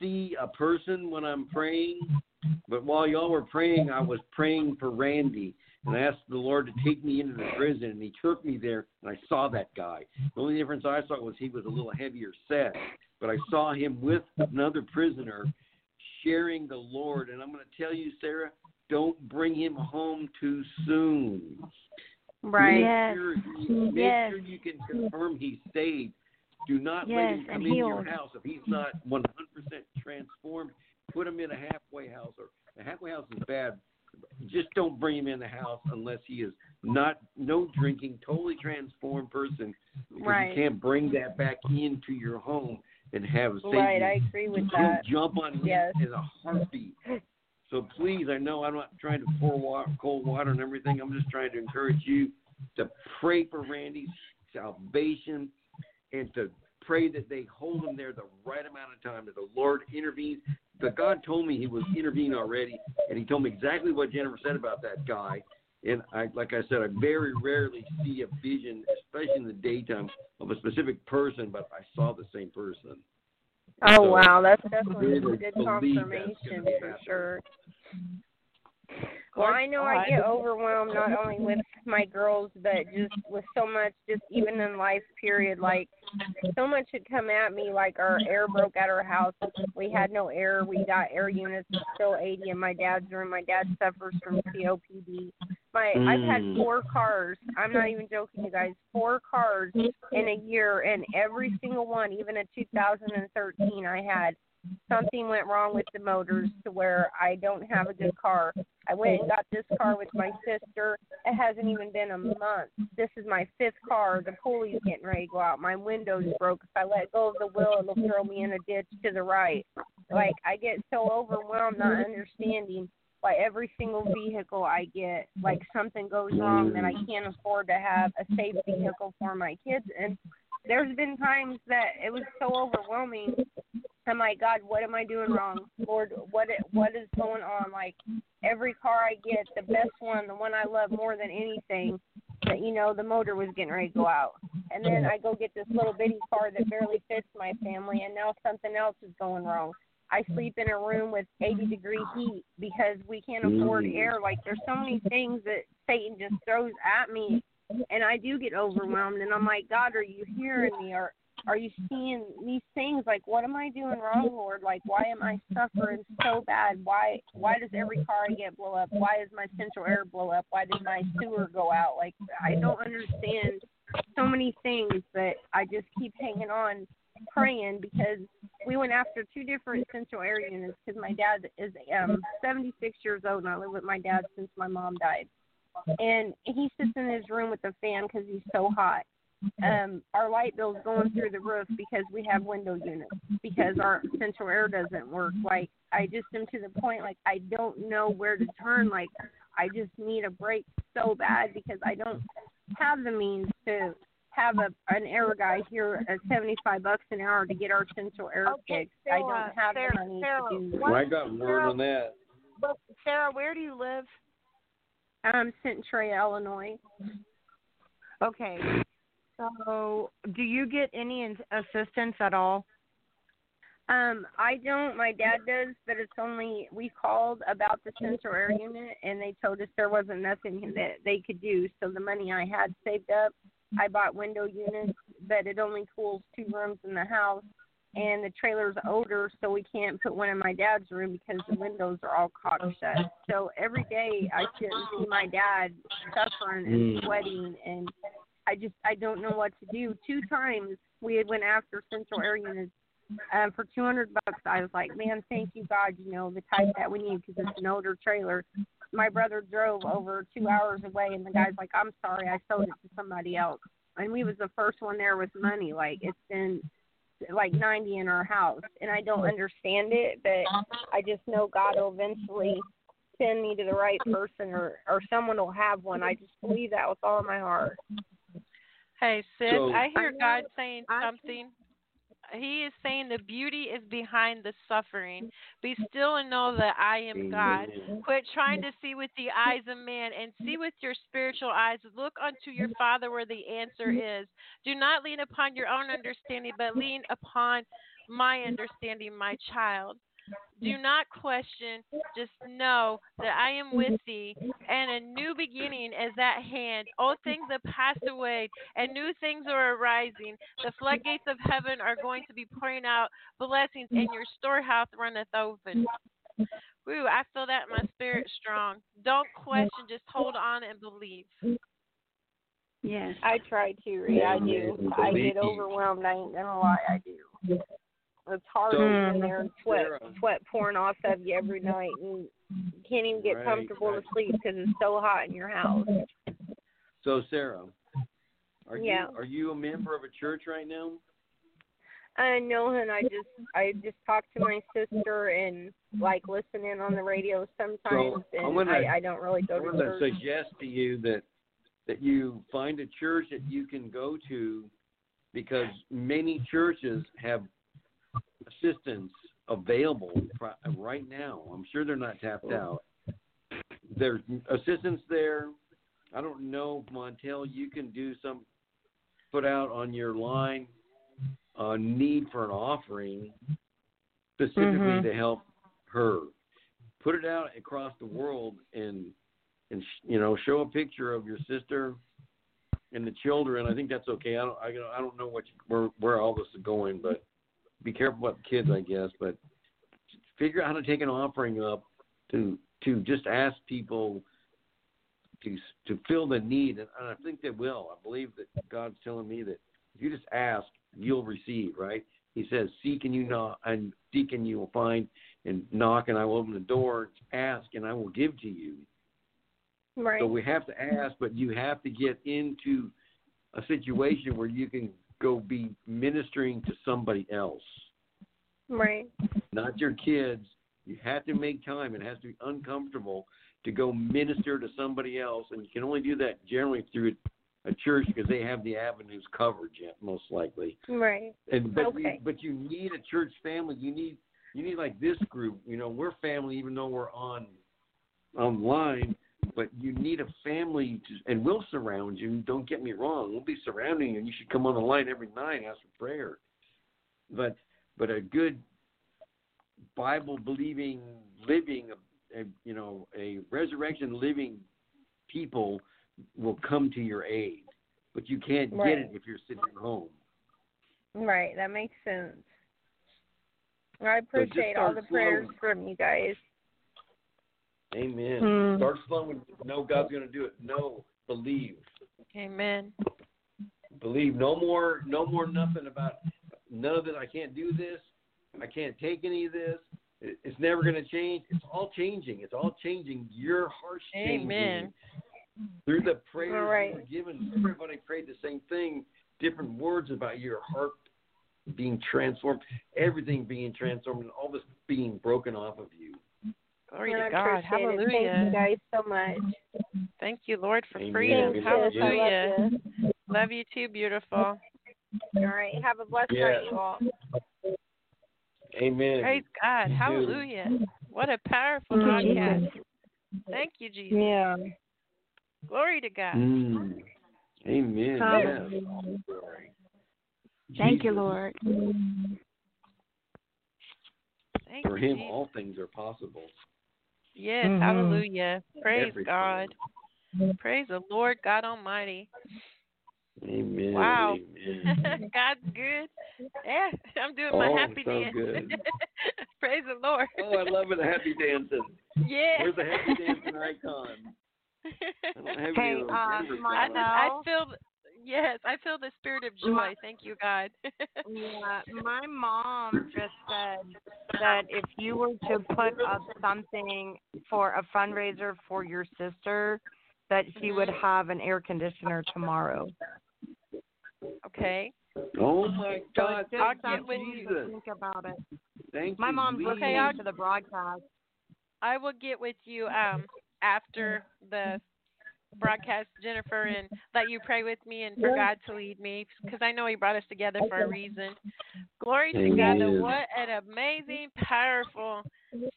see a person when I'm praying, but while y'all were praying, I was praying for Randy, and I asked the Lord to take me into the prison, and He took me there, and I saw that guy. The only difference I saw was he was a little heavier set, but I saw him with another prisoner sharing the Lord, and I'm going to tell you, Sarah, don't bring him home too soon. right. Yes. Make sure, you, make Yes. sure you can confirm he's saved. Do not let him come into your house if he's not 100% transformed. Put him in a halfway house, or a halfway house is bad. Just don't bring him in the house unless he is not no drinking, totally transformed person. Because Right. you can't bring that back into your home and have Satan. Right, I agree with He'll that. jump on him Yes. in a heartbeat. So please, I know I'm not trying to pour water, cold water and everything. I'm just trying to encourage you to pray for Randy's salvation and to pray that they hold him there the right amount of time, that the Lord intervenes. But God told me He was intervening already, and He told me exactly what Jennifer said about that guy. And I, like I said, I very rarely see a vision, especially in the daytime, of a specific person, but I saw the same person. Oh So, wow, that's definitely really a good confirmation for sure. Well, I know I get overwhelmed not only with my girls, but just with so much, just even in life, period. Like, so much had come at me. Like, our air broke at our house. We had no air. We got air units. It's still 80 in my dad's room. My dad suffers from COPD. My, I've had Mm. four cars. I'm not even joking, you guys. Four cars in a year, and every single one, even in 2013, I had something went wrong with the motors to where I don't have a good car. I went and got this car with my sister. It hasn't even been a month. This is my fifth car. The pulley's getting ready to go out. My window's broke. If I let go of the wheel, it'll throw me in a ditch to the right. Like I get so overwhelmed not understanding why every single vehicle I get, like something goes wrong that I can't afford to have a safe vehicle for my kids. And there's been times that it was so overwhelming I'm like, God, what am I doing wrong? Lord, what what is going on? Like every car I get, the best one, the one I love more than anything, that you know the motor was getting ready to go out, and then I go get this little bitty car that barely fits my family, and now something else is going wrong. I sleep in a room with 80 degree heat because we can't afford Mm. air. Like there's so many things that Satan just throws at me, and I do get overwhelmed. And I'm like, God, are you hearing me? Or are you seeing these things? Like what am i doing wrong lord? Like why am i suffering so bad? Why why does every car i get blow up? Why does my central air blow up? Why did my sewer go out? Like i don't understand so many things, but I just keep hanging on, praying because we went after two different central air units because my dad is um 76 years old and I live with my dad since my mom died, and he sits in his room with the fan because he's so hot. Um, our light bill's going through the roof because we have window units because our central air doesn't work. Like I just am to the point like I don't know where to turn. Like I just need a break so bad because I don't have the means to have a an air guy here at seventy five bucks an hour to get our central air Okay, fixed. I don't have Sarah, the money Sarah, to do Well, I got word on that. But Sarah, where do you live? Um, Centralia, Illinois. Okay. So, do you get any in- assistance at all? Um, I don't. My dad does, but it's only we called about the central air unit, and they told us there wasn't nothing that they could do. So the money I had saved up, I bought window units, but it only cools two rooms in the house, and the trailer's older, so we can't put one in my dad's room because the windows are all caulked shut. So every day I sit and see my dad suffering and Mm. sweating, and I just I don't know what to do. Two times we had went after central air units um, for 200 bucks. I was like, man, thank you God, you know the type that we need because it's an older trailer. My brother drove over two hours away, and the guy's like, I'm sorry, I sold it to somebody else. And we was the first one there with money. Like it's been like 90 in our house, and I don't understand it, but I just know God will eventually send me to the right person, or or someone will have one. I just believe that with all my heart. Hey, sis, So- I hear I God saying I- something. He is saying the beauty is behind the suffering. Be still and know that I am God. Quit trying to see with the eyes of man and see with your spiritual eyes. Look unto your Father where the answer is. Do not lean upon your own understanding, but lean upon my understanding, my child. Do not question, just know that I am with thee, and a new beginning is at hand. Old things have passed away, and new things are arising. The floodgates of heaven are going to be pouring out blessings, and your storehouse runneth open. Woo, I feel that in my spirit strong. Don't question, just hold on and believe. Yes. I try to, Ree. I do. I get overwhelmed. I ain't gonna lie, I do. It's hard So- to mm. in there and sweat, Sarah. sweat pouring off of you every night, and you can't even get Right, comfortable right. to sleep because it's so hot in your house. So Sarah, are Yeah. you are you a member of a church right now? Uh, I know, and I just, I just talk to my sister and like listen in on the radio sometimes, I'm and gonna- I, I don't really go I'm to going to suggest to you that that you find a church that you can go to because many churches have assistance available right now. I'm sure they're not tapped out. There's assistance there. I don't know, Montel, you can do some put out on your line a need for an offering specifically Mhm. to help her. Put it out across the world and and sh- you know show a picture of your sister and the children. I think that's okay. I don't I, don't- I don't know what you, where where all this is going, but be careful about the kids, I guess. But figure out how to take an offering up to to just ask people to to fill the need, and, I think they will. I believe that God's telling me that if you just ask, you'll receive. Right? He says, "Seek and you knock, and seek and you will find, and knock and I will open the door. Ask and I will give to you." Right. So we have to ask, but you have to get into a situation where you can go be ministering to somebody else, Right. not your kids. You have to make time. It has to be uncomfortable to go minister to somebody else, and you can only do that generally through a church because they have the avenues covered yet, most likely. Right. And but Okay. you, but you need a church family. You need you need like this group. You know, we're family even though we're on online, but you need a family to, and we'll surround you. Don't get me wrong. We'll be surrounding you and you should come on the line every night and ask for prayer. But but a good Bible believing living a, a you know, a resurrection living people will come to your aid. But you can't Right. get it if you're sitting at home. Right. That makes sense. I So appreciate all start the prayers from you guys. Amen. Hmm. Start slow and know God's going to do it. No, believe. Amen. believe no more, no more nothing about none of it. I can't do this. I can't take any of this. It's never going to change. It's all changing. It's all changing. Your heart's changing. Amen. Through the prayers Right. you were given, everybody prayed the same thing. Different words about your heart being transformed, everything being transformed, and all this being broken off of you. Glory And to I God. appreciate it. Hallelujah. Thank you guys so much. Thank you, Lord, for Amen. freedom. Thank Amen. you. Hallelujah. love you. Love you too, beautiful. All right. Have a blessed Yeah. night, you all. Amen. Praise God. You too. Hallelujah. What a powerful Thank you, Thank you, Jesus. Yeah. Glory to God. Mm. Amen. Hallelujah. Yes. Thank you, Lord. Thank For you, him, Jesus. all things are possible. Yes, Mhm. hallelujah. Praise Everything. God. Praise the Lord God Almighty. Amen. Wow. Amen. [laughs] God's good. Yeah, I'm doing my Oh, happy so dance. good. [laughs] Praise the Lord. oh, I love it. Happy dancing. Yeah. Where's the happy dancing [laughs] icon? I don't have Hey, any of uh, I I feel yes, I feel the spirit of joy. Thank you, God. Yeah, my mom just said that if you were to put up something for a fundraiser for your sister, that she would Mhm. have an air conditioner tomorrow. okay. Oh my So God! it's just Thank something you, think about it. Thank you. My you. mom's Lee. listening I'll- to the broadcast. I will get with you um after the broadcast, Jennifer, and let you pray with me and for God to lead me because I know He brought us together for a reason. Glory to God. What an amazing, powerful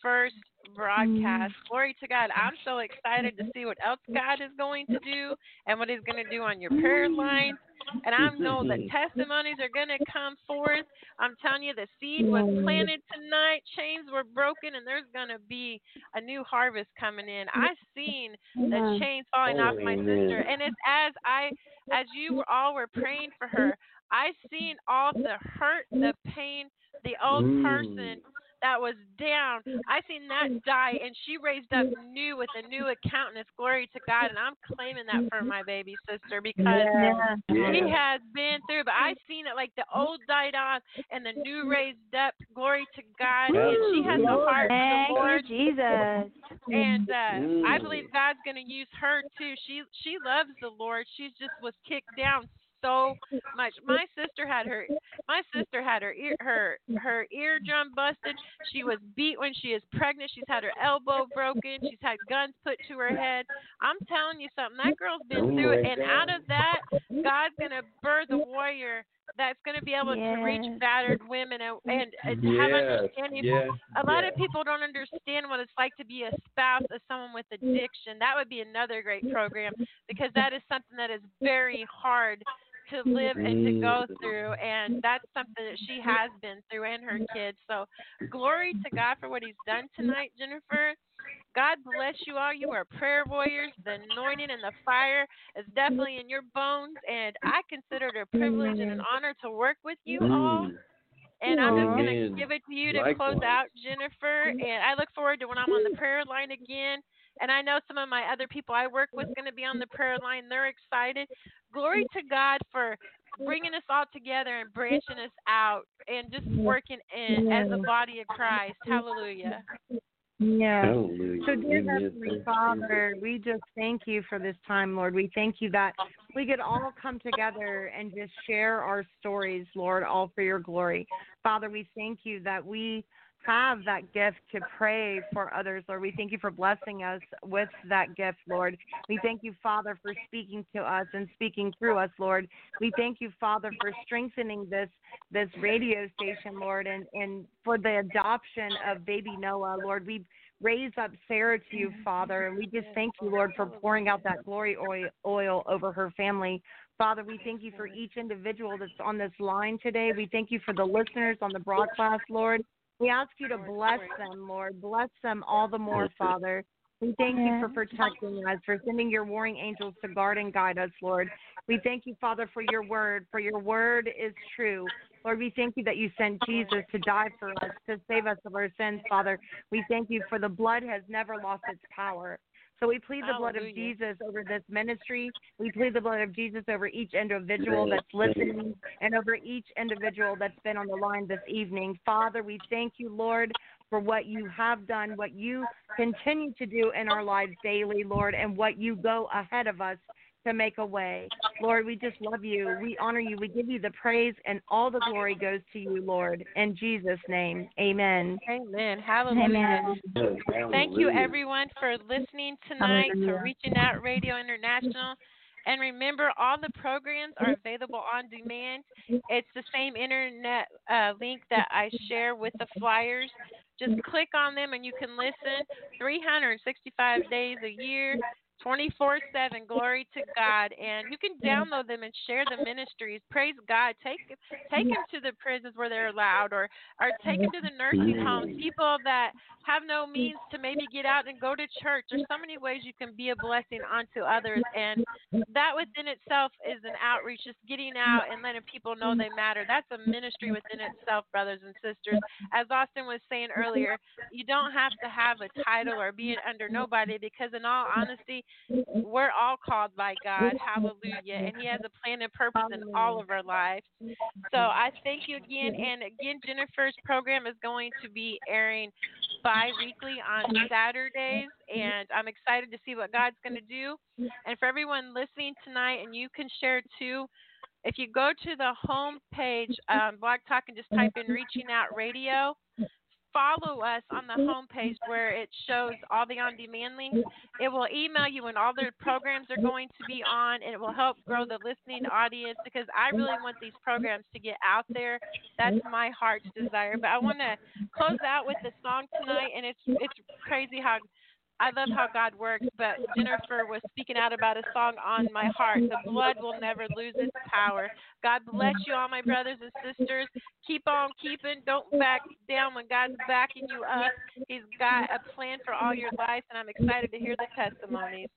first mm. broadcast. Glory to God. I'm so excited to see what else God is going to do and what He's going to do on your prayer lines. And I know that mm. testimonies are going to come forth. I'm telling you, the seed was mm. planted tonight, chains were broken, and there's going to be a new harvest coming in. I've seen the chains falling off my sister, and it's as I, as you all were praying for her, I've seen all the hurt, the pain, the old Mm. person that was down. I seen that die, and she raised up new with a new account, and it's glory to God. And I'm claiming that for my baby sister because Yeah. she Yeah. has been through, but I seen it like the old died off and the new raised up. Glory to God, and she has the heart of the Thank you, Lord. Jesus. And uh, I Mm. believe God's going to use her too. She she loves the Lord. She just was kicked down so much. My sister had her my sister had her ear her her eardrum busted. She was beat when she is pregnant. She's had her elbow broken. She's had guns put to her head. I'm telling you something. That girl's been Oh through it, my and out of that, God's going to birth a warrior that's going to be able to reach battered women and, and, and have understanding Yes. a lot yes. of people don't understand what it's like to be a spouse of someone with addiction. That would be another great program because that is something that is very hard to live and to go through and that's something that she has been through and her kids. So glory to God for what he's done tonight, Jennifer. God bless you all. You are prayer warriors. The anointing and the fire is definitely in your bones and I consider it a privilege and an honor to work with you all. Mm. And I'm just going to give it to you to close out, Jennifer. And I look forward to when I'm on the prayer line again. And I know some of my other people I work with are going to be on the prayer line. They're excited. Glory mm-hmm. to God for bringing us all together and branching us out and just working in as a body of Christ. Hallelujah. Yeah. Hallelujah. So, dear Amen. Heavenly Father, we just thank you for this time, Lord. We thank you that we could all come together and just share our stories, Lord, all for your glory. Father, we thank you that we have that gift to pray for others, Lord. We thank you for blessing us with that gift, Lord. We thank you, Father, for speaking to us and speaking through us, Lord. We thank you, Father, for strengthening this this radio station, Lord, and, and for the adoption of baby Noah, Lord. We raise up Sarah to you, Father, and we just thank you, Lord, for pouring out that glory oil, oil over her family. Father, we thank you for each individual that's on this line today. We thank you for the listeners on the broadcast, Lord. We ask you to bless them, Lord. Bless them all the more, Father. We thank you for protecting us, for sending your warring angels to guard and guide us, Lord. We thank you, Father, for your word, for your word is true. Lord, we thank you that you sent Jesus to die for us, to save us of our sins, Father. We thank you for the blood has never lost its power. So we plead the blood of Jesus over this ministry. We plead the blood of Jesus over each individual that's listening and over each individual that's been on the line this evening. Father, we thank you, Lord, for what you have done, what you continue to do in our lives daily, Lord, and what you go ahead of us to make a way. Lord, we just love you. We honor you. We give you the praise, and all the glory goes to you, Lord. In Jesus' name, amen. Amen. Hallelujah. Amen. Thank you, everyone, for listening tonight to Hallelujah. Reaching Out Radio International. And remember, all the programs are available on demand. It's the same internet uh, link that I share with the flyers. Just click on them and you can listen 365 days a year, 24 7. Glory to God. And you can download them and share the ministries. Praise God. Take take them to the prisons where they're allowed or, or take them to the nursing homes. People that have no means to maybe get out and go to church. There's so many ways you can be a blessing onto others. And that within itself is an outreach, just getting out and letting people know they matter. That's a ministry within itself, brothers and sisters. As Austin was saying earlier, you don't have to have a title or be under nobody because, in all honesty, we're all called by God. Hallelujah. And He has a plan and purpose in all of our lives. So I thank you again. And again, Jennifer's program is going to be airing bi weekly on Saturdays. And I'm excited to see what God's going to do. And for everyone listening tonight, and you can share too. If you go to the home page on um, Blog Talk and just type in Reaching Out Radio, follow us on the mm-hmm. home page where it shows all the on demand links. It will email you when all the programs are going to be on, and it will help grow the listening audience because I really want these programs to get out there. That's mm-hmm. my heart's desire. But I want to close out with the song tonight, and it's it's crazy how I love how God works, but Jennifer was speaking out about a song on my heart. The blood will never lose its power. God bless you all, my brothers and sisters. Keep on keeping. Don't back down when God's backing you up. He's got a plan for all your life, and I'm excited to hear the testimonies.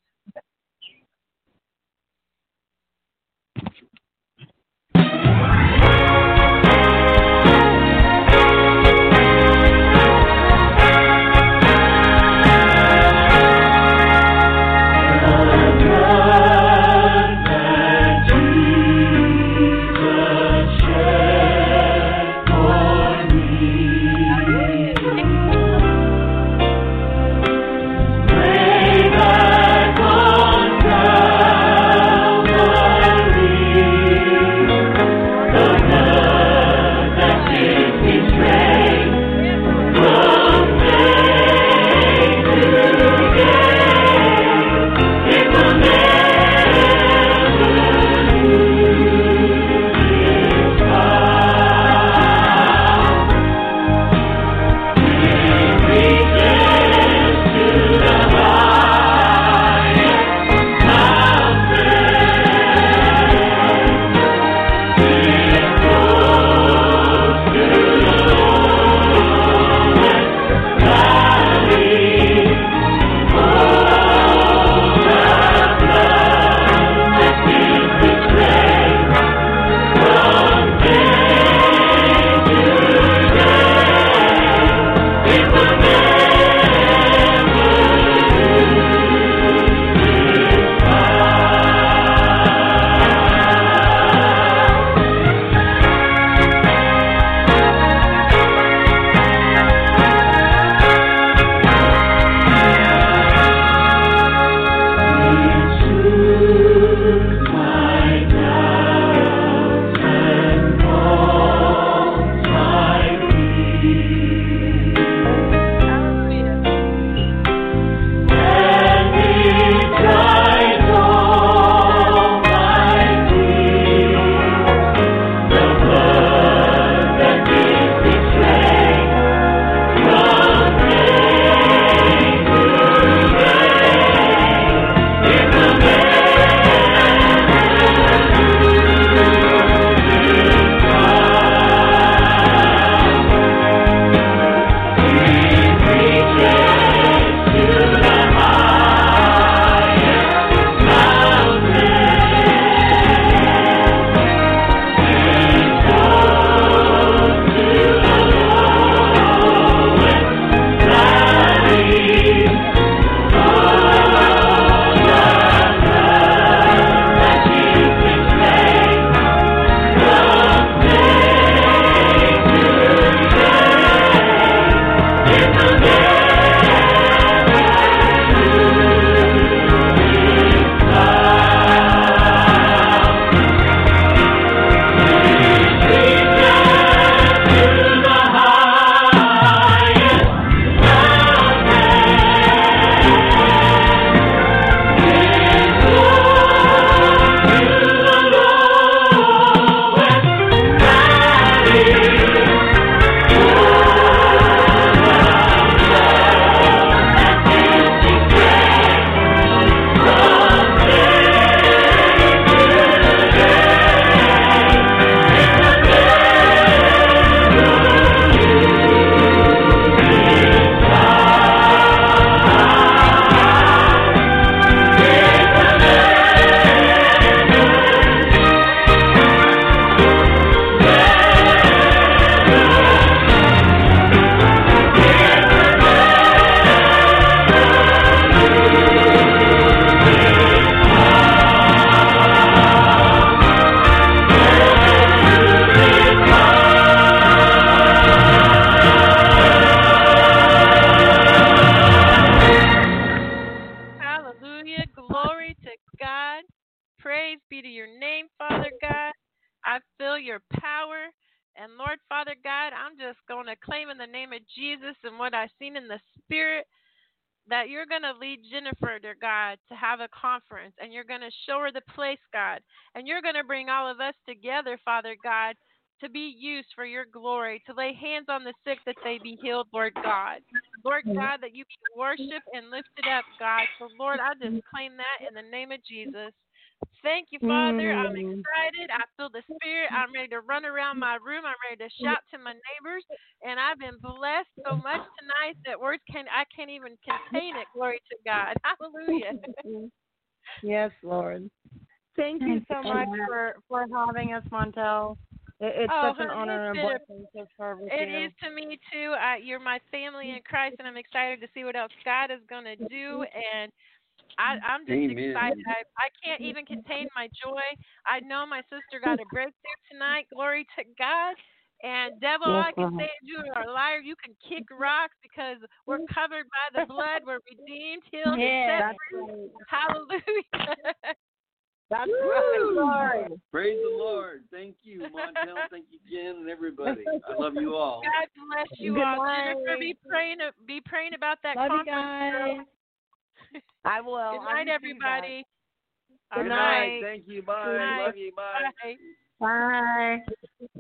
You're going to bring all of us together, Father God, to be used for your glory, to lay hands on the sick that they be healed, Lord God. Lord God, that you be worshiped and lifted up, God. So, Lord, I just claim that in the name of Jesus. Thank you, Father. I'm Mm. excited. I feel the Spirit. I'm ready to run around my room. I'm ready to shout to my neighbors. And I've been blessed so much tonight that words can I can't even contain it. Glory to God. [laughs] Hallelujah. [laughs] Yes, Lord. Thank you so much for for having us, Montel. It, it's Oh, such an honor and been blessing to serve with It you. is to me too. I, you're my family in Christ, and I'm excited to see what else God is going to do. And I, I'm just Amen. excited. I, I can't even contain my joy. I know my sister got a breakthrough tonight. Glory to God. And devil, all I can Lord. say is you are a liar. You can kick rocks because we're covered by the blood. We're redeemed, healed, Yeah, and set free. Hallelujah. [laughs] That's right, Lord. Praise the Lord. Thank you, Montel. Thank you, Jen, and everybody. I love you [laughs] all. God bless you Good all. night. Jennifer, be praying, be praying about that Love conference. girl. guys. [laughs] I will. Good night, everybody. Good Good night. Thank you. Bye. Good night. Love you. Bye. Bye. Bye.